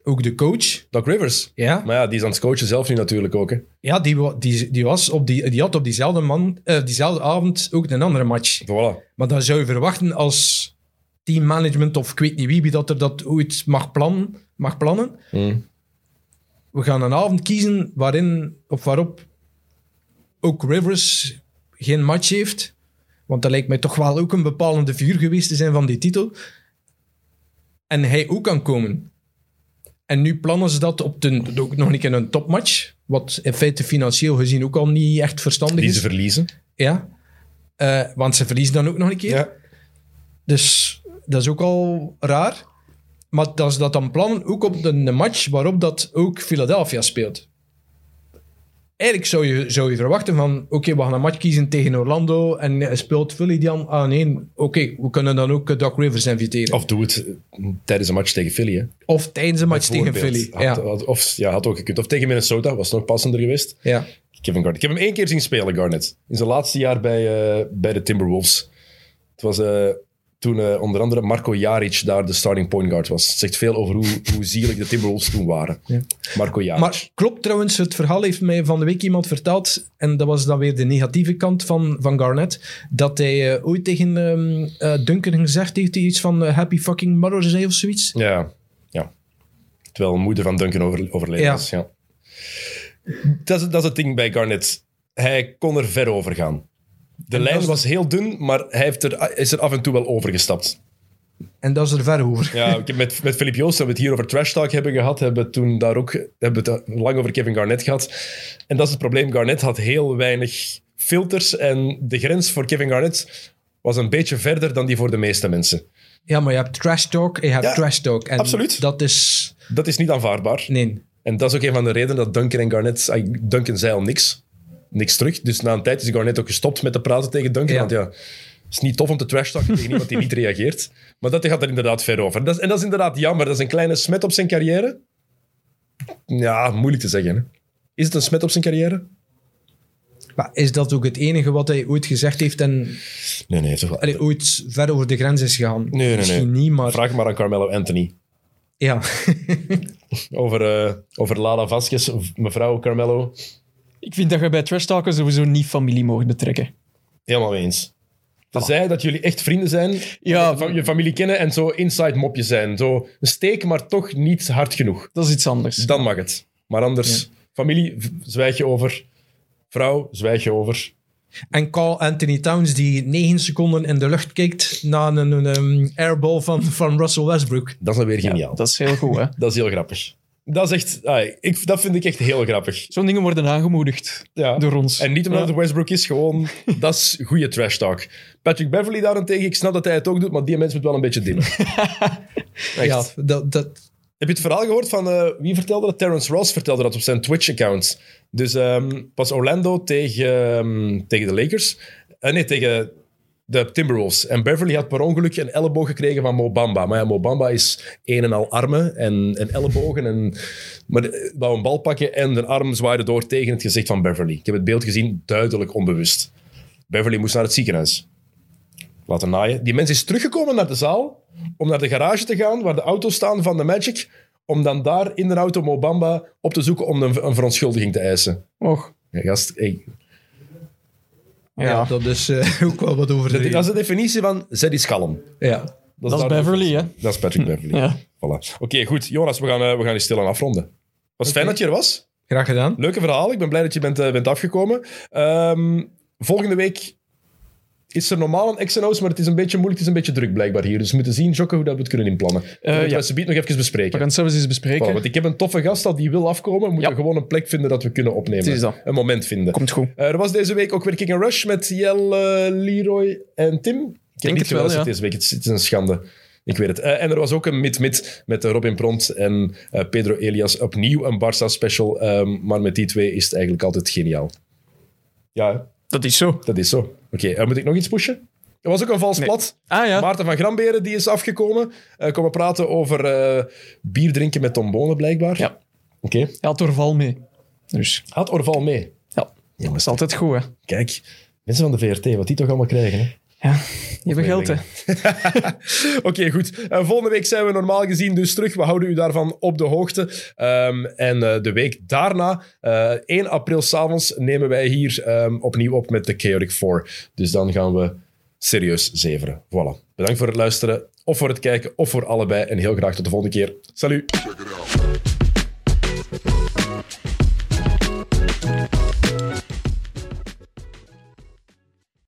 ook de coach. Doc Rivers. Ja, Maar ja, die is aan het coachen zelf nu natuurlijk ook. Hè. ja die, die, die, was op die, die had op diezelfde, man, eh, diezelfde avond ook een andere match. Voilà. Maar dan zou je verwachten als teammanagement of ik weet niet wie, wie dat er dat ooit mag plannen. Mag plannen. Mm. We gaan een avond kiezen waarin, of waarop ook Rivers geen match heeft. Want dat lijkt mij toch wel ook een bepalende figuur geweest te zijn van die titel. En hij ook kan komen. En nu plannen ze dat op de, ook nog een keer een topmatch. Wat in feite financieel gezien ook al niet echt verstandig Die is. ze verliezen. Ja. Eh, want ze verliezen dan ook nog een keer. Ja. Dus dat is ook al raar. Maar dat ze dat dan plannen ook op de, de match waarop dat ook Philadelphia speelt. Eigenlijk zou je, zou je verwachten van... Oké, we gaan een match kiezen tegen Orlando en speelt Philly dan... Ah nee, oké, we kunnen dan ook eh, Doc Rivers inviteren. Of, Of doe het eh, tijdens een match tegen Philly. Hè. tijdens een match tegen. Philly. Had, Ja. had- of ja, had ook gekund. Of tegen Minnesota, was nog passender geweest. ja. Kevin Garnett. Ik heb hem één keer zien spelen, Garnett. In zijn laatste jaar bij, eh, bij de Timberwolves. Het was eh, toen eh, onder andere Marco Jaric daar de starting point guard was. Het zegt veel over hoe, hoe zielig de Timberwolves toen waren. Ja. Marco Jaric. Maar klopt trouwens, het verhaal heeft mij van de week iemand verteld, en dat was dan weer de negatieve kant van, van Garnett, dat hij eh, ooit tegen ehm eh, Duncan gezegd heeft, hij iets van happy fucking mother zei of zoiets. Ja, ja. Terwijl moeder van Duncan over, overleden Ja. is. Ja. Dat, is, dat is het ding bij Garnett. Hij kon er ver over gaan. De lijn was heel dun, maar hij heeft er, is er af en toe wel overgestapt. En dat is er ver over. Ja, ik heb met, met Philip Joost, hebben we het hier over trash talk hebben gehad, hebben we toen daar ook hebben we het lang over Kevin Garnett gehad. En dat is het probleem. Garnett had heel weinig filters en de grens voor Kevin Garnett was een beetje verder dan die voor de meeste mensen. Ja, maar je hebt trash talk en je hebt Ja, trash talk. En absoluut. Dat is... Dat is niet aanvaardbaar. Nee. En dat is ook een van de redenen dat Duncan en Garnett... Duncan zei al niks. Niks terug. Dus na een tijd is Garnett ook gestopt met te praten tegen Duncan. Ja. Want ja, het is niet tof om te trash talken tegen iemand die niet reageert. Maar dat gaat er inderdaad ver over. Dat is, en dat is inderdaad jammer. Dat is een kleine smet op zijn carrière. Ja, moeilijk te zeggen. Hè. Is het een smet op zijn carrière? Maar is dat ook het enige wat hij ooit gezegd heeft en Nee, nee. Toch wel. allee, ooit ver over de grens is gegaan? nee, nee. Misschien niet, maar... Vraag maar aan Carmelo Anthony. Ja. Over, eh, over Lala Vasquez, of mevrouw Carmelo. Ik vind dat je bij trash talken sowieso niet familie mogen betrekken. Helemaal mee eens. Tenzij dat jullie echt vrienden zijn, Ja. van je familie kennen en zo inside mopjes zijn. Zo een steek, maar toch niet hard genoeg. Dat is iets anders. Dan mag het. Maar anders, familie, zwijg je over. Vrouw, zwijg je over. En Carl Anthony Towns die negen seconden in de lucht kijkt na een, een, een airball van, van Russell Westbrook. Dat is dan weer geniaal. Dat is heel goed, hè. Dat is heel grappig. Dat, is echt, ah, ik, dat vind ik echt heel grappig. Zo'n dingen worden aangemoedigd Ja. door ons. En niet omdat Ja. het Westbrook is, gewoon, dat is goede trash talk. Patrick Beverly daarentegen, ik snap dat hij het ook doet, maar die mens moet wel een beetje dimmen. Echt. Ja, dat, dat, Heb je het verhaal gehoord van, eh, wie vertelde dat? Terrence Ross vertelde dat op zijn Twitch-account. Dus ehm was Orlando tegen, ehm, tegen de Lakers. Eh, nee, tegen de Timberwolves. En Beverly had per ongeluk een elleboog gekregen van Mo Bamba. Maar ja, Mo Bamba is een en al armen en, en ellebogen. En, maar wou een bal pakken en de arm zwaaide door tegen het gezicht van Beverly. Ik heb het beeld gezien, duidelijk onbewust. Beverly moest naar het ziekenhuis. Laten naaien. Die mens is teruggekomen naar de zaal om naar de garage te gaan waar de auto's staan van de Magic. Om dan daar in de auto Mo Bamba op te zoeken om een, een verontschuldiging te eisen. Och, Ja, gast, hey, ja. ja. dat is eh, ook wel wat dat, overdreven. dat is de definitie van zet is kalm. ja. Dat is Beverly, hè. Dat is Patrick Beverly. Ja. Voilà. Oké, goed. Jonas, we gaan, eh, we gaan die stilaan afronden. Was fijn dat je er was. Graag gedaan. Leuke verhaal. Ik ben blij dat je bent, eh, bent afgekomen. Ehm, volgende week is er normaal een X&O's, maar het is een beetje moeilijk. Het is een beetje druk blijkbaar hier. Dus we moeten zien, Jocke, hoe dat we het kunnen inplannen. Uh, ja. we het nog even We bespreken. gaan het zelfs eens bespreken. want ik heb een toffe gast al die wil afkomen. We moeten Ja. gewoon een plek vinden dat we kunnen opnemen. Is dat. Een moment vinden. Komt goed. Eh, er was deze week ook weer and Rush met Jel, eh, Leroy en Tim. Ik heb Denk niet het wel, ja. deze week. Het is, het is een schande. Ik weet het. En er was ook een mid-mid met Robin Pront en Pedro Elias. Opnieuw een Barça-special. ehm, maar met die twee is het eigenlijk altijd geniaal. Ja, hè? Dat is zo. dat is zo. Oké, eh, moet ik nog iets pushen? Er was ook een vals Nee. plat. Ah ja. Maarten van Gramberen die is afgekomen. Eh komen praten over eh, bier drinken met tombonen, blijkbaar. Ja. Oké. Hij had Orval mee. Dus Had Orval mee. ja, dat is altijd goed, hè. Kijk, mensen van de VRT, wat die toch allemaal krijgen, hè? Ja, je hebt geld, hè. Oké, goed. Eh, volgende week zijn we normaal gezien dus terug. We houden u daarvan op de hoogte. Ehm, en eh, de week daarna, eh 1 april s'avonds, nemen wij hier ehm, opnieuw op met de Chaotic 4. Dus dan gaan we serieus zeveren. Voilà. Bedankt voor het luisteren, of voor het kijken, of voor allebei. En heel graag tot de volgende keer. Salut!